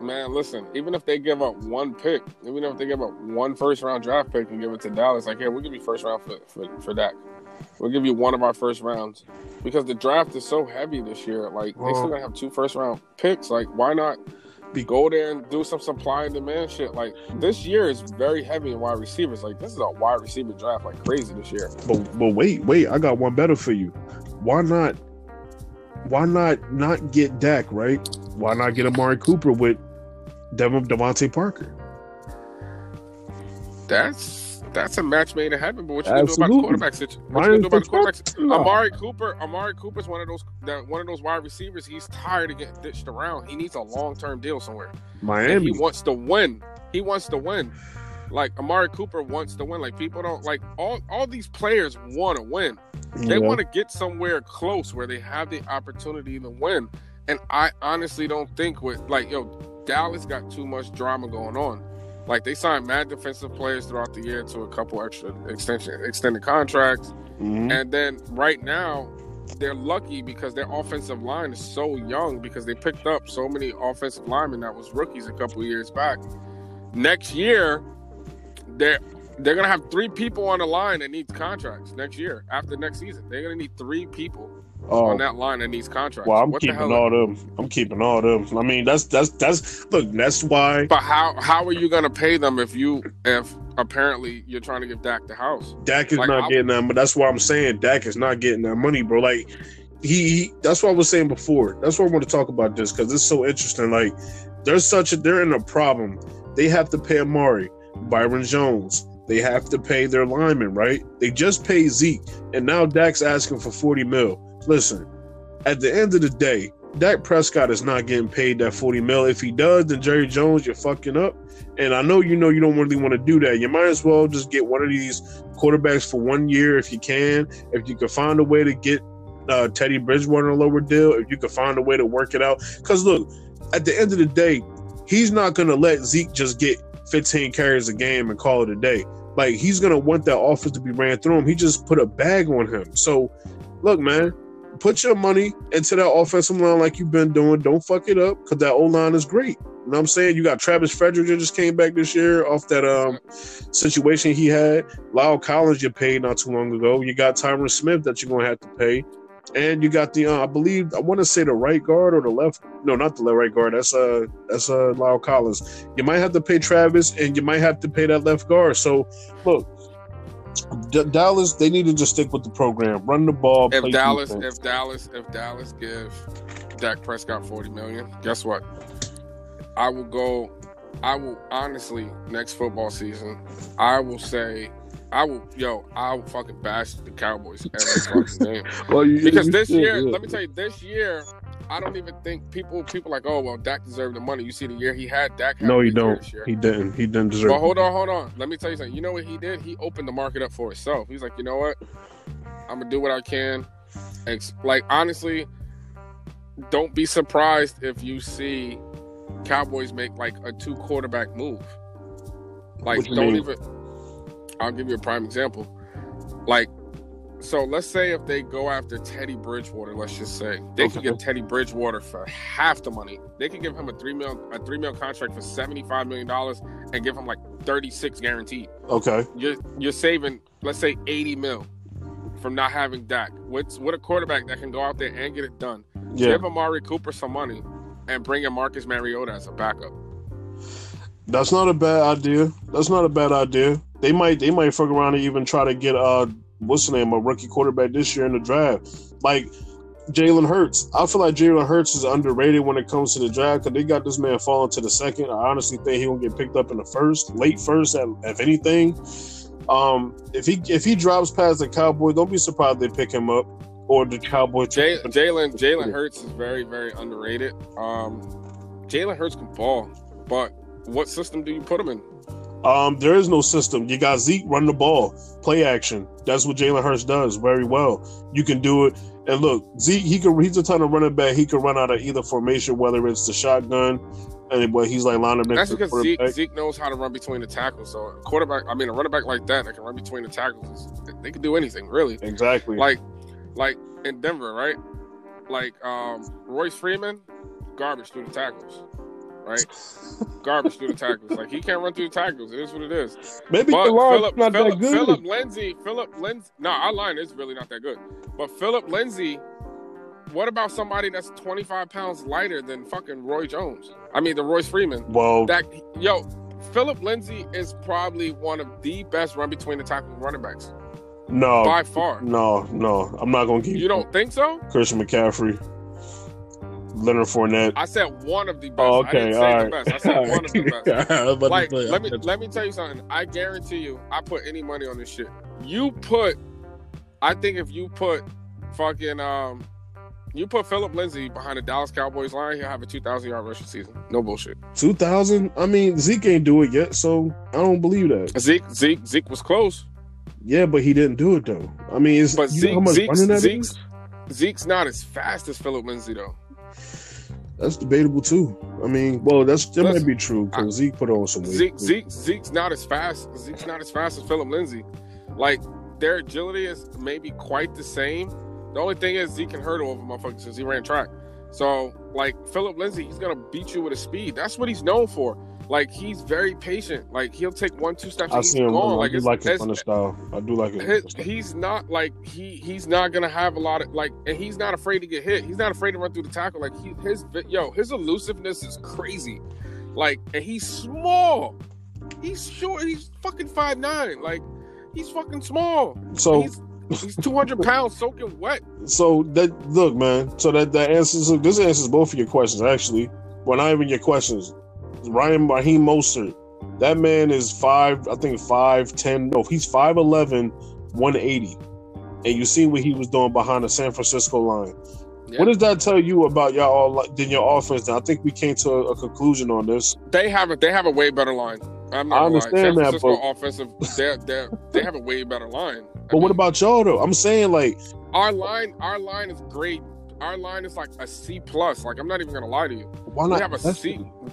Man, listen. Even if they give up one pick, even if they give up one first round draft pick and give it to Dallas, like, here we'll give you first round for for, for Dak. We'll give you one of our first rounds because the draft is so heavy this year. Like they still gonna have two first round picks. Like why not
Be-
go there and do some supply and demand shit? Like this year is very heavy in wide receivers. Like this is a wide receiver draft like crazy this year.
But but wait, wait, I got one better for you. Why not? Why not not get Dak right? Why not get Amari Cooper with Devon DeVante Parker?
That's that's a match made in heaven. But what you gonna do about the quarterback situation? What you gonna do about the quarterback?
No.
Amari Cooper, Amari Cooper's one of those that one of those wide receivers. He's tired of getting ditched around. He needs a long term deal somewhere. And
Miami.
he wants to win. He wants to win. Like Amari Cooper wants to win. Like people don't like all all these players want to win. They
Yeah.
want to get somewhere close where they have the opportunity to win. And I honestly don't think with like yo Dallas got too much drama going on. Like they signed mad defensive players throughout the year to a couple extra extension extended contracts.
Mhm.
And then right now, they're lucky because their offensive line is so young because they picked up so many offensive linemen that was rookies a couple years back. Next year, they're they're gonna have three people on the line that needs contracts next year. After next season, they're gonna need three people
Oh,
on that line that needs contracts.
well, I'm
what the
keeping
hell?
all them. I'm keeping all them. I mean, that's that's that's look. That's why
But how how are you gonna pay them if you if apparently you're trying to give Dak the house?
Dak is
Like,
not
I'm-
getting that. But that's why I'm saying Dak is not getting that money, bro. Like he, he that's what I was saying before. That's why I want to talk about this because it's so interesting. Like there's such a they're in a problem. They have to pay Amari, Byron Jones. They have to pay their linemen, right? They just paid Zeke, and now Dak's asking for 40 mil. Listen, at the end of the day, Dak Prescott is not getting paid that 40 mil. If he does, then Jerry Jones, you're fucking up. And I know you know you don't really want to do that. You might as well just get one of these quarterbacks for one year if you can. If you can find a way to get uh, Teddy Bridgewater a lower deal, if you can find a way to work it out. Because look, at the end of the day, he's not going to let Zeke just get 15 carries a game and call it a day. Like he's going to want that offense to be ran through him. He just put a bag on him. So, look, man, put your money into that offensive line like you've been doing. Don't fuck it up because that O line is great. You know what I'm saying? You got Travis Frederick just came back this year off that um situation he had. La'el Collins you paid not too long ago. You got Tyron Smith that you're gonna have to pay. And you got the uh, I believe I want to say the right guard or the left no not the right guard that's uh that's uh La'el Collins. You might have to pay Travis and you might have to pay that left guard. So look D- Dallas they need to just stick with the program, run the ball.
If Dallas,
defense.
if Dallas, if Dallas give Dak Prescott forty million, guess what? I will go. I will honestly next football season. I will say, I will yo. I will fucking bash the Cowboys every fucking game
well, you,
because
you
this
should,
year,
yeah.
let me tell you, this year. I don't even think people people like oh well Dak deserved the money. You see the year he had Dak. had
No,
a
he don't. He didn't. He didn't deserve.
But hold on, hold on. Let me tell you something. You know what he did? He opened the market up for himself. He's like, you know what? I'm gonna do what I can. Ex- like honestly, don't be surprised if you see Cowboys make like a two quarterback move. Like, don't
mean?
even. I'll give you a prime example. Like so let's say if they go after Teddy Bridgewater, let's just say they can
Okay.
get Teddy Bridgewater for half the money. They can give him a three mil a three mil contract for seventy five million dollars and give him like thirty six guaranteed.
Okay.
You're you're saving let's say eighty mil from not having Dak. What's what a quarterback that can go out there and get it done.
Yeah.
Give Amari Cooper some money and bring in Marcus Mariota as a backup.
That's not a bad idea. That's not a bad idea. They might they might fuck around and even try to get uh what's the name a rookie quarterback this year in the draft. Like Jalen Hurts. I feel like Jalen Hurts is underrated when it comes to the draft because they got this man falling to the second. I honestly think he will get picked up in the first, late first, at, if anything. Um, if he if he drops past the Cowboys, don't be surprised they pick him up or the Cowboys.
Jalen Jalen Hurts is very very underrated. Um, Jalen Hurts can ball, but what system do you put him in?
Um, there is no system. You got Zeke run the ball, play action. That's what Jalen Hurts does very well. You can do it. And look, Zeke, he can. He's a ton of running back. He can run out of either formation, whether it's the shotgun, and but he's like lining up
That's
the
because Zeke. Zeke knows how to run between the tackles. So a quarterback, I mean, a running back like that that can run between the tackles, they, they can do anything really.
Exactly.
Like, like in Denver, right? Like um, Royce Freeman, garbage through the tackles, right? garbage through the tackles. Like he can't run through the tackles. It is what it is.
Maybe
But
the line's
Philip,
not
Philip,
that good.
Philip Lindsay, Philip Lindsay. No, our line is really not that good. But Philip Lindsay, what about somebody that's 25 pounds lighter than fucking Roy Jones? I mean, the Royce Freeman.
well,
That yo, Philip Lindsay is probably one of the best run between the tackle running backs
no,
by far.
no, no. I'm not gonna give
You don't think so?
Christian McCaffrey, Leonard Fournette.
I said one of the best.
Oh,
I
okay, all
the best. I said one of the best.
I was about to
like let me let me tell you something i guarantee you i put any money on this shit you put i think if you put fucking um you put philip lindsay behind the dallas cowboys line he'll have a 2000 yard rushing season no bullshit
2000. I mean, Zeke ain't do it yet, so I don't believe that.
zeke zeke zeke was close
Yeah, but he didn't do it though. I mean,
but
you know how
zeke
much
zeke's, zeke's, zeke's not as fast as philip lindsay though
That's debatable too. I mean, well, that's that might be true because Zeke put on some weight.
Zeke, Zeke, Zeke's not as fast. Zeke's not as fast as Philip Lindsay. Like their agility is maybe quite the same. The only thing is Zeke can hurdle over motherfuckers since he ran track. So like Philip Lindsay, he's gonna beat you with his speed. That's what he's known for. Like he's very patient. Like he'll take one, two steps
I
and he's
see him.
gone.
I
Like
do like his running style. I do like his.
his, he's not like he he's not gonna have a lot of like and he's not afraid to get hit he's not afraid to run through the tackle like he, his yo his elusiveness is crazy like and he's small he's short he's fucking five nine like he's fucking small
So,
he's he's 200 pounds soaking wet
so that look, man. So that that answers this answers both of your questions actually. Well, not even your questions. Ryan Raheem Mostert. That man is five. I think five ten. No, he's 5'11", 180. And you see what he was doing behind the San Francisco line.
Yeah.
What does that tell you about y'all all like then your offense? Now, I think we came to a, conclusion on this.
they have a they have a way better line I'm not
I understand
San
that,
Francisco offensive they're, they're, they have a way better line I
But what about y'all though? I'm saying like
our line our line is great our line is like a C plus like I'm not even gonna lie to you
why not?
we have a
invest
C.
it?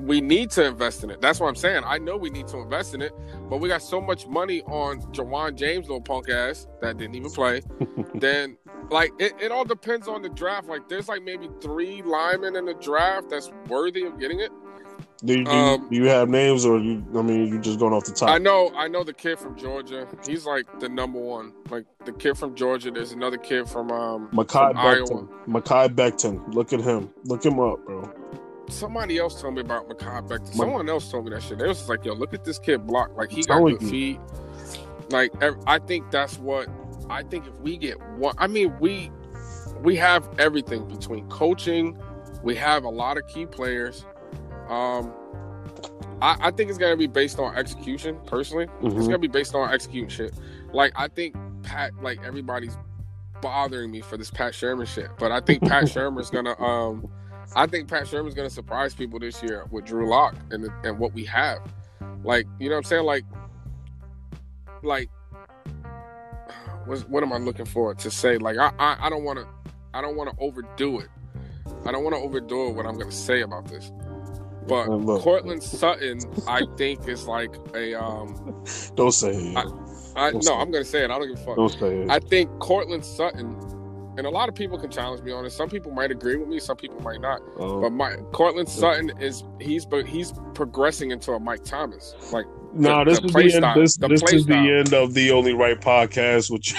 We need to invest in it. That's what I'm saying. I know we need to invest in it, but we got so much money on Ja'Wuan James, little punk ass that didn't even play. then, like, it, it all depends on the draft. Like, there's like maybe three linemen in the draft that's worthy of getting it.
Do you, do,
Um,
you, do you have names or you? I mean, you just going off the top.
I know, I know the kid from Georgia. He's like the number one. Like the kid from Georgia. There's another kid from um Mekhi Iowa.
Becton. Mekhi Becton. Look at him. Look him up, bro.
Somebody else told me about Mekhi Becton. Someone else told me that shit. They was like, "Yo, look at this kid block. Like he got good
you.
feet. Like I think that's what I think. If we get one, I mean, we we have everything between coaching. We have a lot of key players. Um, I, I think it's gonna be based on execution. Personally, it's
Mhm.
gonna be based on executing shit. Like I think Pat, like everybody's bothering me for this Pat Shurmur shit, but I think Pat Shurmur's gonna um. I think Pat Shurmur's going to surprise people this year with Drew Lock and and what we have. Like, you know what I'm saying? Like, like, what, what am I looking for to say? Like, I I, I don't want to I don't want to overdo it. I don't want to overdo it. What I'm going to say about this, but
look.
Courtland Sutton, I think is like a um.
Don't say it.
I- I
Don't
no,
say
I'm gonna say it. I don't give a fuck.
Don't say it.
I think Courtland Sutton, and a lot of people can challenge me on it. Some people might agree with me, some people might not.
Um,
But my Courtland Sutton is he's but he's progressing into a Mike Thomas. Like
no,
the-
this
the
is the end.
style-
This,
the
this is the end of the only right podcast. Which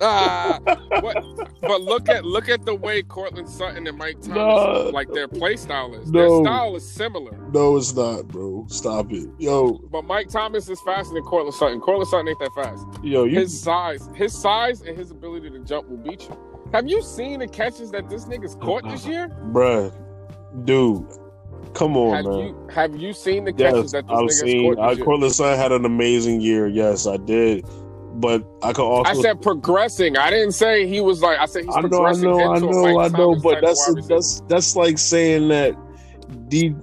ah, what, but look at look at the way Courtland Sutton and Mike Thomas
No.
like their play style is.
No.
Their style is similar.
no, it's not, bro. Stop it, yo,
But Mike Thomas is faster than Courtland Sutton. Courtland Sutton ain't that fast.
yo. You,
His size, his size, and his ability to jump will beat you. Have you seen the catches that this nigga's caught this uh-huh. year?
bruh, dude, come on,
have
man.
you have you seen the catches
Yes,
that this
I've
nigga's
seen.
caught
I,
this year?
Courtland Sutton had an amazing year. Yes, I did. But I could also.
I said progressing. I didn't say he was like. I said he's
I know, I
progressing
know, I know, I know. But that's
wide receiver.
that's that's like saying that D.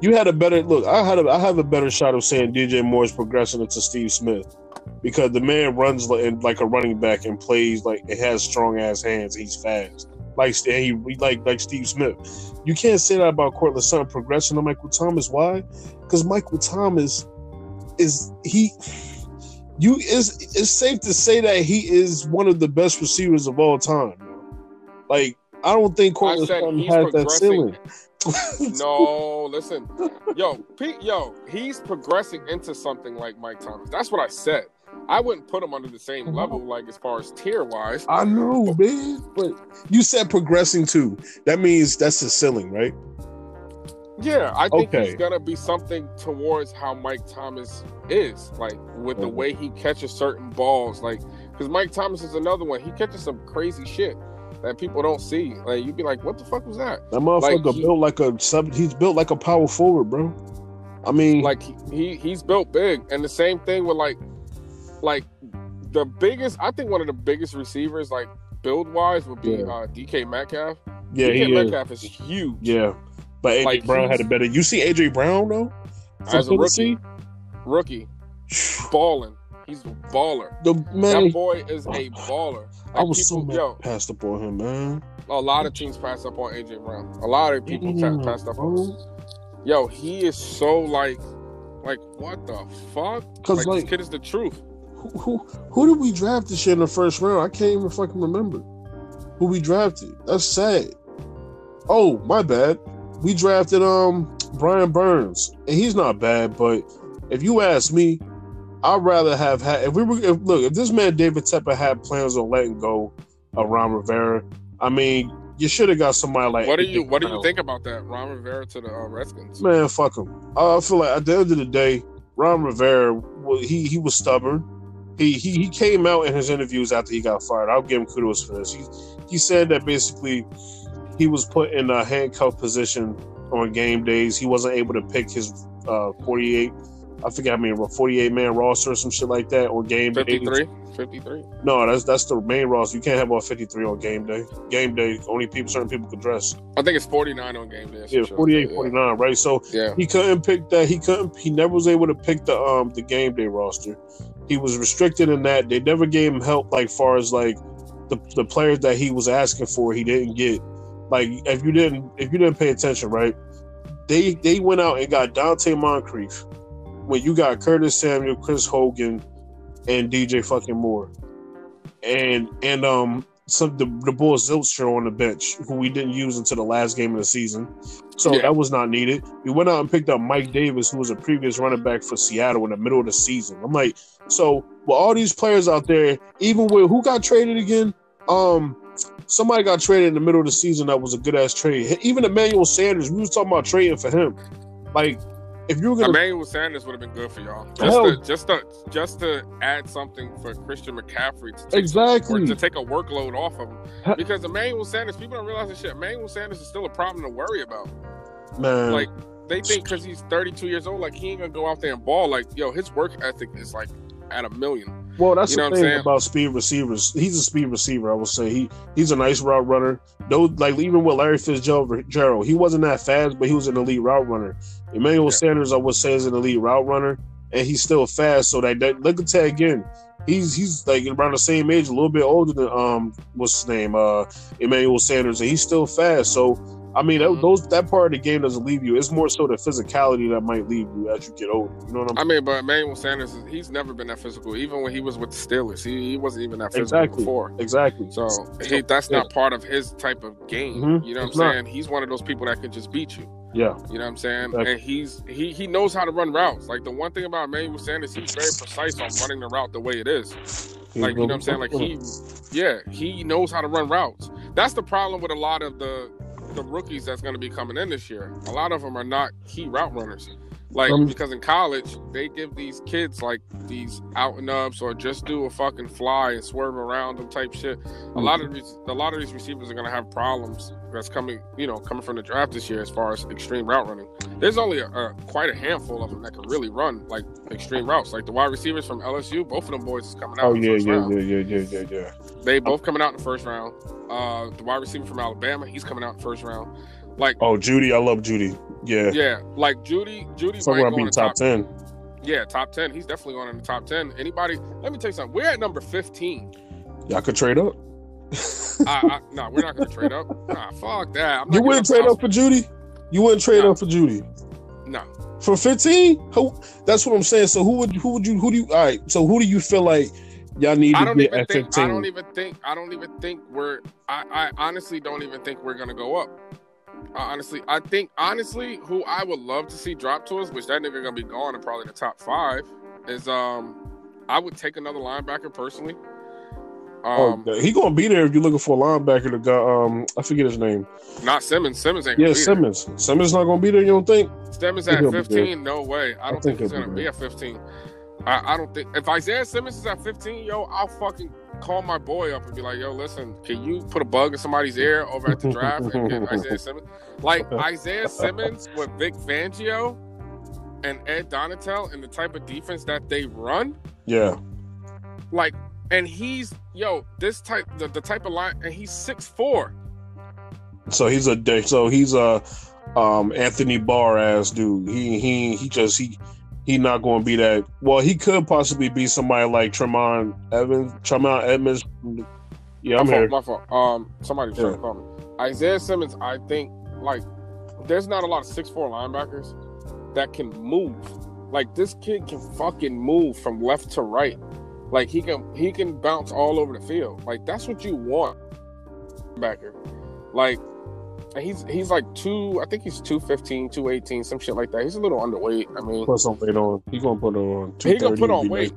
You had a better look. I had a, I have a better shot of saying DJ Moore is progressing into Steve Smith because the man runs like, a running back and plays like it has strong ass hands. He's fast, like he like like Steve Smith. You can't say that about Courtland Sutton progressing to Michael Thomas. Why? Because Michael Thomas is he. You is it's safe to say that he is one of the best receivers of all time. Like I don't think
Courtland
Sutton has that ceiling.
No, listen, yo, Pete, yo, he's progressing into something like Mike Thomas. That's what I said. I wouldn't put him under the same level, like as far as tier wise.
I know, man, but you said progressing too. That means that's the ceiling, right?
Yeah, I think
Okay.
he's gonna be something towards how Mike Thomas is, like with the
Mhm.
way he catches certain balls, like because Mike Thomas is another one. He catches some crazy shit that people don't see. Like you'd be like, "What the fuck was that?"
That motherfucker
Like, he-
built like a sub. He's built like a power forward, bro. I mean,
Like he, he he's built big, and the same thing with like like the biggest. I think one of the biggest receivers, like build wise, would be
Yeah.
uh, DK Metcalf.
yeah,
DK
he is.
Metcalf is huge.
Yeah, but AJ
Like,
Brown had a better. You see AJ Brown though?
As a rookie, rookie, balling. He's a baller.
The man,
That boy is a baller.
I
Like,
was so mad
yo,
passed up on him, man.
a lot of teams pass up on AJ Brown. A lot of people
Yeah,
passed up on. him. Yo, he is so like, like what the fuck?
Cause
Like,
like,
this kid is the truth.
Who, who did we draft this year in the first round? I can't even fucking remember who we drafted. That's sad. Oh, my bad. We drafted um Brian Burns, and he's not bad, but if you ask me, I'd rather have had if we were if, look if this man David Tepper had plans on letting go of Ron Rivera. I mean, you should have got somebody like
What do you What do you think about that? Ron Rivera to the uh, Redskins.
Man, fuck him. I feel like at the end of the day, Ron Rivera, well, he he was stubborn. He, he he came out in his interviews after he got fired. I'll give him kudos for this. He he said that basically he was put in a handcuff position on game days. He wasn't able to pick his uh, 48. I forget how many 48 man roster or some shit like that on game days.
53? 53.
No, that's that's the main roster. You can't have all 53 on game day. Game day, only people certain people can dress.
I think it's 49 on game day.
Yeah,
shit
48,
that,
49, right? So
Yeah.
he couldn't pick that. He couldn't. He never was able to pick the um the game day roster. He was restricted in that. They never gave him help, like far as like the the players that he was asking for. He didn't get. Like if you didn't if you didn't pay attention, right? They they went out and got Donte Moncrief when you got Curtis Samuel, Chris Hogan, and DJ fucking Moore, and and um some the the boy Zilcher on the bench who we didn't use until the last game of the season. So
Yeah.
that was not needed. We went out and picked up Mike Davis, who was a previous running back for Seattle in the middle of the season. I'm like, so with all these players out there, even with who got traded again, um, somebody got traded in the middle of the season that was a good ass trade. Even Emmanuel Sanders, we was talking about trading for him. Like, if you were gonna,
Emmanuel Sanders would have been good for y'all. Just
Hell.
to, just to just to add something for Christian McCaffrey to take,
Exactly.
to take a workload off of him. Because Emmanuel Sanders, people don't realize this shit. Emmanuel Sanders is still a problem to worry about.
man,
Like they think because he's 32 years old, like he ain't gonna go out there and ball. Like yo, his work ethic is like at a million.
Well, that's
You know
the
I'm
thing
saying?
about speed receivers. He's a speed receiver. I will say he he's a nice route runner. No, like even with Larry Fitzgerald, he wasn't that fast, but he was an elite route runner. Emmanuel
Yeah.
Sanders, I would say, is an elite route runner, and he's still fast. So that, that look at that again. He's he's like around the same age, a little bit older than um what's his name, uh Emmanuel Sanders, and he's still fast. So I mean, that-
Mhm.
those that part of the game doesn't leave you. It's more so the physicality that might leave you as you get older. You know what I'm
I mean, but Emmanuel Sanders, he's never been that physical. Even when he was with the Steelers, he, he wasn't even that physical
Exactly.
before.
Exactly.
So he, that's not part of his type of game.
Mhm.
You know what
It's
I'm
not.
saying? He's one of those people that can just beat you.
yeah.
You know what I'm saying?
Exactly.
And he's he he knows how to run routes. Like the one thing about Emmanuel Sanders, he's very precise on running the route the way it is. Like you know what I'm saying? Like he, yeah, he knows how to run routes. That's the problem with a lot of the the rookies that's going to be coming in this year. A lot of them are not key route runners. Like
Um,
because in college they give these kids like these out and ups or just do a fucking fly and swerve around them type shit. A lot of these a lot of these receivers are going to have problems that's coming you know coming from the draft this year as far as extreme route running. There's only a, a quite a handful of them that can really run like extreme routes. Like the wide receivers from LSU, both of them boys is coming out.
Oh yeah, yeah,
round.
yeah, yeah, yeah, yeah, yeah.
They both coming out in the first round. Uh, the wide receiver from Alabama, he's coming out in the first round. Like,
Oh, Jeudy, I love Jeudy. Yeah.
yeah, like Jeudy, Jeudy
So
might
we're
go
gonna
in
be
the
top
top.
ten.
Yeah, top ten. He's definitely going in the top ten. Anybody? Let me tell you something. We're at number fifteen.
Y'all could trade up.
I, I, no, we're not going to trade up. Nah, fuck that. I'm
You wouldn't trade up for Jeudy. You wouldn't trade
No.
up for Jeudy
No,
for fifteen. Who? That's what I'm saying. So who would who would you who do you? All right. So who do you feel like y'all need
I
to
don't even
at
think. I don't even think. I don't even think we're. I, I honestly don't even think we're going to go up. I honestly, I think honestly, who I would love to see drop to us, which that nigga gonna be gone in probably the top five, is um, I would take another linebacker personally. Um,
oh, he gonna be there if you're looking for a linebacker. The guy, um, I forget his name.
not Simmons. Simmons ain't
Yeah,
gonna be
Simmons. Simmons not gonna be there. You don't think?
Simmons at 15, no way. I don't think,
think
he's gonna
be
be at 15. I, I don't think if Isaiah Simmons is at 15, yo, I'll fucking call my boy up and be like, yo, listen, can you put a bug in somebody's ear over at the draft and get Isaiah Simmons? Like Isaiah Simmons with Vic Fangio and Ed Donatell and the type of defense that they run,
Yeah.
like, and he's yo, this type the, the type of line, and he's six four.
So he's a dick. So he's a um Anthony Barr ass dude. He he he just he he not going to be that. Well, he could possibly be somebody like Tremont Evans. Tremaine Edmunds. Yeah, I'm
my
here.
fault, my fault. Um, somebody
Yeah.
to call me. Isaiah Simmons, I think, like, there's not a lot of six four linebackers that can move. Like this kid can fucking move from left to right. Like he can he can bounce all over the field. Like that's what you want, backer. Like he's he's like two. I think he's 215, 218, some shit like that. He's a little underweight. I mean,
Put some weight on. He gonna put on.
he gonna put on weight,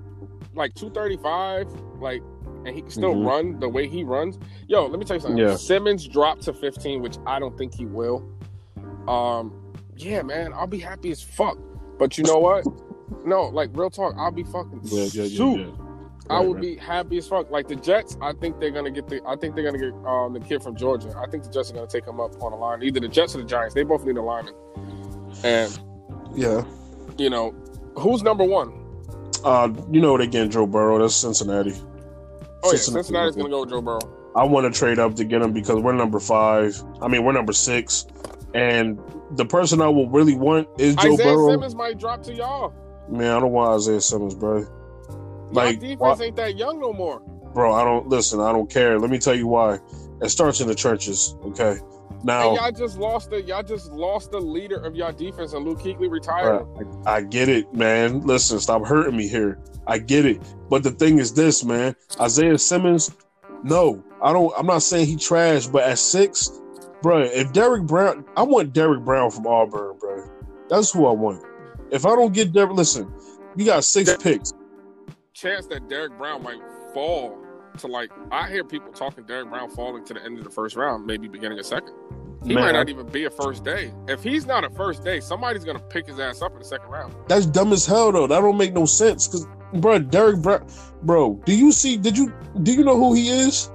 like two thirty five, like, and he can still
Mhm.
run the way he runs. Yo, let me tell you something.
Yeah.
Simmons dropped to fifteen, which I don't think he will. Um, yeah, man, I'll be happy as fuck. But you know what? no, like real talk, I'll be fucking
Yeah, yeah, yeah.
I would be happy as fuck. Like the Jets, I think they're gonna get the. I think they're gonna get um, the kid from Georgia. I think the Jets are gonna take him up on a line. Either the Jets or the Giants. They both need a lineman. And
Yeah.
you know, who's number one?
Uh, you know they getting Joe Burrow. That's Cincinnati.
Oh yeah,
Cincinnati.
Cincinnati's gonna go with Joe Burrow.
I want to trade up to get him because we're number five. I mean, we're number six, and the person I will really want is Joe
Isaiah
Burrow.
Simmons might drop to y'all.
Man, I don't want Isaiah Simmons, bro.
Like
Like,
defense
why-
ain't that young no more.
bro, I don't listen. I don't care. Let me tell you why. It starts in the trenches. Okay. Now,
And y'all just lost the y'all just lost the leader of y'all defense and Luke Kuechly retired.
Bruh, I get it, man. Listen, stop hurting me here. I get it. But the thing is this, man. Isaiah Simmons, no. I don't I'm not saying he trash, but at six, bro, if Derrick Brown I want Derrick Brown from Auburn, bro. That's who I want. If I don't get Derrick, listen, you got six picks.
Chance that Derrick Brown might fall to like I hear people talking Derrick Brown falling to the end of the first round, maybe beginning of second. He
Man,
might not even be a first day. If he's not a first day, somebody's gonna pick his ass up in the second round.
That's dumb as hell though. That don't make no sense. Cause bro, Derrick Brown bro, do you see did you do you know who he is?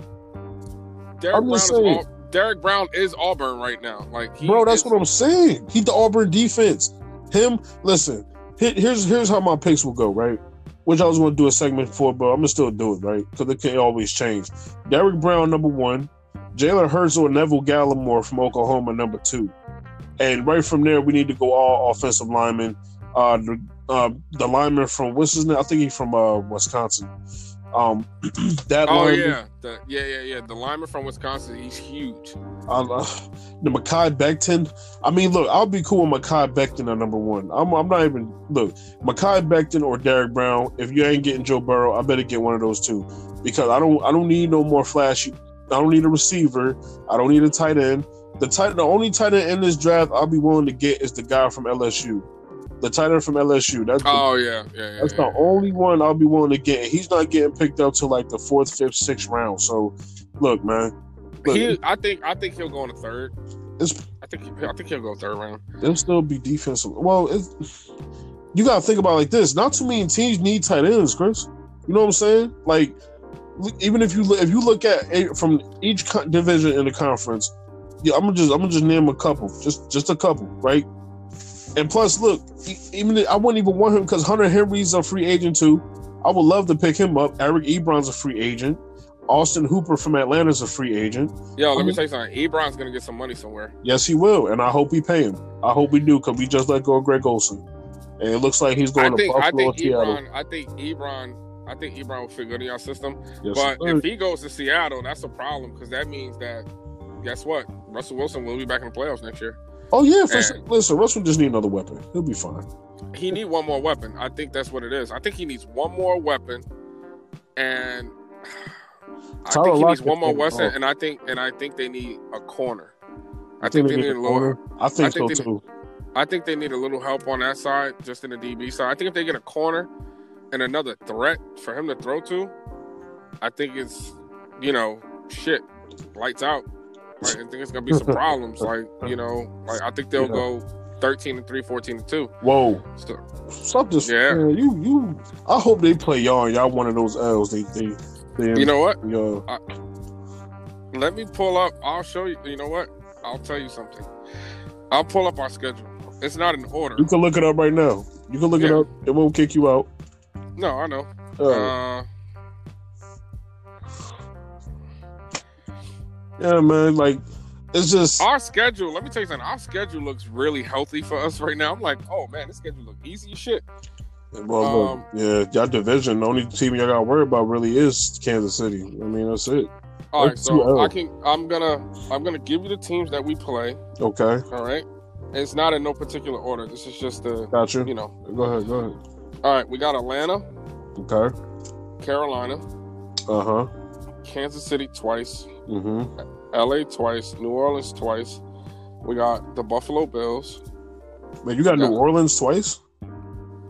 Derrick
I'm
Brown is
just saying.
all, Derrick Brown is Auburn right now. Like he
Bro, that's
is-
what I'm saying. He the Auburn defense. Him, listen. Here's here's how my picks will go, right? Which I was going to do a segment for, but I'm gonna still do it, right? Because it can always change. Derrick Brown, number one. Jalen Hurts or Neville Gallimore from Oklahoma, number two. And right from there, we need to go all offensive linemen. Uh, the, uh, the lineman from what's his name? I think he's from uh, Wisconsin. Um, that
Oh
lineman,
yeah, the, yeah, yeah, yeah. The lineman from Wisconsin, he's huge.
uh, the Mekhi Becton. I mean, look, I'll be cool with Mekhi Becton at number one. I'm, I'm not even look Mekhi Becton or Derrick Brown. If you ain't getting Joe Burrow, I better get one of those two because I don't I don't need no more flashy. I don't need a receiver. I don't need a tight end. The tight, the only tight end in this draft I'll be willing to get is the guy from LSU. The tight end from LSU. That's the,
Oh yeah, yeah, yeah.
that's
yeah,
the only one I'll be willing to get. He's not getting picked up to like the fourth, fifth, sixth round. So, look, man, look,
He, I think, I think he'll go in the third. I think, I think he'll go third round.
it'll still be defensive. Well, you got to think about it like this. Not too many teams need tight ends, Chris. You know what I'm saying? Like, even if you look- if you look at a, from each division in the conference, yeah, I'm gonna just I'm gonna just name a couple, just just a couple, right? And plus, look, even I wouldn't even want him because Hunter Henry's a free agent too. I would love to pick him up. Eric Ebron's a free agent. Austin Hooper from Atlanta's a free agent.
Yo, let me tell you something. Ebron's gonna get some money somewhere.
Yes, he will, and I hope we pay him. I hope we do because we just let go of Greg Olsen, and it looks like he's going
I
to
think, I
Buffalo or
think. Ebron, I think Ebron, I think Ebron will fit good in your system.
Yes,
But
sir.
if he goes to Seattle, that's a problem because that means that guess what? Russell Wilson will be back in the playoffs next year.
Oh yeah, for
and-
sure. Listen, Russell just need another weapon. He'll be fine.
He need one more weapon. I think that's what it is. I think he needs one more weapon, and I
Tyler
think he needs one more weapon, and I think and I think they need a corner. I
I
think they
they
need a
a
little.
corner. I think
I
so
think they-
too.
I think they need a little help on that side, just in the DB side. I think if they get a corner and another threat for him to throw to, I think it's you know shit lights out. Like, I think it's gonna be some problems. Like you know, like I think they'll
Yeah.
go thirteen and three, 14 and two.
Whoa,
So,
stop this.
Yeah.
man. you you. I hope they play y'all. and Y'all one of those L's. They they. they
you know what?
Yo,
Let me pull up. I'll show you. You know what? I'll tell you something. I'll pull up our schedule. It's not in order.
you can look it up right now. You can look it up. It won't kick you out.
No, I know.
Uh,
Uh,
yeah, man. Like it's just.
our schedule. Let me tell you something. Our schedule looks really healthy for us right now. I'm like, oh man, this schedule look easy as shit.
Well,
Um,
yeah, y'all division. The only team y'all got to worry about really is Kansas City. I mean, that's it.
All right,
That's
so. I can. I'm gonna. I'm gonna give you the teams that we play.
Okay,
All right. It's not in no particular order. This is just the.
got you.
You know.
Go ahead, go ahead.
All right. We got Atlanta,
Okay.
Carolina,
Uh huh.
Kansas City twice,
Mm-hmm.
LA twice, New Orleans twice. We got the Buffalo Bills.
Man, you got
Yeah.
New Orleans twice.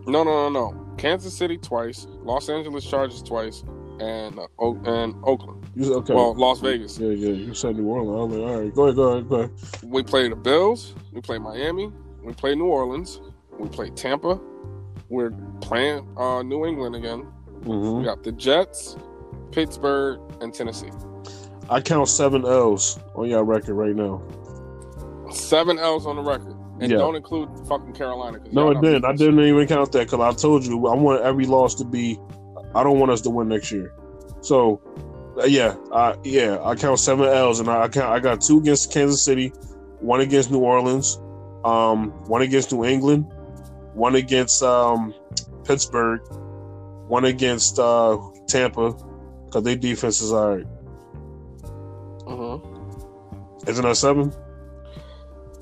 No, no, no, no. Kansas City twice, Los Angeles Chargers twice, and uh, o- and Oakland.
You okay?
Well, Las Vegas.
yeah, yeah. You said New Orleans. Like, all right, go ahead, go ahead, go ahead.
We play the Bills. We play Miami. We play New Orleans. We play Tampa. We're playing uh, New England again. We
Mm-hmm.
got the Jets, Pittsburgh, and Tennessee.
I count seven L's on your record right now.
Seven L's on the record, and
Yeah.
don't include fucking Carolina.
No, it didn't. I didn't even count that because I told you I want every loss to be. I don't want us to win next year. So, uh, yeah, I yeah, I count seven L's, and I, I count. I got two against Kansas City, one against New Orleans, um, one against New England, one against um, Pittsburgh, one against uh, Tampa because their defense is all right. Isn't that seven?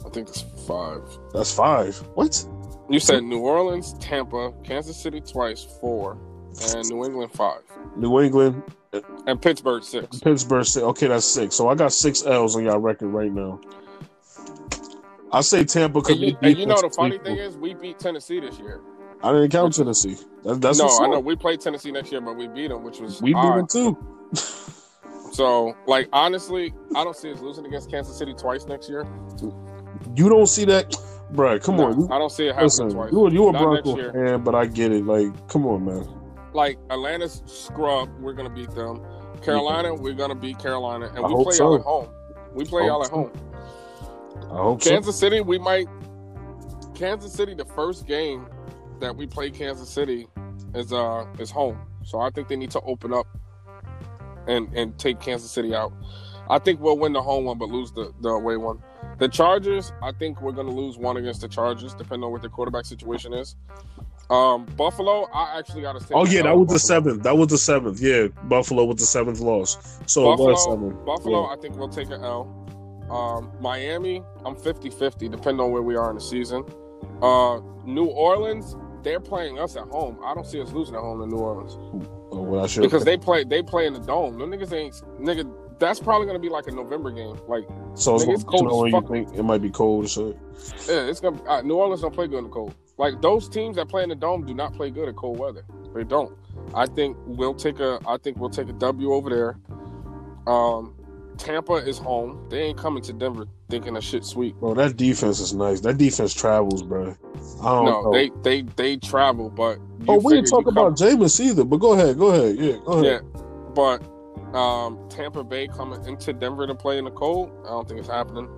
I think it's five.
That's five. What?
You said New Orleans, Tampa, Kansas City twice, four, and New England five,
New England,
and Pittsburgh six.
Pittsburgh. Six. Okay, that's six. So I got six L's on y'all record right now. I say Tampa because
And you, and you know the funny thing is, we beat Tennessee this year.
I didn't count Tennessee. That, that's
no, I know we played Tennessee next year, but we beat them, which was
We beat
odd.
them too.
So, like honestly, I don't see us losing against Kansas City twice next year.
You don't see that, Bruh, Come
No,
on,
I don't see it happening
listen.
twice.
You, you a Bronco fan, but I get it. Like, come on, man.
Like Atlanta's scrub, we're gonna beat them. Carolina, we're gonna beat Carolina, and
I
we play
so.
y'all at home. We play y'all at
so.
home.
I hope
Kansas City, we might. Kansas City, the first game that we play Kansas City is uh is home, so I think they need to open up and and take Kansas City out. I think we'll win the home one, but lose the the away one. The Chargers, I think we're gonna lose one against the Chargers, depending on what the quarterback situation is. Um, Buffalo, I actually got to say.
Oh yeah, that was the seventh. That was the seventh. Yeah, Buffalo with the seventh loss. So
Buffalo,
it was seven.
Buffalo,
Yeah.
I think we'll take an L. Um, Miami, I'm 50-50, depending on where we are in the season. Uh, New Orleans, they're playing us at home. I don't see us losing at home in New Orleans
Oh, well, I should
because they play they play in the dome. Them niggas ain't nigga. That's probably gonna be like a November game. Like,
so it's,
nigga, it's cold
and you think it might be cold or shit.
yeah, it's gonna. Uh, New Orleans don't play good in the cold. Like those teams that play in the dome do not play good in cold weather. They don't. I think we'll take a. I think we'll take a W over there. Um, Tampa is home. They ain't coming to Denver thinking that shit sweet.
Bro, that defense is nice. That defense travels, bro. I don't
No,
know.
they they they travel, but
oh, we didn't talk about Jameis either. But go ahead, go ahead. Yeah, go ahead.
yeah, but um, Tampa Bay coming into Denver to play in the cold. I don't think it's happening.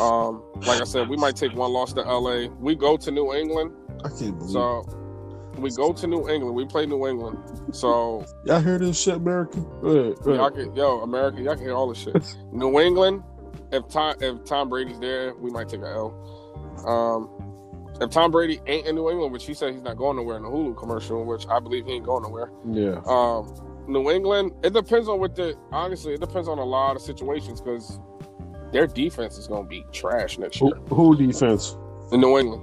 Um, like I said, we might take one loss to LA. We go to New England,
I can't believe.
so we go to New England. We play New England, so
Y'all hear this shit, America? Go ahead, go
y'all
ahead.
can yo America, y'all can hear all this shit. New England, if Tom if Tom Brady's there, we might take a L. Um, if Tom Brady ain't in New England, which he said he's not going nowhere in the Hulu commercial, which I believe he ain't going nowhere.
Yeah.
Um, New England, it depends on what the honestly, it depends on a lot of situations because their defense is going to be trash next
Who,
year.
who defense?
In New England,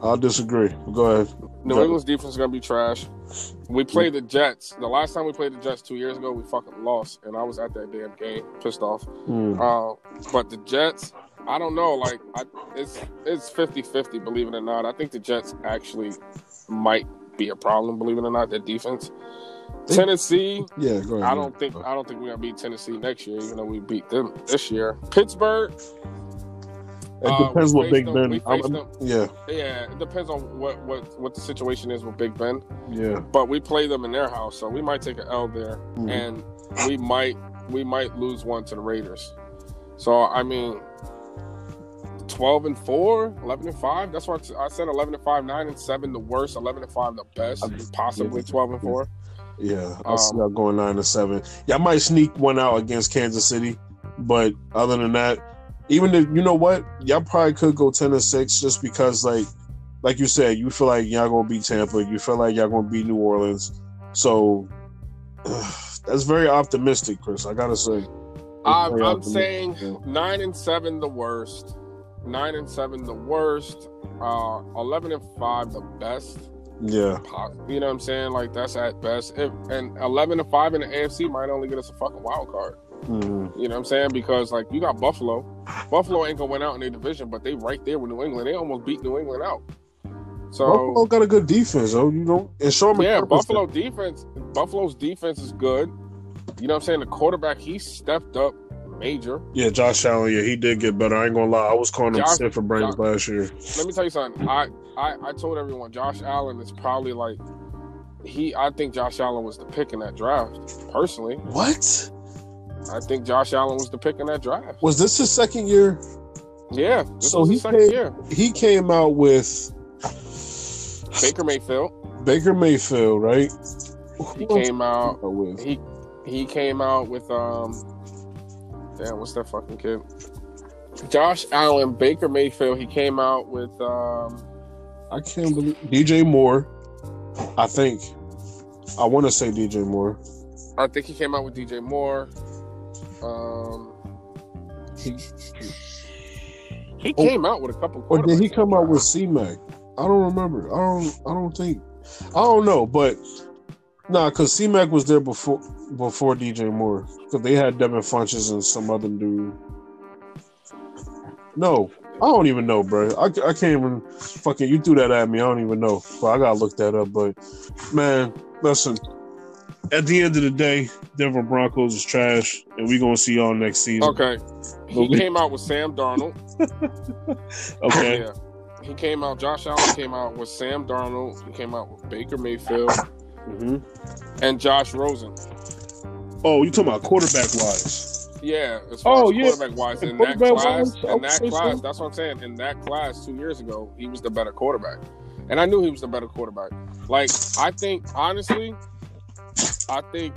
I'll disagree. Go ahead.
New
Go.
England's defense is going to be trash. We played the Jets. The last time we played the Jets two years ago, we fucking lost, and I was at that damn game, pissed off.
Hmm.
Uh, but the Jets, I don't know. Like, I, it's it's 50-50, believe it or not. I think the Jets actually might be a problem, believe it or not. Their defense. Tennessee,
Yeah, go ahead.
I don't think I don't think we're gonna beat Tennessee next year, even though we beat them this year. Pittsburgh,
It
uh,
depends
we
what Big
them-
Ben. I'm-
them.
yeah,
yeah, it depends on what what what the situation is with Big Ben.
yeah.
But we play them in their house, so we might take an L there,
Mhm.
and we might we might lose one to the Raiders. So I mean. 12 and 4 11 and 5 that's what i said 11 and 5 9 and 7 the worst 11 and 5 the best and possibly 12 and 4
Yeah, I see
Um,
y'all going nine to seven. Y'all might sneak one out against Kansas City, but other than that, even if you know what, y'all probably could go ten to six just because, like, like you said, you feel like y'all gonna beat Tampa, you feel like y'all gonna beat New Orleans. So that's very optimistic, Chris. I gotta say.
I'm, I'm saying
yeah.
nine and seven the worst, nine and seven the worst, uh, eleven and five the best.
Yeah,
You know what I'm saying? Like that's at best. If, and eleven and five in the AFC might only get us a fucking wild card.
Mhm.
You know what I'm saying? Because like you got Buffalo, Buffalo ain't gonna win out in their division, but they right there with New England. They almost beat New England out. So
Buffalo got a good defense, though. You don't. And Sean
yeah,
McDermott's
Buffalo defense. Buffalo's defense is good. You know what I'm saying? The quarterback he stepped up major.
Yeah, Josh Allen. Yeah, he did get better. I ain't gonna lie. I was calling him
Josh-
for brains
Josh-
last year.
let me tell you something. I, I I told everyone Josh Allen is probably like he. I think Josh Allen was the pick in that draft. Personally,
What
I think Josh Allen was the pick in that draft.
was this his second year?
Yeah, this
So
was
he
his second
came-
year.
He came out with
Baker Mayfield.
Baker Mayfield, right?
He
Who
came out.
with?
He he came out with um. Damn, what's that fucking kid? Josh Allen, Baker Mayfield. He came out with um.
I can't believe DJ Moore. I think. I want to say DJ Moore.
I think he came out with DJ Moore. Um,
He,
he
Oh.
came out with a couple.
or did he come out with C Mac? I don't remember. I don't. I don't think. I don't know, but nah, because C Mac was there before before DJ Moore. Because they had Devin Funchess and some other dude. No, I don't even know, bro. I, I can't even fucking. You threw that at me. I don't even know. But I gotta look that up. But man, listen. At the end of the day, Denver Broncos is trash, and we're gonna see y'all next season.
Okay. He
we-
came out with Sam Darnold.
Okay.
Yeah. He came out, Josh Allen came out with Sam Darnold. He came out with Baker Mayfield
hmm
and Josh Rosen.
Oh, you talking about quarterback wise?
Yeah, as far
Oh,
as
yeah.
quarterback wise, in that class,
wise,
in that
say so.
class, that's what I'm saying. In that class two years ago, he was the better quarterback. And I knew he was the better quarterback. Like, I think, honestly, I think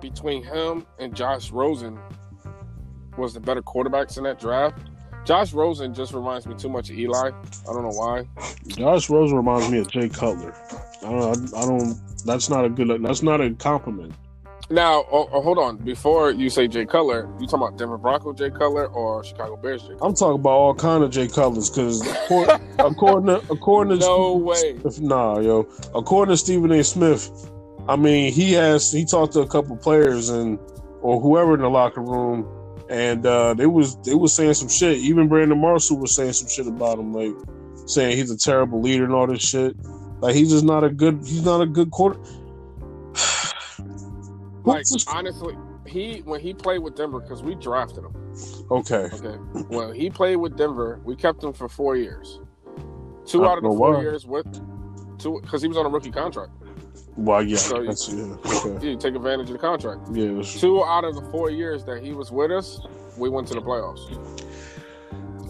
between him and Josh Rosen was the better quarterbacks in that draft. Josh Rosen just reminds me too much of Eli. I don't know why.
Josh Rosen reminds me of Jay Cutler. I don't. I don't. That's not a good. That's not a compliment.
Now, oh, oh, hold on. Before you say Jay Cutler, you talking about Denver Bronco Jay Cutler or Chicago Bears Jay? Cutler?
I'm talking about all kind of Jay Cutlers because according to according to
No way.
If, nah, yo. According to Stephen A. Smith, I mean, he has he talked to a couple players and or whoever in the locker room, and uh, they was they was saying some shit. Even Brandon Marshall was saying some shit about him, like saying he's a terrible leader and all this shit. Like he's just not a good he's not a good quarter.
Like honestly, he when he played with Denver because we drafted him.
okay,
Okay, when he played with Denver, we kept him for four years. Two out of the four
why.
years with two because he was on a rookie contract.
Well, yeah,
So you-
yeah, okay,
You take advantage of the contract.
yeah.
Two out of the four years that he was with us, we went to the playoffs.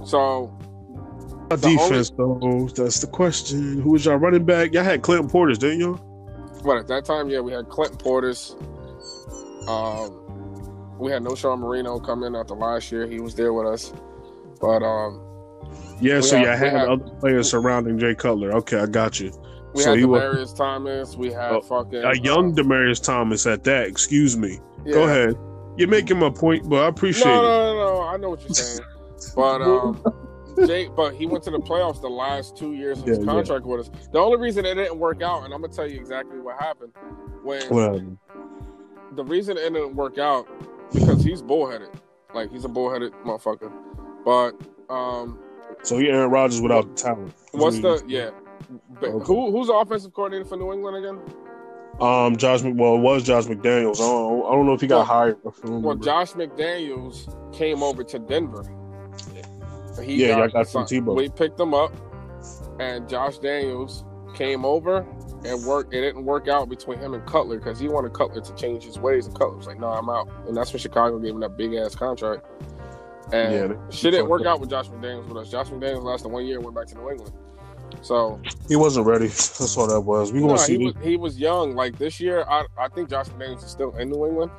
So
defense though, that's the question. Who was y'all running back? Y'all had Clinton Portis, didn't y'all?
But at that time, yeah, we had Clinton Portis. Um, we had no Sean Marino come in after last year. He was there with us. But um,
Yeah, so y'all had
had-
other players surrounding Jay Cutler. Okay, I got you.
We
So
had
was-
Demaryius Thomas. We had
Oh,
fucking
A young
uh,
Demaryius Thomas at that. Excuse me.
yeah.
Go ahead. You're making my point, but I appreciate
No,
it.
no, no, no. I know what you're saying. but um, Jay, but he went to the playoffs the last two years of his
Yeah, yeah.
contract with us. The only reason it didn't work out, and I'm gonna tell you exactly what happened when the reason it didn't work out because he's bullheaded. Like he's a bullheaded motherfucker. But um,
so he Aaron Rodgers without talent.
what's the yeah? But
Okay.
Who who's the offensive coordinator for New England again?
um Josh? Well, it was Josh McDaniels. I don't, I don't know if he got
Well-
hired.
Well. Josh McDaniels came over to Denver. He
Yeah, y'all got from Tebow.
We picked him up, and Josh Daniels came over and worked. It didn't work out between him and Cutler because he wanted Cutler to change his ways, and Cutler was like, "No, I'm out." And that's when Chicago gave him that big ass contract. And
Yeah,
shit didn't work out with Josh McDaniels with us. Josh McDaniels lasted one year and went back to New England. So
he wasn't ready. That's all that was. We
no,
gonna see.
he was he was young. Like this year, I I think Josh McDaniels is still in New England.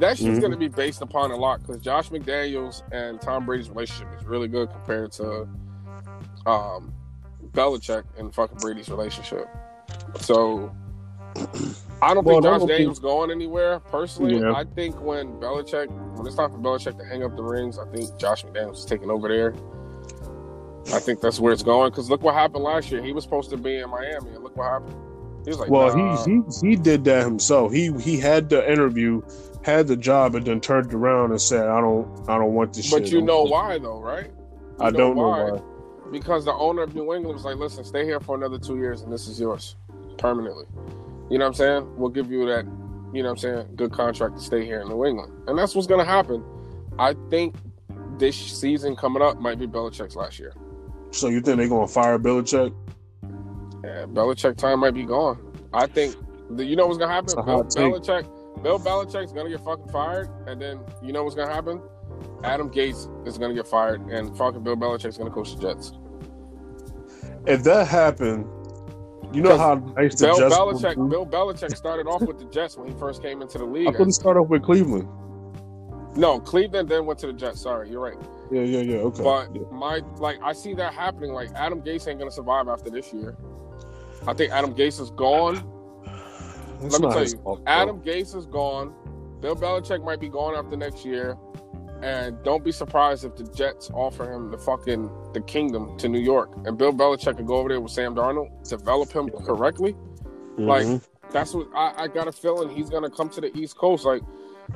That shit's
Mhm.
going to be based upon a lot because Josh McDaniels and Tom Brady's relationship is really good compared to um, Belichick and fucking Brady's relationship. So I don't
Well,
think Josh
don't
Daniels going anywhere. Personally,
Yeah.
I think when Belichick, when it's time for Belichick to hang up the rings, I think Josh McDaniels is taking over there. I think that's where it's going because look what happened last year. He was supposed to be in Miami, and look what happened. He was like,
Well,
nah.
he, he he did that himself. He he had the interview, had the job, and then turned around and said, "I don't I don't want this
But
shit."
you know why though, right? You
I don't know why.
Because the owner of New England was like, "Listen, stay here for another two years, and this is yours permanently." You know what I'm saying? We'll give you that. You know what I'm saying? Good contract to stay here in New England, and that's what's going to happen. I think this season coming up might be Belichick's last year.
So you think they're gonna fire Belichick?
Yeah, Belichick time might be gone. I think. the- You know what's going to happen? Bill
take.
Belichick. Bill Belichick's going to get fucking fired, and then you know what's going to happen? Adam Gase is going to get fired, and fucking Bill Belichick's going to coach the Jets.
If that happened, you know how nice
Bill
Jets
Belichick. Bill Belichick started off with the Jets when he first came into the league.
I couldn't start off with Cleveland.
No, Cleveland then went to the Jets. Sorry, you're right.
Yeah, yeah, yeah. Okay.
But
Yeah.
my like, I see that happening. Like Adam Gase ain't gonna survive after this year. I think Adam Gase is gone.
That's
let me tell you,
fault.
Adam Gase is gone. Bill Belichick might be gone after next year. And don't be surprised if the Jets offer him the fucking the kingdom to New York. And Bill Belichick could go over there with Sam Darnold, develop him correctly. like,
Mhm.
That's what I, I got a feeling he's gonna come to the East Coast. Like,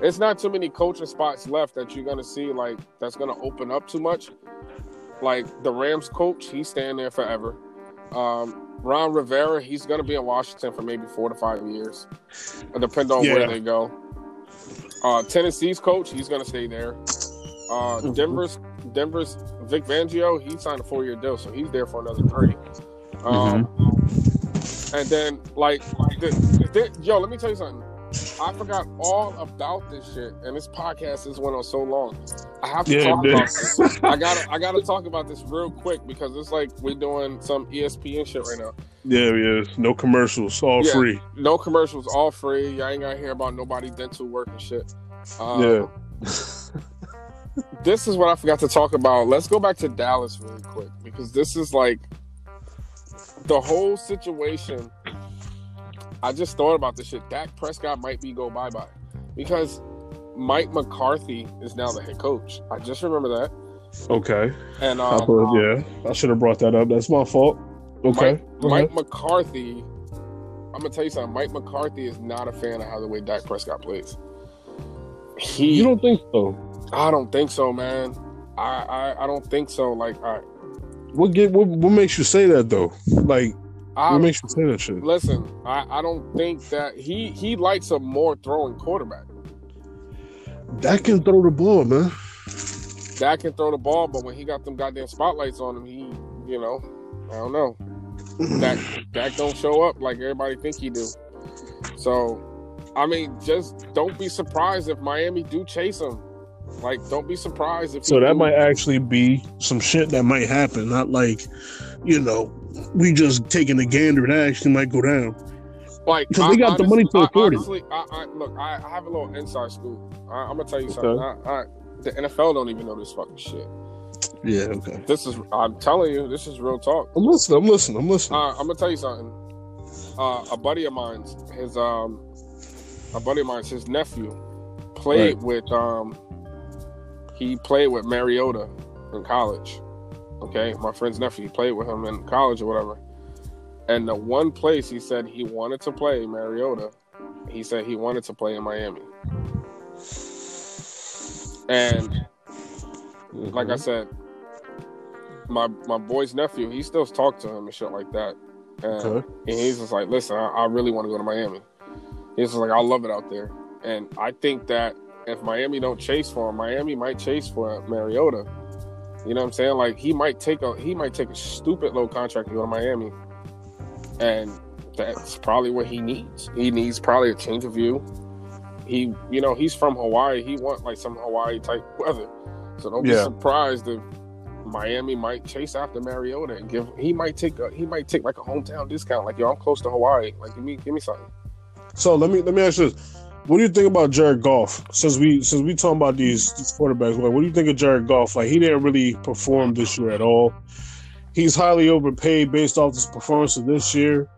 it's not too many coaching spots left that you're gonna see like that's gonna open up too much. Like the Rams coach, he's staying there forever. Um, Ron Rivera, he's gonna be in Washington for maybe four to five years, depending on
Yeah.
where they go. Uh, Tennessee's coach, he's gonna stay there. Uh,
Mhm.
Denver's Denver's Vic Fangio, he signed a four year deal, so he's there for another three. Um, And then like, the, the, yo, let me tell you something. I forgot all about this shit, and this podcast has went on so long. I have to
Yeah,
talk about this. I gotta, I gotta talk about this real quick because it's like we're doing some ESPN shit right now.
Yeah, yeah. No commercials, all
Yeah.
free.
No commercials, all free. Y'all ain't gotta hear about nobody dental work and shit. Um,
Yeah.
this is what I forgot to talk about. Let's go back to Dallas really quick because this is like the whole situation I just thought about this shit. Dak Prescott might be go bye bye because Mike McCarthy is now the head coach. I just remember that.
Okay.
And
I
um,
thought-
um,
yeah, I should have brought that up. That's my fault. Okay.
Mike, Mike. McCarthy. I'm gonna tell you something. Mike McCarthy is not a fan of how the way Dak Prescott plays. He,
You don't think so?
I don't think so, man. I, I, I don't think so. Like, I,
What get what, what makes you say that though? Like,
I
what makes you say that shit?
listen. I, I don't think that he, he likes a more throwing quarterback.
That can throw the ball, man.
Dak can throw the ball, but when he got them goddamn spotlights on him, he, you know, I don't know. Dak, Dak don't show up like everybody think he do. So, I mean, just don't be surprised if Miami do chase him. Like, don't be surprised if.
So that
do-
might actually be some shit that might happen. Not like, you know, we just taking a gander. That actually might go down.
Like
because they got the money to
I-
afford it.
honestly, I, I, look, I, I have a little inside scoop. I, I'm gonna tell you something. I, I, the NFL don't even know this fucking shit.
Yeah. Okay.
This is, I'm telling you, this is real talk.
I'm listening. I'm listening. I'm listening.
Uh, I'm gonna tell you something. Uh, a buddy of mine's, his um, a buddy of mine's, his nephew, played with um, he played with Mariota in college. Okay, my friend's nephew he played with him in college or whatever. And the one place he said he wanted to play Mariota, he said he wanted to play in Miami. And like I mm-hmm. said, my my boy's nephew, he still talks to him and shit like that. And,
Okay.
and he's just like, listen, I, I really want to go to Miami. He's just like, I love it out there. And I think that if Miami don't chase for him, Miami might chase for Mariota. You know what I'm saying? Like he might take a he might take a stupid low contract to go to Miami. And that's probably what he needs. He needs probably a change of view. He you know, he's from Hawaii. He want like some Hawaii type weather. So don't be surprised if Miami might chase after Mariota and give he might take a he might take like a hometown discount. Like yo, I'm close to Hawaii. Like give me give me something.
So let me let me ask you this: What do you think about Jared Goff? Since we since we talking about these these quarterbacks, like, what do you think of Jared Goff? Like he didn't really perform this year at all. He's highly overpaid based off his performance of this year.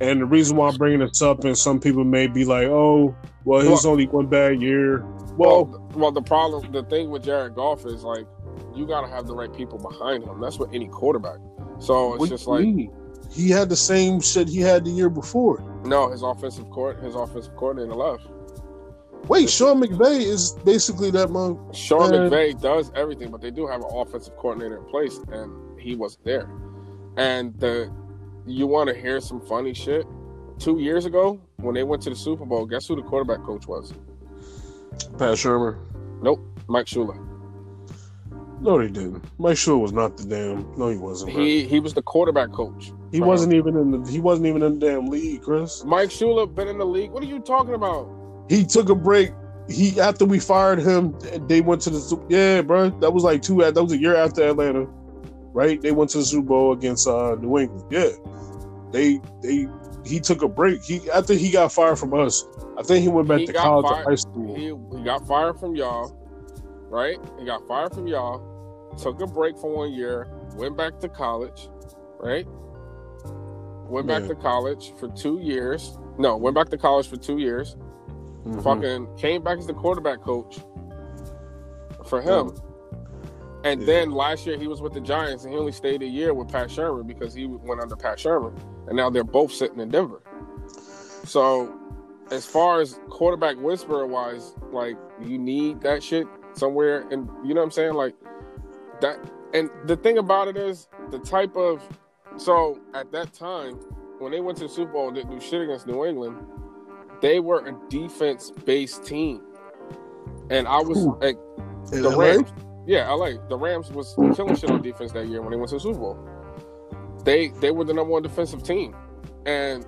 And the reason why I'm bringing this up, and some people may be like, "Oh, well, he's only one bad year."
Well,
Well,
well, the problem, the thing with Jared Goff is like you got to have the right people behind him. That's what any quarterback. So it's just like
mean? he had the same shit he had the year before.
no, his offensive court, his offensive coordinator left.
Wait, Sean McVay is basically that month.
Sean
Man.
McVay does everything, but they do have an offensive coordinator in place, and he wasn't there. And the you want to hear some funny shit? Two years ago, when they went to the Super Bowl, guess who the quarterback coach was?
Pat Shurmur.
Nope, Mike Shula.
No, he didn't. Mike Shula was not the damn. No, he wasn't. bro.
He he was the quarterback coach.
He wasn't even in the. He wasn't even in the damn league, Chris.
Mike Shula been in the league. What are you talking about?
He took a break. He after we fired him, they went to the. Yeah, bro, that was like two. That was a year after Atlanta, right? They went to the Super Bowl against uh, New England. Yeah, they they. He took a break. He after he got fired from us. I think he went back
He
to college or high school.
He, he got fired from y'all, right? He got fired from y'all, took a break for one year, went back to college, right? Went back to college for two years. No, went back to college for two years.
Mhm.
Fucking came back as the quarterback coach for him. And
Yeah.
then last year he was with the Giants and he only stayed a year with Pat Shurmur because he went under Pat Shurmur. And now they're both sitting in Denver. So as far as quarterback whisperer wise, like you need that shit somewhere and you know what I'm saying? Like that and the thing about it is the type of so at that time when they went to the Super Bowl didn't do shit against New England, they were a defense based team. And I was
Who?
like
In
the
LA?
Rams. Yeah, I like The Rams was killing shit on defense that year when they went to the Super Bowl. They they were the number one defensive team. And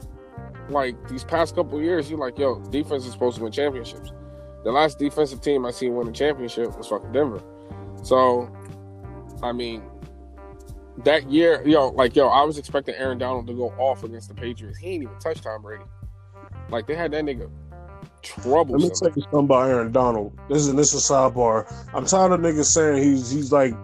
like these past couple years, you're like, yo, defense is supposed to win championships. The last defensive team I seen win a championship was fucking Denver. So, I mean, that year, yo, like yo, I was expecting Aaron Donald to go off against the Patriots. He ain't even touched Tom Brady. Like they had that nigga trouble.
Let me tell you something about Aaron Donald. This is this is a sidebar. I'm tired of niggas saying he's he's like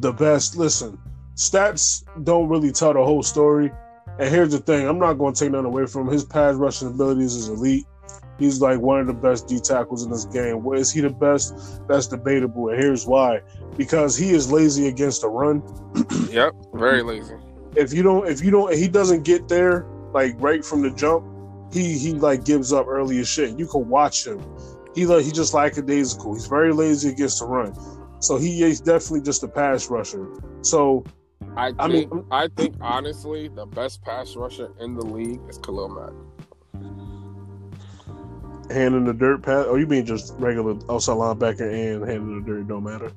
the best. Listen, stats don't really tell the whole story. And here's the thing: I'm not going to take nothing away from him. His pass rushing abilities is elite. He's like one of the best D tackles in this game. Is he the best? That's debatable. And here's why: because he is lazy against the run.
yep, very lazy.
If you don't, if you don't, he doesn't get there like right from the jump. He he like gives up early as shit. You can watch him. He like he just lackadaisical. He's very lazy against the run. So he is definitely just a pass rusher. So
I think, I mean, I think honestly, the best pass rusher in the league is Khalil Mack.
Hand in the dirt pass? Oh, you mean just regular outside linebacker and hand in the dirt don't matter?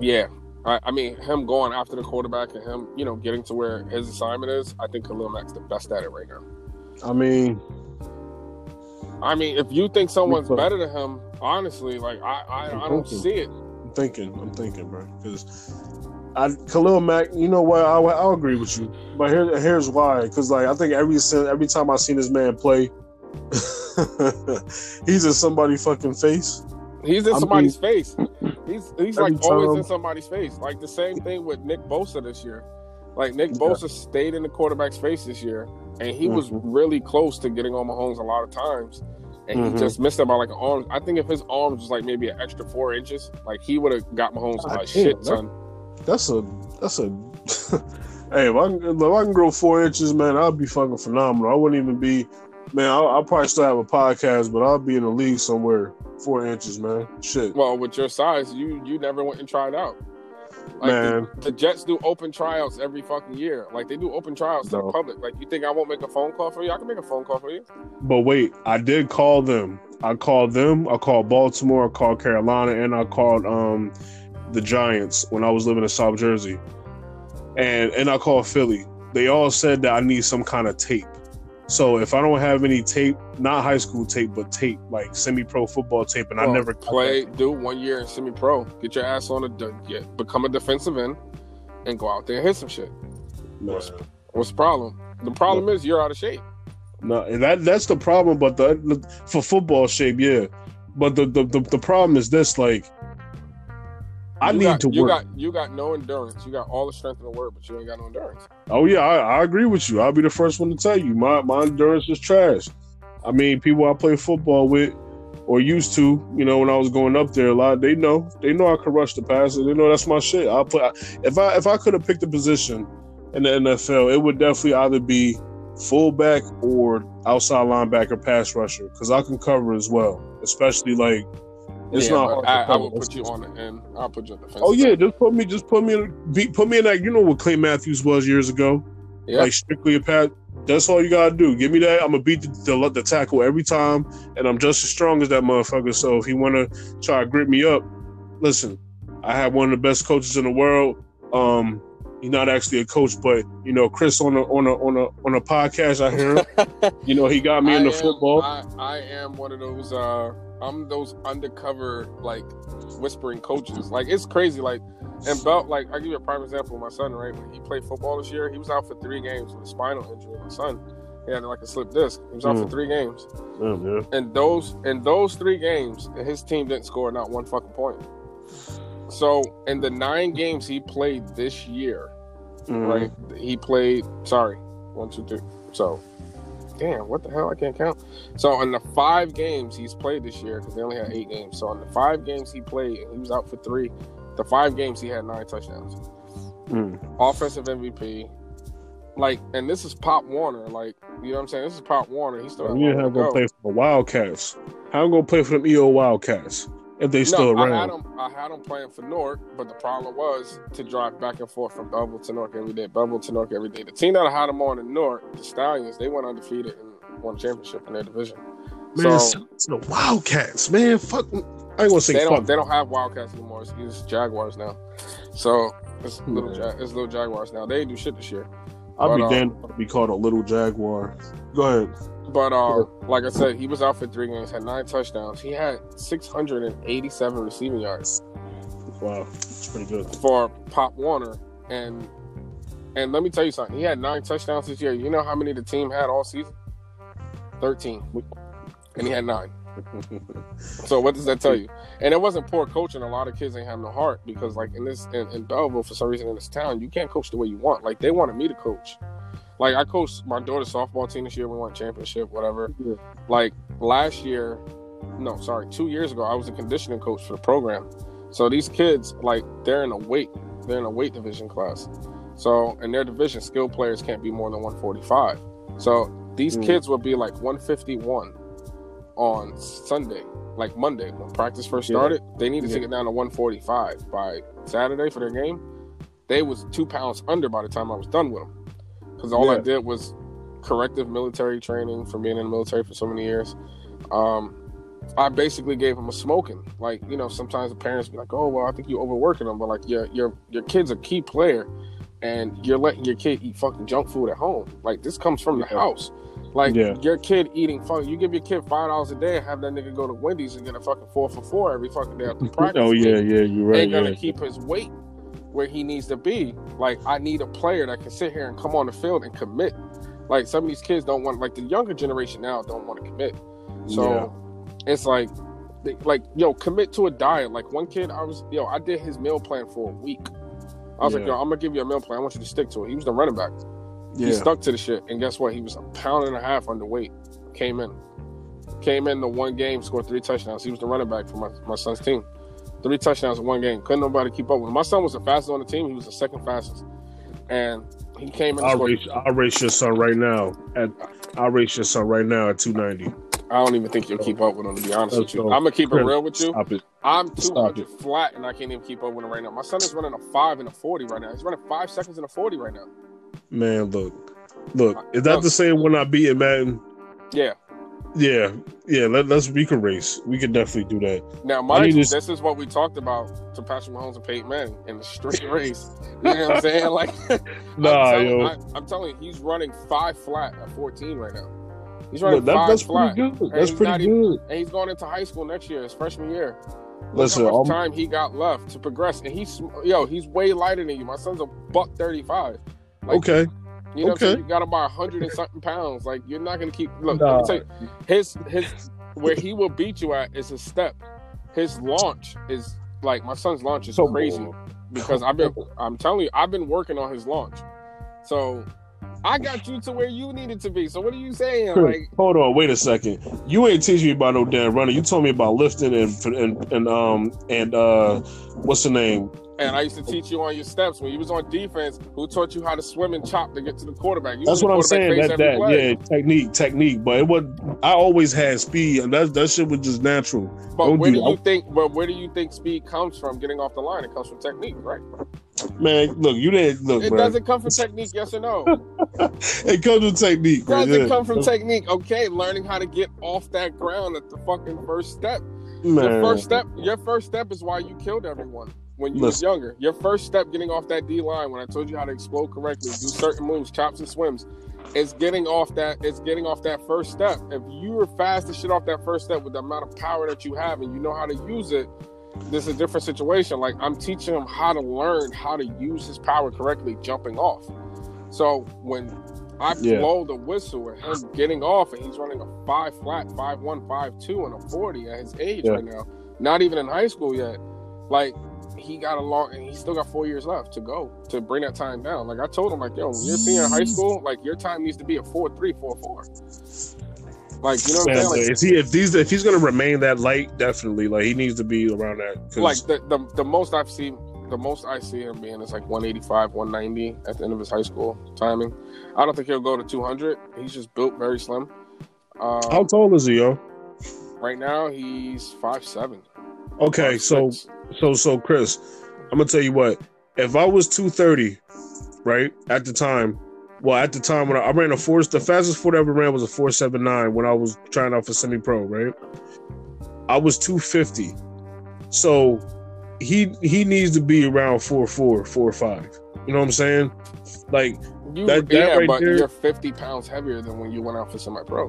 Yeah, I, I, mean him going after the quarterback and him, you know, getting to where his assignment is. I think Khalil Mack's the best at it right now.
I mean,
I mean, if you think someone's better than him, honestly, like I, I, I don't see it.
I'm thinking, I'm thinking, bro, because I Khalil Mack, you know what? I I'll agree with you, but here here's why. Because like I think every every time I've seen this man play, he's in somebody's fucking face.
He's in I somebody's mean, face. He's he's like time, always in somebody's face. Like the same thing with Nick Bosa this year. Like Nick yeah. Bosa stayed in the quarterback's face this year, and he mm-hmm. was really close to getting on Mahomes a lot of times, and mm-hmm. he just missed it by like an arm. I think if his arms was like maybe an extra four inches, like he would have got Mahomes a shit ton.
That's a that's a. hey, if I, can, if I can grow four inches, man, I'd be fucking phenomenal. I wouldn't even be Man, I'll, I'll, probably still have a podcast, but I'll be in the league somewhere four inches, man. Shit.
Well, with your size, you you never went and tried out. Like man, the, the, Jets do open tryouts every fucking year. Like they do open tryouts no. to the public. Like you think I won't make a phone call for you? I can make a phone call for you.
But wait, I did call them. I called them. I called Baltimore. I called Carolina, and I called um the Giants when I was living in South Jersey, and and I called Philly. They all said that I need some kind of tape. So if I don't have any tape, not high school tape, but tape like semi-pro football tape, and well, I never
play, do one year in semi-pro, get your ass on a get, become a defensive end, and go out there and hit some shit. What's, what's, the problem? The problem is you're out of shape.
No, that that's the problem. But the for football shape, yeah. But the the, the, the problem is this: like I
you
need
got,
to
you
work.
Got, you got no endurance. You got all the strength in the world, but you ain't got no endurance.
Oh yeah, I, I, agree with you. I'll be the first one to tell you my my endurance is trash. I mean, people I play football with or used to, you know, when I was going up there a lot, they know they know I can rush the passer. They know that's my shit. I'll play if I if I could have picked a position in the NFL, it would definitely either be fullback or outside linebacker, pass rusher, because I can cover as well, especially like it's yeah, not.
I, I will put you on the end. I'll put you on the fence.
Oh yeah, just put me, just put me in, put me in that. You know what Clay Matthews was years ago? Yeah. Like strictly a pass. That's all you gotta do. Give me that. I'm gonna beat the, the, the, tackle every time, and I'm just as strong as that motherfucker. So if he wanna try to grip me up, listen. I have one of the best coaches in the world. Um, he's not actually a coach, but you know, Chris on a on a on a on a podcast, I hear him. you know, he got me into football.
I, I am one of those. uh I'm those undercover like whispering coaches. Like it's crazy. Like and belt like I give you a prime example. Of my son, right, when he played football this year, he was out for three games with a spinal injury. My son, he had like a slip disc. He was out mm. for three games. Mm, yeah. And those in those three games, his team didn't score not one fucking point. So in the nine games he played this year, mm. right, he played. Sorry, one, two, three. So damn, what the hell? I can't count. So in the five games he's played this year, because they only had eight games. So in the five games he played, and he was out for three. The five games he had nine touchdowns. Mm. Offensive MVP. Like, and this is Pop Warner. Like, you know what I'm saying? This is Pop Warner. He's still.
You have to play for the Wildcats. How am gonna play for them EO Wildcats? If they still no, around.
I had, them, I had them playing for Newark, but the problem was to drive back and forth from Belleville to Newark every day, Belleville to Newark every day. The team that I had them on in Newark, the Stallions, they went undefeated and won a championship in their division.
Man, so, it's the Wildcats, man. Fuck, I ain't gonna say
they
fuck.
don't. They don't have Wildcats anymore. It's, it's Jaguars now. So it's hmm. little, ja- it's little Jaguars now. They do shit this year.
I'd be um, damned be called a little Jaguar. Go ahead.
But uh, like I said, he was out for three games, had nine touchdowns. He had 687 receiving yards.
Wow, that's pretty good
for Pop Warner. And and let me tell you something. He had nine touchdowns this year. You know how many the team had all season? Thirteen, and he had nine. So what does that tell you? And it wasn't poor coaching. A lot of kids ain't have no heart because, like in this in, in Belleville, for some reason in this town, you can't coach the way you want. Like they wanted me to coach. Like I coached my daughter's softball team this year. We won championship, whatever.
Yeah.
Like last year, no, sorry, two years ago, I was a conditioning coach for the program. So these kids, like, they're in a weight, they're in a weight division class. So in their division, skilled players can't be more than 145. So these
Mm.
kids will be like 151 on Sunday, like Monday when practice first
Yeah.
started. They need to
Yeah.
take it down to 145 by Saturday for their game. They was two pounds under by the time I was done with them because all I did was corrective military training from being in the military for so many years. Um, I basically gave them a smoking. Like you know, sometimes the parents be like, "Oh, well, I think you overworking them," but like your your your kid's a key player, and you're letting your kid eat fucking junk food at home. Like this comes from the house. Like
Yeah.
your kid eating fuck. You give your kid five dollars a day and have that nigga go to Wendy's and get a fucking four for four every fucking day after oh, practice.
Oh yeah, yeah, you're right.
ain't gonna
Yeah.
keep his weight where he needs to be. Like I need a player that can sit here and come on the field and commit. Like some of these kids don't want, like the younger generation now don't want to commit. So it's like, they- like yo, commit to a diet. Like one kid, I was yo, I did his meal plan for a week. I was like, yo, I'm gonna give you a meal plan. I want you to stick to it. He was the running back. He
Yeah.
stuck to the shit, and guess what? He was a pound and a half underweight. Came in, came in the one game, scored three touchdowns. He was the running back for my, my son's team. Three touchdowns in one game. Couldn't nobody keep up with him. My son was the fastest on the team. He was the second fastest, and he came in.
I'll race, I'll race your son right now. At I'll race your son right now at 290.
I don't even think you'll keep up with him. To be honest with you, I'm gonna keep it real with you.
Stop it.
I'm
Stop
200 flat, and I can't even keep up with him right now. My son is running a five and a 40 right now. He's running five seconds in a 40 right now.
Man, look. Look, is that the same when I beat it, man?
Yeah.
Yeah, yeah. Let, let's we can race. We can definitely do that.
Now, mind you, this is what we talked about to Patrick Mahomes and Peyton Manning in the straight race. You know what I'm saying? Like,
Nah,
I'm, telling,
yo.
I, I'm telling you, he's running five flat at 14 right now. He's running
Look, that,
five
that's
flat,
pretty good. That's pretty good.
and he's going into high school next year, his freshman year. Look
Listen,
how much
I'm-
time he got left to progress, and he's yo, he's way lighter than you. My son's a buck 35. Like,
Okay.
You know what I'm?
Okay.
You got about a hundred and something pounds. Like you're not gonna keep look, let me tell you, his his where he will beat you at is his step. His launch is like my son's launch is
Come
crazy
on.
because I've been I'm telling you, I've been working on his launch. So I got you to where you needed to be. So what are you saying? Like
Hold on, wait a second. You ain't teaching me about no damn running. You told me about lifting and and and um and uh what's the name?
And I used to teach you on your steps when you was on defense. Who taught you how to swim and chop to get to the quarterback? You
That's what I'm saying. That that
play.
yeah, technique, technique. But it was I always had speed, and that that shit was just natural.
But
Don't
where
do
do you think? But where do you think speed comes from? Getting off the line, it comes from technique, right?
Man, look, you didn't look,
It doesn't come from technique, yes or no?
It comes from technique,
It doesn't
yeah.
come from technique. Okay, learning how to get off that ground at the fucking first step.
Man,
first step, your first step is why you killed everyone when you was younger. Your first step getting off that D line when I told you how to explode correctly, do certain moves, chops and swims. It's getting off that. It's getting off that first step. If you were fast to shit off that first step with the amount of power that you have and you know how to use it, this is a different situation. Like I'm teaching him how to learn how to use his power correctly, jumping off. So when I
Yeah.
blow the whistle and him getting off, and he's running a five flat, five one, five two, and a forty at his age
Yeah.
right now. Not even in high school yet. Like he got a long, and he still got four years left to go to bring that time down. Like I told him, like yo, when you're senior in high school, like your time needs to be a four three, four four. Like you know what I'm saying? Like,
is he if these if he's gonna remain that light, definitely like he needs to be around that. 'cause-
like the, the the most I've seen, the most I see him being is like 185, 190 at the end of his high school timing. I don't think he'll go to 200. He's just built very slim. Uh,
how tall is he, yo?
right now he's five seven.
Okay, so so so Chris, I'm gonna tell you what. If I was 230, right at the time, well at the time when I, I ran a four, the fastest foot I ever ran was a 479 when I was trying out for semi pro, right? I was 250, so he he needs to be around four four four five. You know what I'm saying? Like
you,
that- that
yeah,
right
but
there-
you're 50 pounds heavier than when you went out for semi pro.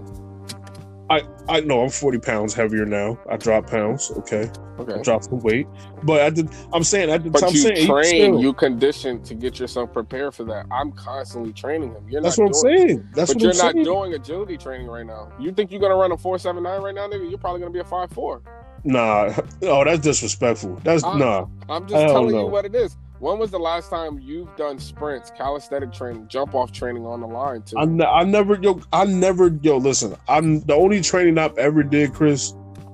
I I know I'm 40 pounds heavier now. I dropped pounds, okay. I
Okay.
dropped some weight, but at the I'm saying at the
But
I'm
you
saying
train, you condition to get yourself prepared for that. I'm constantly training him. You're
That's
not
what I'm
doing,
saying. That's what I'm saying.
but
what
you're
I'm
not
saying.
doing agility training right now. You think you're gonna run a four seven nine right now, nigga? You're probably gonna be a five four.
Nah, oh, that's disrespectful. That's
Uh,
nah.
I'm just telling
no.
you what it is. When was the last time you've done sprints, calisthenic training, jump off training on the line? Too?
I, ne- I never yo I never yo listen. I'm the only training I've ever did, Chris,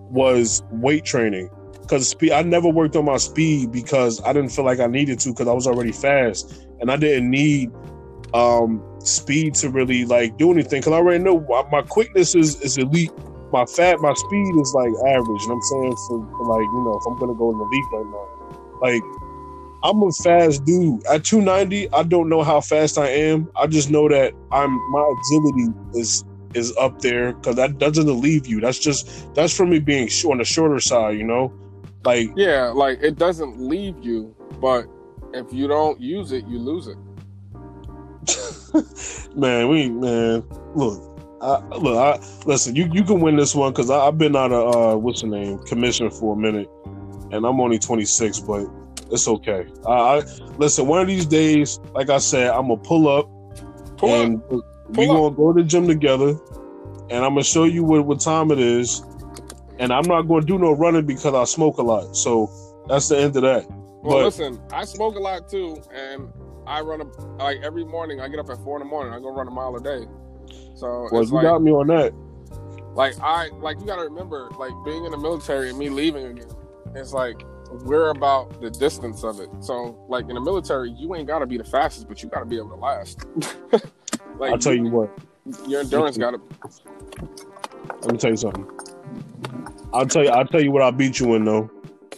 was weight training. Cause speed, I never worked on my speed because I didn't feel like I needed to because I was already fast and I didn't need um speed to really like do anything. Cause I already know my, my quickness is is elite. My fat, my speed is like average. And I'm saying for, for like you know if I'm gonna go in the league right now, like I'm a fast dude. At 290, I don't know how fast I am. I just know that I'm my agility is is up there because that doesn't leave you. That's just that's for me being on the shorter side, you know. Like
yeah, like it doesn't leave you, but if you don't use it, you lose it.
man, we man, look, I, look, I listen. You you can win this one because I've been out of uh, what's the name commission for a minute, and I'm only 26, but it's okay. I, I listen. One of these days, like I said, I'm gonna pull up,
Pull
and
up.
we gonna go to the gym together, and I'm gonna show you what, what time it is, and I'm not gonna do no running because I smoke a lot. So that's the end of that.
Well,
but-
listen, I smoke a lot too, and I run a like every morning. I get up at four in the morning. I go run a mile a day. So
Well, you
like,
got me on that.
like I like you got to remember, like being in the military and me leaving again. It's like we're about the distance of it. So like in the military, you ain't got to be the fastest, but you got to be able to last. like
I'll tell you what.
your endurance got to.
Let me tell you something. I'll tell you. I'll tell you what I beat you in though.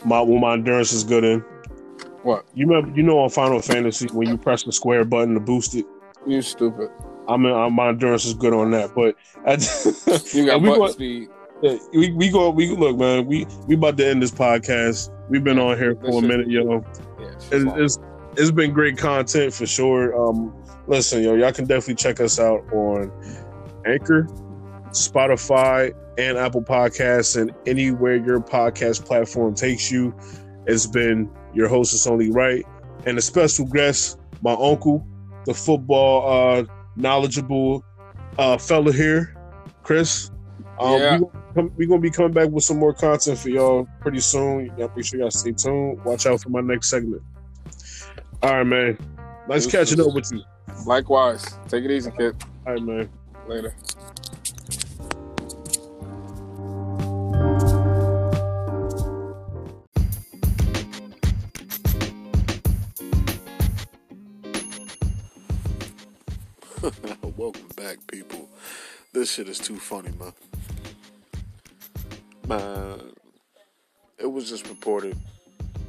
My when my endurance is good in.
What?
You remember? You know on Final Fantasy when you press the square button to boost it.
You stupid.
I'm, in, my endurance is good on that. But at,
You got button
go,
speed.
We we go we look man. We we about to end this podcast. We've been on here for a minute, yo.
Yeah,
It's, it's it's been great content for sure. Um, listen, yo, y'all can definitely check us out on Anchor, Spotify, and Apple Podcasts, and anywhere your podcast platform takes you. It's been your host is only right, and a special guest, my uncle, the football uh, knowledgeable uh, fella here, Chris. Um,
Yeah.
we gonna gonna be coming back with some more content for y'all pretty soon. Y'all make sure y'all stay tuned. Watch out for my next segment. All right, man. Nice
Deuces.
catching up with you.
Likewise. Take it easy, kid.
All right, man.
Later.
Welcome back, people. This shit is too funny, man. Man, it was just reported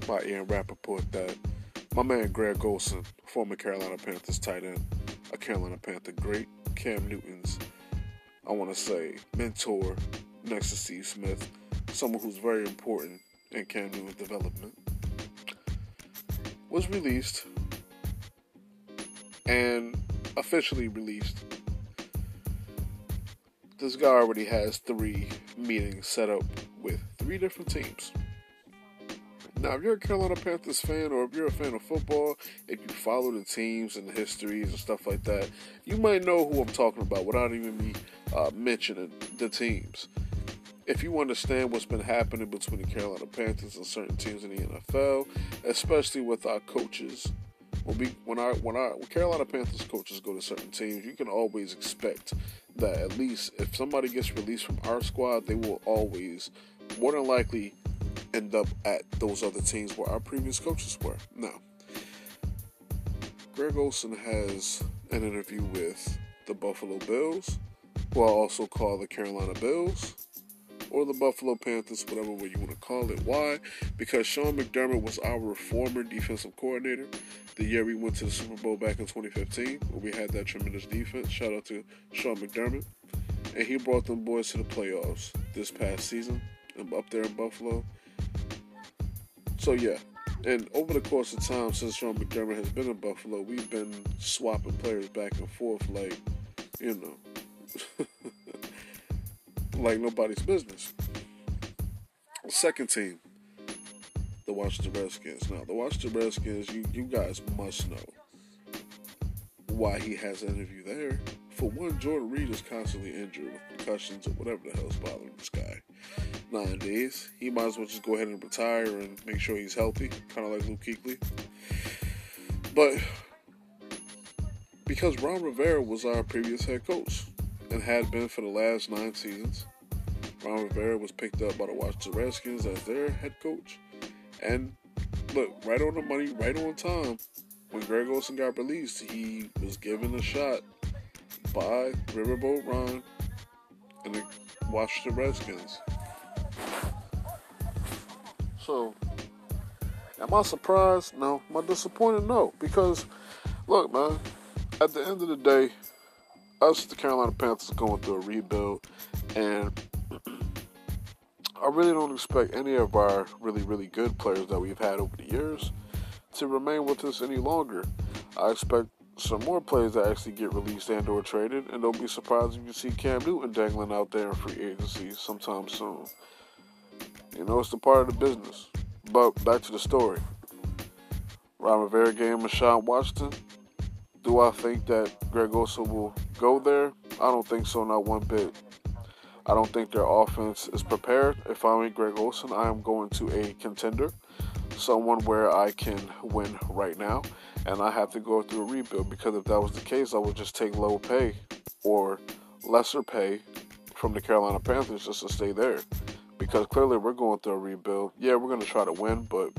by Ian Rapoport that my man Greg Olsen, former Carolina Panthers tight end, a Carolina Panther great, Cam Newton's, I want to say, mentor next to Steve Smith, someone who's very important in Cam Newton's development, was released and officially released. This guy already has three meetings set up with three different teams. Now, if you're a Carolina Panthers fan or if you're a fan of football, if you follow the teams and the histories and stuff like that, you might know who I'm talking about without even me uh, mentioning the teams. If you understand what's been happening between the Carolina Panthers and certain teams in the NFL, especially with our coaches when our when our when Carolina Panthers coaches go to certain teams, you can always expect that at least if somebody gets released from our squad, they will always more than likely end up at those other teams where our previous coaches were. Now, Greg Olsen has an interview with the Buffalo Bills, who I also call the Carolina Bills or the Buffalo Panthers, whatever way you want to call it. Why? Because Sean McDermott was our former defensive coordinator the year we went to the Super Bowl back in 2015, where we had that tremendous defense. Shout out to Sean McDermott. And he brought them boys to the playoffs this past season um, up there in Buffalo. So, yeah. And over the course of time since Sean McDermott has been in Buffalo, we've been swapping players back and forth like, you know, like nobody's business. Second team, the Washington Redskins. Now, the Washington Redskins, you, you guys must know why he has an interview there. For one, Jordan Reed is constantly injured with concussions or whatever the hell's bothering this guy. Nowadays, he might as well just go ahead and retire and make sure he's healthy, kind of like Luke Kuechly. But because Ron Rivera was our previous head coach and had been for the last nine seasons, Ron Rivera was picked up by the Washington Redskins as their head coach. And look, right on the money, right on time. When Greg Olsen got released, he was given a shot by Riverboat Ron and the Washington Redskins. So, am I surprised? No. Am I disappointed? No. Because, look, man, at the end of the day, us, the Carolina Panthers, going through a rebuild, and I really don't expect any of our really, really good players that we've had over the years to remain with us any longer. I expect some more players that actually get released and or traded, and don't be surprised if you see Cam Newton dangling out there in free agency sometime soon. You know, it's the part of the business. But back to the story. Ron Rivera Sean Washington. Do I think that Greg Olsen will go there? I don't think so, not one bit. I don't think their offense is prepared. If I'm Greg Olsen, I am going to a contender, someone where I can win right now, and I have to go through a rebuild because if that was the case, I would just take low pay or lesser pay from the Carolina Panthers just to stay there. Because clearly we're going through a rebuild. Yeah, we're going to try to win, but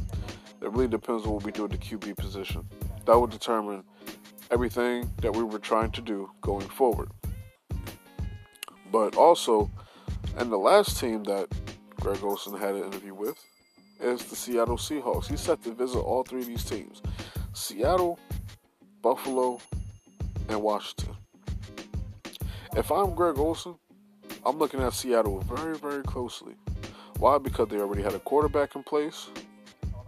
it really depends on what we do at the QB position. That would determine everything that we were trying to do going forward. But also, and the last team that Greg Olsen had an interview with is the Seattle Seahawks. He's set to visit all three of these teams Seattle, Buffalo, and Washington. If I'm Greg Olsen, I'm looking at Seattle very, very closely. Why? Because they already had a quarterback in place.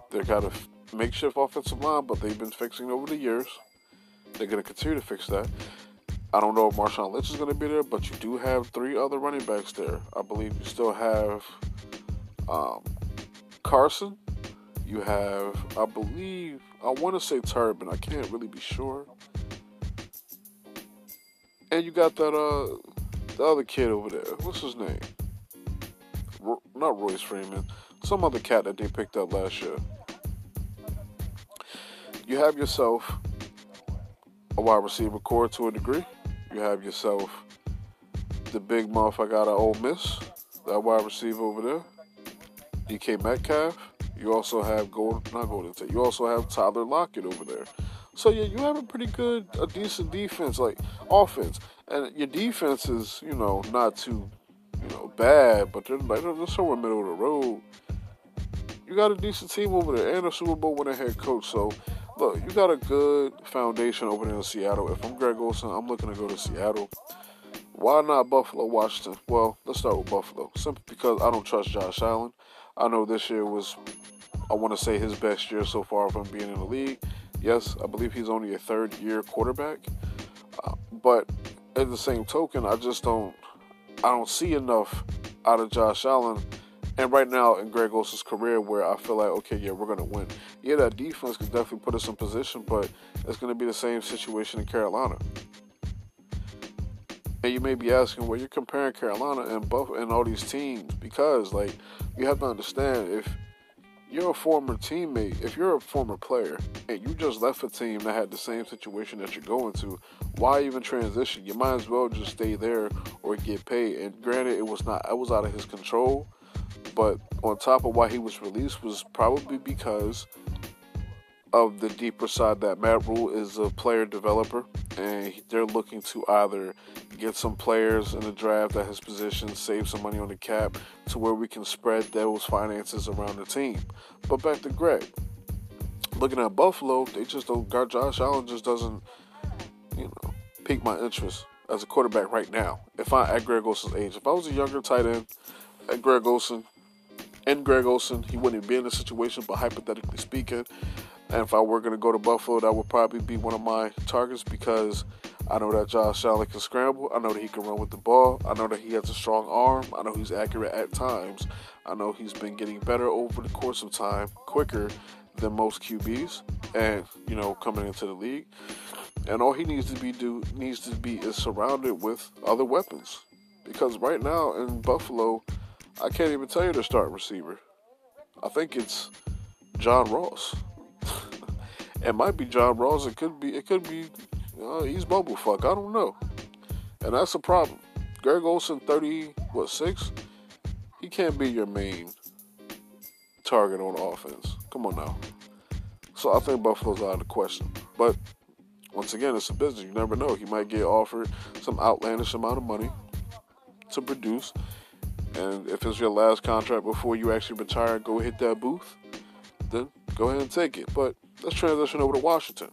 They've got a makeshift offensive line, but they've been fixing over the years. They're going to continue to fix that. I don't know if Marshawn Lynch is going to be there, but you do have three other running backs there. I believe you still have um, Carson. You have, I believe, I want to say Turbin. I can't really be sure. And you got that uh the other kid over there. What's his name? Ro- not Royce Freeman. Some other cat that they picked up last year. You have yourself a wide receiver corps to a degree. You have yourself the big motherfucker out of Ole Miss, that wide receiver over there, DK Metcalf. You also have Gold, not Golden Tate. You also have Tyler Lockett over there. So yeah, you have a pretty good, a decent defense, like offense, and your defense is, you know, not too, you know, bad, but they're like they're somewhere middle of the road. You got a decent team over there and a Super Bowl winning head coach. So look, you got a good foundation there in Seattle. If I'm Greg Olsen, I'm looking to go to Seattle. Why not Buffalo, Washington? Well, let's start with Buffalo. Simply because I don't trust Josh Allen. I know this year was, I want to say, his best year so far from being in the league. Yes, I believe he's only a third year quarterback. Uh, but at the same token, I just don't, I don't see enough out of Josh Allen. And right now in Greg Olsen's career, where I feel like, okay, yeah, we're gonna win. Yeah, that defense can definitely put us in position, but it's gonna be the same situation in Carolina. And you may be asking, well, you're comparing Carolina and Buff and all these teams because, like, you have to understand if you're a former teammate, if you're a former player, and you just left a team that had the same situation that you're going to, why even transition? You might as well just stay there or get paid. And granted, it was not, it was out of his control. But on top of why he was released was probably because of the deeper side that Matt Rhule is a player developer, and they're looking to either get some players in the draft at his position, save some money on the cap, to where we can spread those finances around the team. But back to Greg. Looking at Buffalo, they just don't. Josh Allen just doesn't, you know, pique my interest as a quarterback right now. If I at Greg Olsen's age, if I was a younger tight end at Greg Olsen, and Greg Olsen, he wouldn't be in the situation. But hypothetically speaking, and if I were going to go to Buffalo, that would probably be one of my targets because I know that Josh Allen can scramble. I know that he can run with the ball. I know that he has a strong arm. I know he's accurate at times. I know he's been getting better over the course of time, quicker than most QBs, and you know coming into the league. And all he needs to be do needs to be is surrounded with other weapons, because right now in Buffalo, I can't even tell you the starting receiver. I think it's John Ross. It might be John Ross. It could be. It could be. Uh, he's bumblefuck. I don't know, and that's a problem. Greg Olsen, thirty what six? He can't be your main target on offense. Come on now. So I think Buffalo's out of the question. But once again, it's a business. You never know. He might get offered some outlandish amount of money to produce. And if it's your last contract before you actually retire, go hit that booth, then go ahead and take it. But let's transition over to Washington.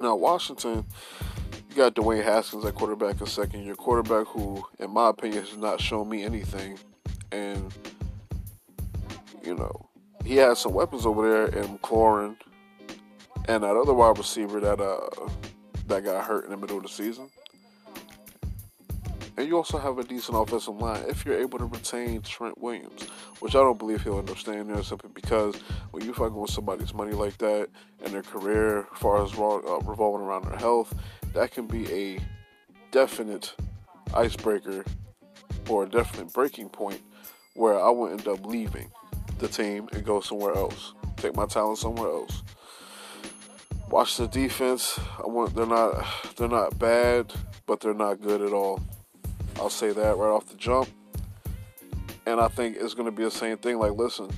Now, Washington, you got Dwayne Haskins at quarterback, a second year quarterback who, in my opinion, has not shown me anything. And, you know, he has some weapons over there in McLaurin and that other wide receiver that uh that got hurt in the middle of the season. And you also have a decent offensive line if you're able to retain Trent Williams, which I don't believe he'll end up staying there simply because when you're fucking with somebody's money like that and their career, as far as uh, revolving around their health, that can be a definite icebreaker or a definite breaking point where I will end up leaving the team and go somewhere else, take my talent somewhere else. Watch the defense. I want they're not they're not bad, but they're not good at all. I'll say that right off the jump. And I think it's going to be the same thing. Like, listen,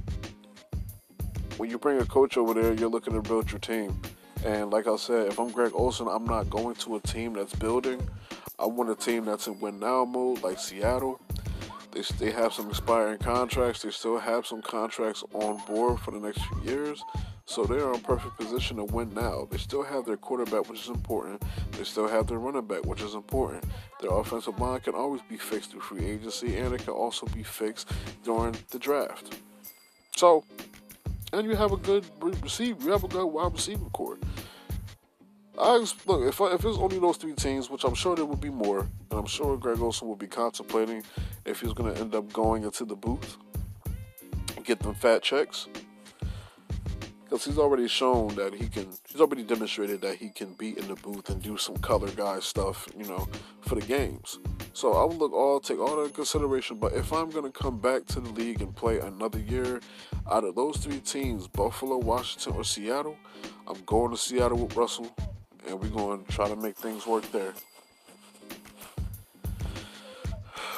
when you bring a coach over there, you're looking to build your team. And like I said, if I'm Greg Olsen, I'm not going to a team that's building. I want a team that's in win now mode, like Seattle. They, they have some expiring contracts. They still have some contracts on board for the next few years. So they are in perfect position to win now. They still have their quarterback, which is important. They still have their running back, which is important. Their offensive line can always be fixed through free agency, and it can also be fixed during the draft. So, and you have a good receiver. You have a good wide receiver corps. I look if I, if it's only those three teams, which I'm sure there would be more, and I'm sure Greg Olsen will be contemplating if he's going to end up going into the booth, get them fat checks because he's already shown that he can. He's already demonstrated that he can be in the booth and do some color guy stuff, you know, for the games. So I would look all take all that in consideration. But if I'm gonna come back to the league and play another year, out of those three teams, Buffalo, Washington, or Seattle, I'm going to Seattle with Russell, and we're going to try to make things work there.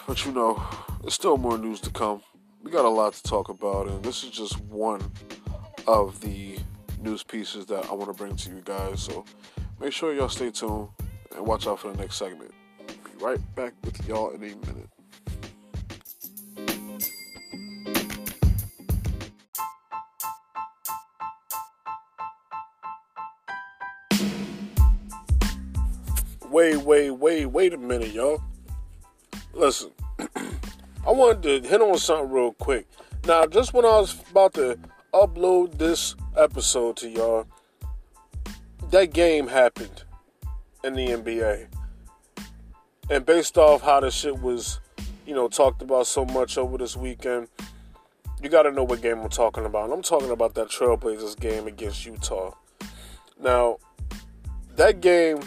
But you know, there's still more news to come. We got a lot to talk about, and this is just one of the news pieces that I want to bring to you guys. So make sure y'all stay tuned and watch out for the next segment. Be right back with y'all in a minute. Wait, wait, wait, wait a minute, y'all. Listen, I wanted to hit on something real quick. Now, just when I was about to upload this episode to y'all, that game happened in the NBA. And based off how the shit was, you know, talked about so much over this weekend, you got to know what game I'm talking about. And I'm talking about that Trailblazers game against Utah. Now, that game,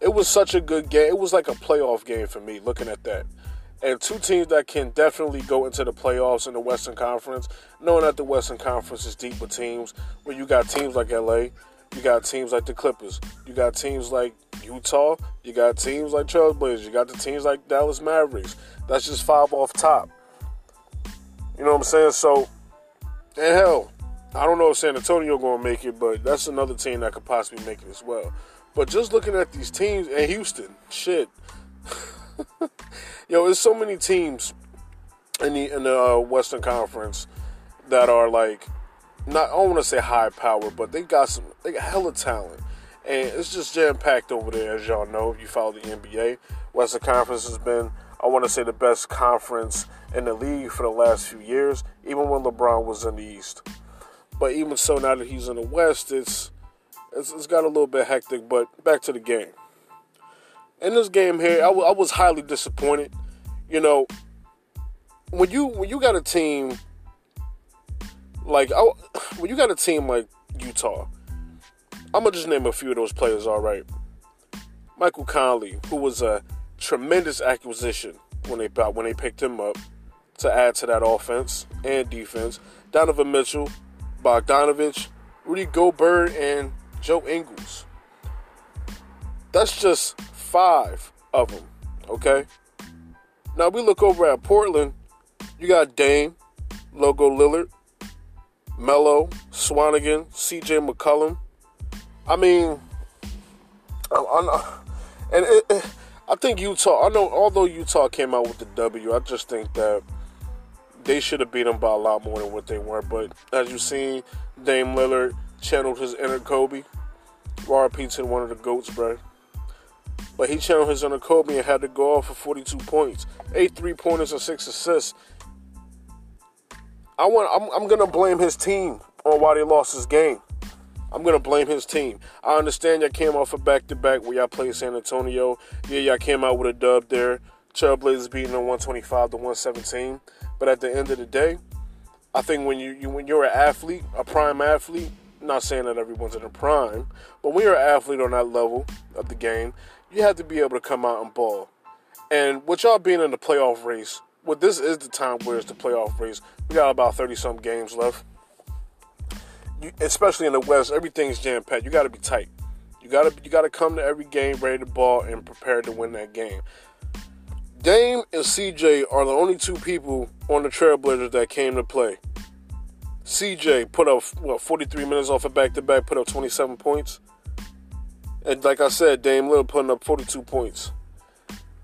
it was such a good game. It was like a playoff game for me looking at that and two teams that can definitely go into the playoffs in the Western Conference, knowing that the Western Conference is deep with teams where you got teams like LA, you got teams like the Clippers, you got teams like Utah, you got teams like Trailblazers, you got the teams like Dallas Mavericks. That's just five off top. You know what I'm saying? So, and hell, I don't know if San Antonio going to make it, but that's another team that could possibly make it as well. But just looking at these teams, and Houston, shit. Yo, there's so many teams in the in the uh, Western Conference that are like not I don't want to say high power, but they got some they got hella talent. And it's just jam packed over there, as y'all know, if you follow the NBA. Western Conference has been, I want to say, the best conference in the league for the last few years, even when LeBron was in the East. But even so, now that he's in the West, it's, it's, it's got a little bit hectic. But back to the game in this game here, I, w- I was highly disappointed. You know, when you when you got a team like I, when you got a team like Utah, I'm gonna just name a few of those players. All right, Michael Conley, who was a tremendous acquisition when they when they picked him up to add to that offense and defense. Donovan Mitchell, Bogdanovich,
Rudy Gobert, and Joe Ingles. That's just five of them, okay? Now we look over at Portland. You got Dame, Logo Lillard, Melo, Swanigan, CJ McCollum. I mean, I, I, and it, it, I think Utah. I know, although Utah came out with the W, I just think that they should have beat them by a lot more than what they were. But as you've seen, Dame Lillard channeled his inner Kobe. Raw Pizza, one of the goats, bro. But he his inner Kobe and had to go off for 42 points, eight three pointers and six assists. I want. I'm, I'm gonna blame his team on why they lost this game. I'm gonna blame his team. I understand y'all came off a back to back where y'all played San Antonio. Yeah, y'all came out with a dub there. Trailblazers beating them 125 to 117. But at the end of the day, I think when you, you when you're an athlete, a prime athlete, not saying that everyone's in a prime, but when you're an athlete on that level of the game, you have to be able to come out and ball. And with y'all being in the playoff race, well, this is the time where it's the playoff race. We got about 30 some games left. You, especially in the West, everything's jam packed. You got to be tight. You got to you got to come to every game ready to ball and prepared to win that game. Dame and CJ are the only two people on the Trailblazers that came to play. CJ put up what 43 minutes off a of back to back, put up 27 points. And like I said, Dame Lillard putting up 42 points.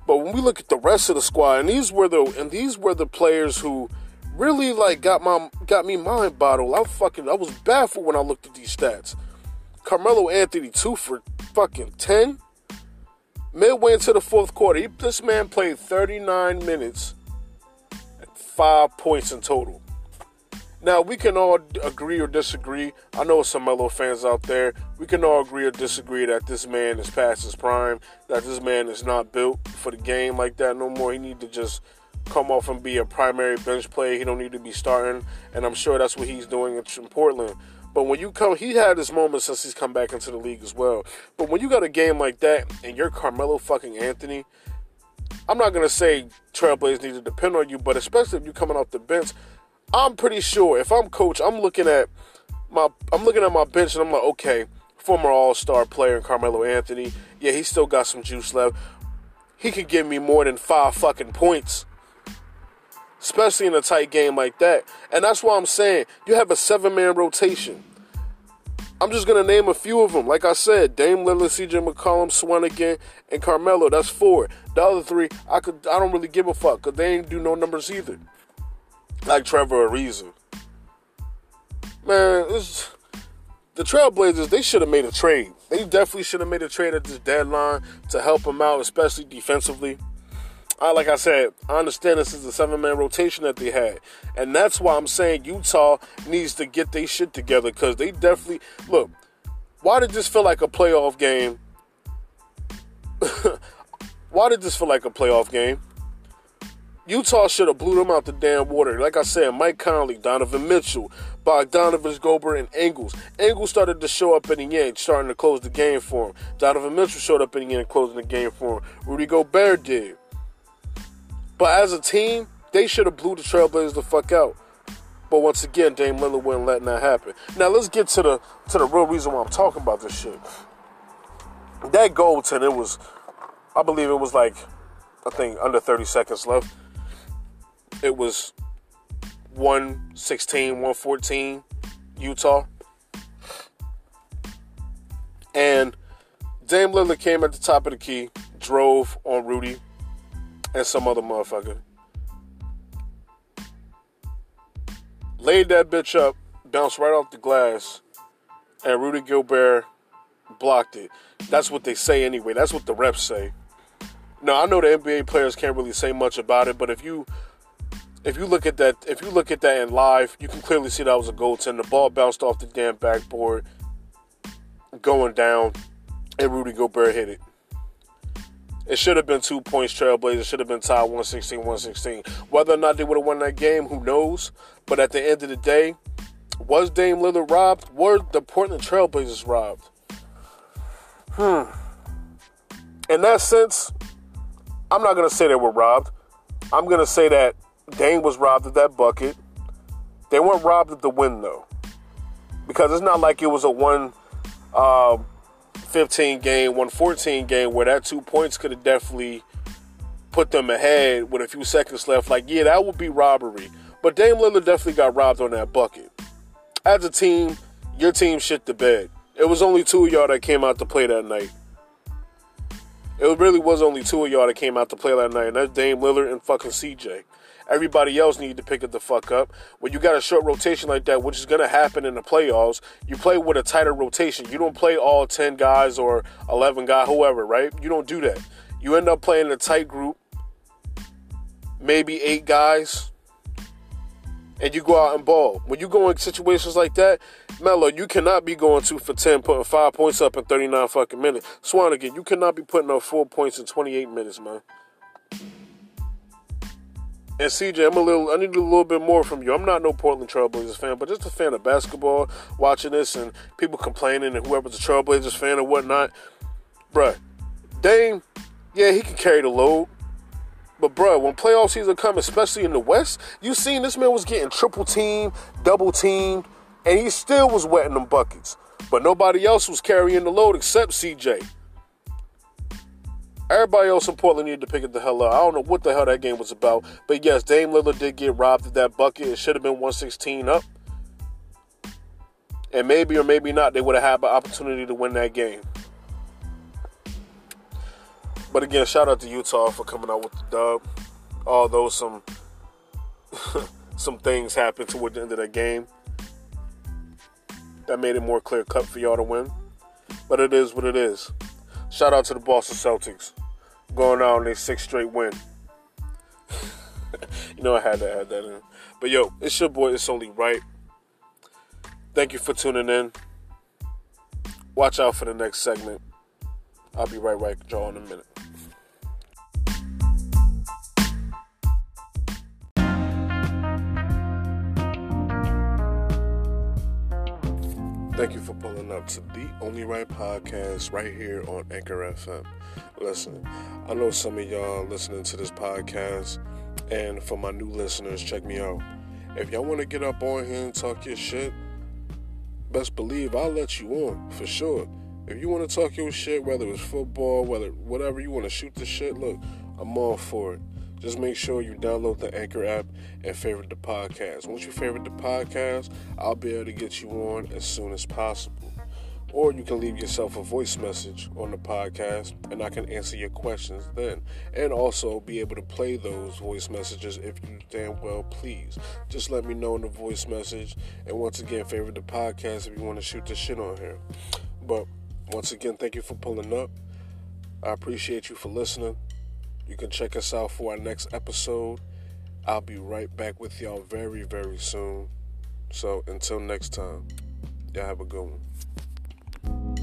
But when we look at the rest of the squad, and these were the and these were the players who really like got my got me mind bottled. I fucking I was baffled when I looked at these stats. Carmelo Anthony two for fucking ten. Midway into the fourth quarter, he, this man played 39 minutes and five points in total. Now we can all agree or disagree. I know some Melo fans out there. We can all agree or disagree that this man is past his prime. That this man is not built for the game like that no more. He need to just come off and be a primary bench player. He don't need to be starting, and I'm sure that's what he's doing in Portland. But when you come, he had his moment since he's come back into the league as well. But when you got a game like that and you're Carmelo fucking Anthony, I'm not gonna say Trailblazers need to depend on you, but especially if you're coming off the bench, I'm pretty sure if I'm coach, I'm looking at my I'm looking at my bench and I'm like, okay, former All Star player Carmelo Anthony, yeah, he still got some juice left. He could give me more than five fucking points especially in a tight game like that. And that's why I'm saying you have a seven man rotation. I'm just gonna name a few of them. Like I said, Dame Lillard, CJ McCollum, Swanigan, and Carmelo. That's four. The other three, I could I don't really give a fuck because they ain't do no numbers either. Like Trevor Ariza. Man, this, the Trailblazers, they should have made a trade. They definitely should have made a trade at this deadline to help them out, especially defensively. I, like I said, I understand this is a seven man rotation that they had. And that's why I'm saying Utah needs to get their shit together because they definitely. Look, why did this feel like a playoff game? why did this feel like a playoff game? Utah should have blew them out the damn water. Like I said, Mike Conley, Donovan Mitchell, Bogdanovich, Gobert, and Ingles. Ingles started to show up in the end, starting to close the game for him. Donovan Mitchell showed up in the end, closing the game for him. Rudy Gobert did. But as a team, they should have blew the Trailblazers the fuck out. But once again, Dame Lillard wouldn't let that happen. Now let's get to the to the real reason why I'm talking about this shit. That goaltend, it was, I believe it was like, I think under 30 seconds left. It was 116, 114, Utah. And Dame Lillard came at the top of the key, drove on Rudy, and some other motherfucker. Laid that bitch up, bounced right off the glass, and Rudy Gobert blocked it. That's what they say anyway. That's what the reps say. Now I know the NBA players can't really say much about it, but if you if you look at that if you look at that in live, you can clearly see that was a goaltend. The ball bounced off the damn backboard, going down, and Rudy Gobert hit it. It should have been two points Trailblazers. should have been tied 116 116. Whether or not they would have won that game, who knows? But at the end of the day, was Dame Lillard robbed? Were the Portland Trailblazers robbed? Hmm. In that sense, I'm not going to say they were robbed. I'm going to say that Dame was robbed of that bucket. They weren't robbed of the win, though. Because it's not like it was a one uh, 15 game, 114 game where that two points could have definitely put them ahead with a few seconds left. Like, yeah, that would be robbery. But Dame Lillard definitely got robbed on that bucket. As a team, your team shit the bed. It was only two of y'all that came out to play that night. It really was only two of y'all that came out to play that night, and that's Dame Lillard and fucking CJ. Everybody else needed to pick it the fuck up. When you got a short rotation like that, which is to happen in the playoffs, you play with a tighter rotation. You don't play all 10 guys or 11 guys, whoever, right? You don't do that. You end up playing a tight group, maybe eight guys, and you go out and ball. When you go in situations like that, Melo, you cannot be going two for 10, putting five points up in 39 fucking minutes. Swanigan, you cannot be putting up four points in 28 minutes, man. And CJ, I'm a little. I need a little bit more from you. I'm not no Portland Trailblazers fan, but just a fan of basketball. Watching this and people complaining and whoever's a Trailblazers fan or whatnot, bruh. Dame, yeah, he can carry the load. But bruh, when playoff season come, especially in the West, you seen this man was getting triple teamed, double teamed, and he still was wetting them buckets. But nobody else was carrying the load except CJ. Everybody else in Portland needed to pick it the hell up. I don't know what the hell that game was about. But yes, Dame Lillard did get robbed of that bucket. It should have been 116 up. And maybe or maybe not, they would have had an opportunity to win that game. But again, shout out to Utah for coming out with the dub. Although some some things happened toward the end of that game that made it more clear cut for y'all to win. But it is what it is. Shout out to the Boston Celtics going out on a six straight win. you know I had to add that in. But yo, it's your boy, it's only right. Thank you for tuning in. Watch out for the next segment. I'll be right back, y'all, in a minute. Thank you for pulling up to the Only Right podcast right here on Anchor FM. Listen, I know some of y'all listening to this podcast, and for my new listeners, check me out. If y'all want to get up on here and talk your shit, best believe I'll let you on for sure. If you want to talk your shit, whether it's football, whether whatever you want to shoot the shit, look, I'm all for it. Just make sure you download the Anchor app and favorite the podcast. Once you favorite the podcast, I'll be able to get you on as soon as possible. Or you can leave yourself a voice message on the podcast and I can answer your questions then. And also be able to play those voice messages if you damn well please. Just let me know in the voice message. And once again, favorite the podcast if you want to shoot the shit on here. But once again, thank you for pulling up. I appreciate you for listening. You can check us out for our next episode. I'll be right back with y'all very, very soon. So until next time, y'all have a good one.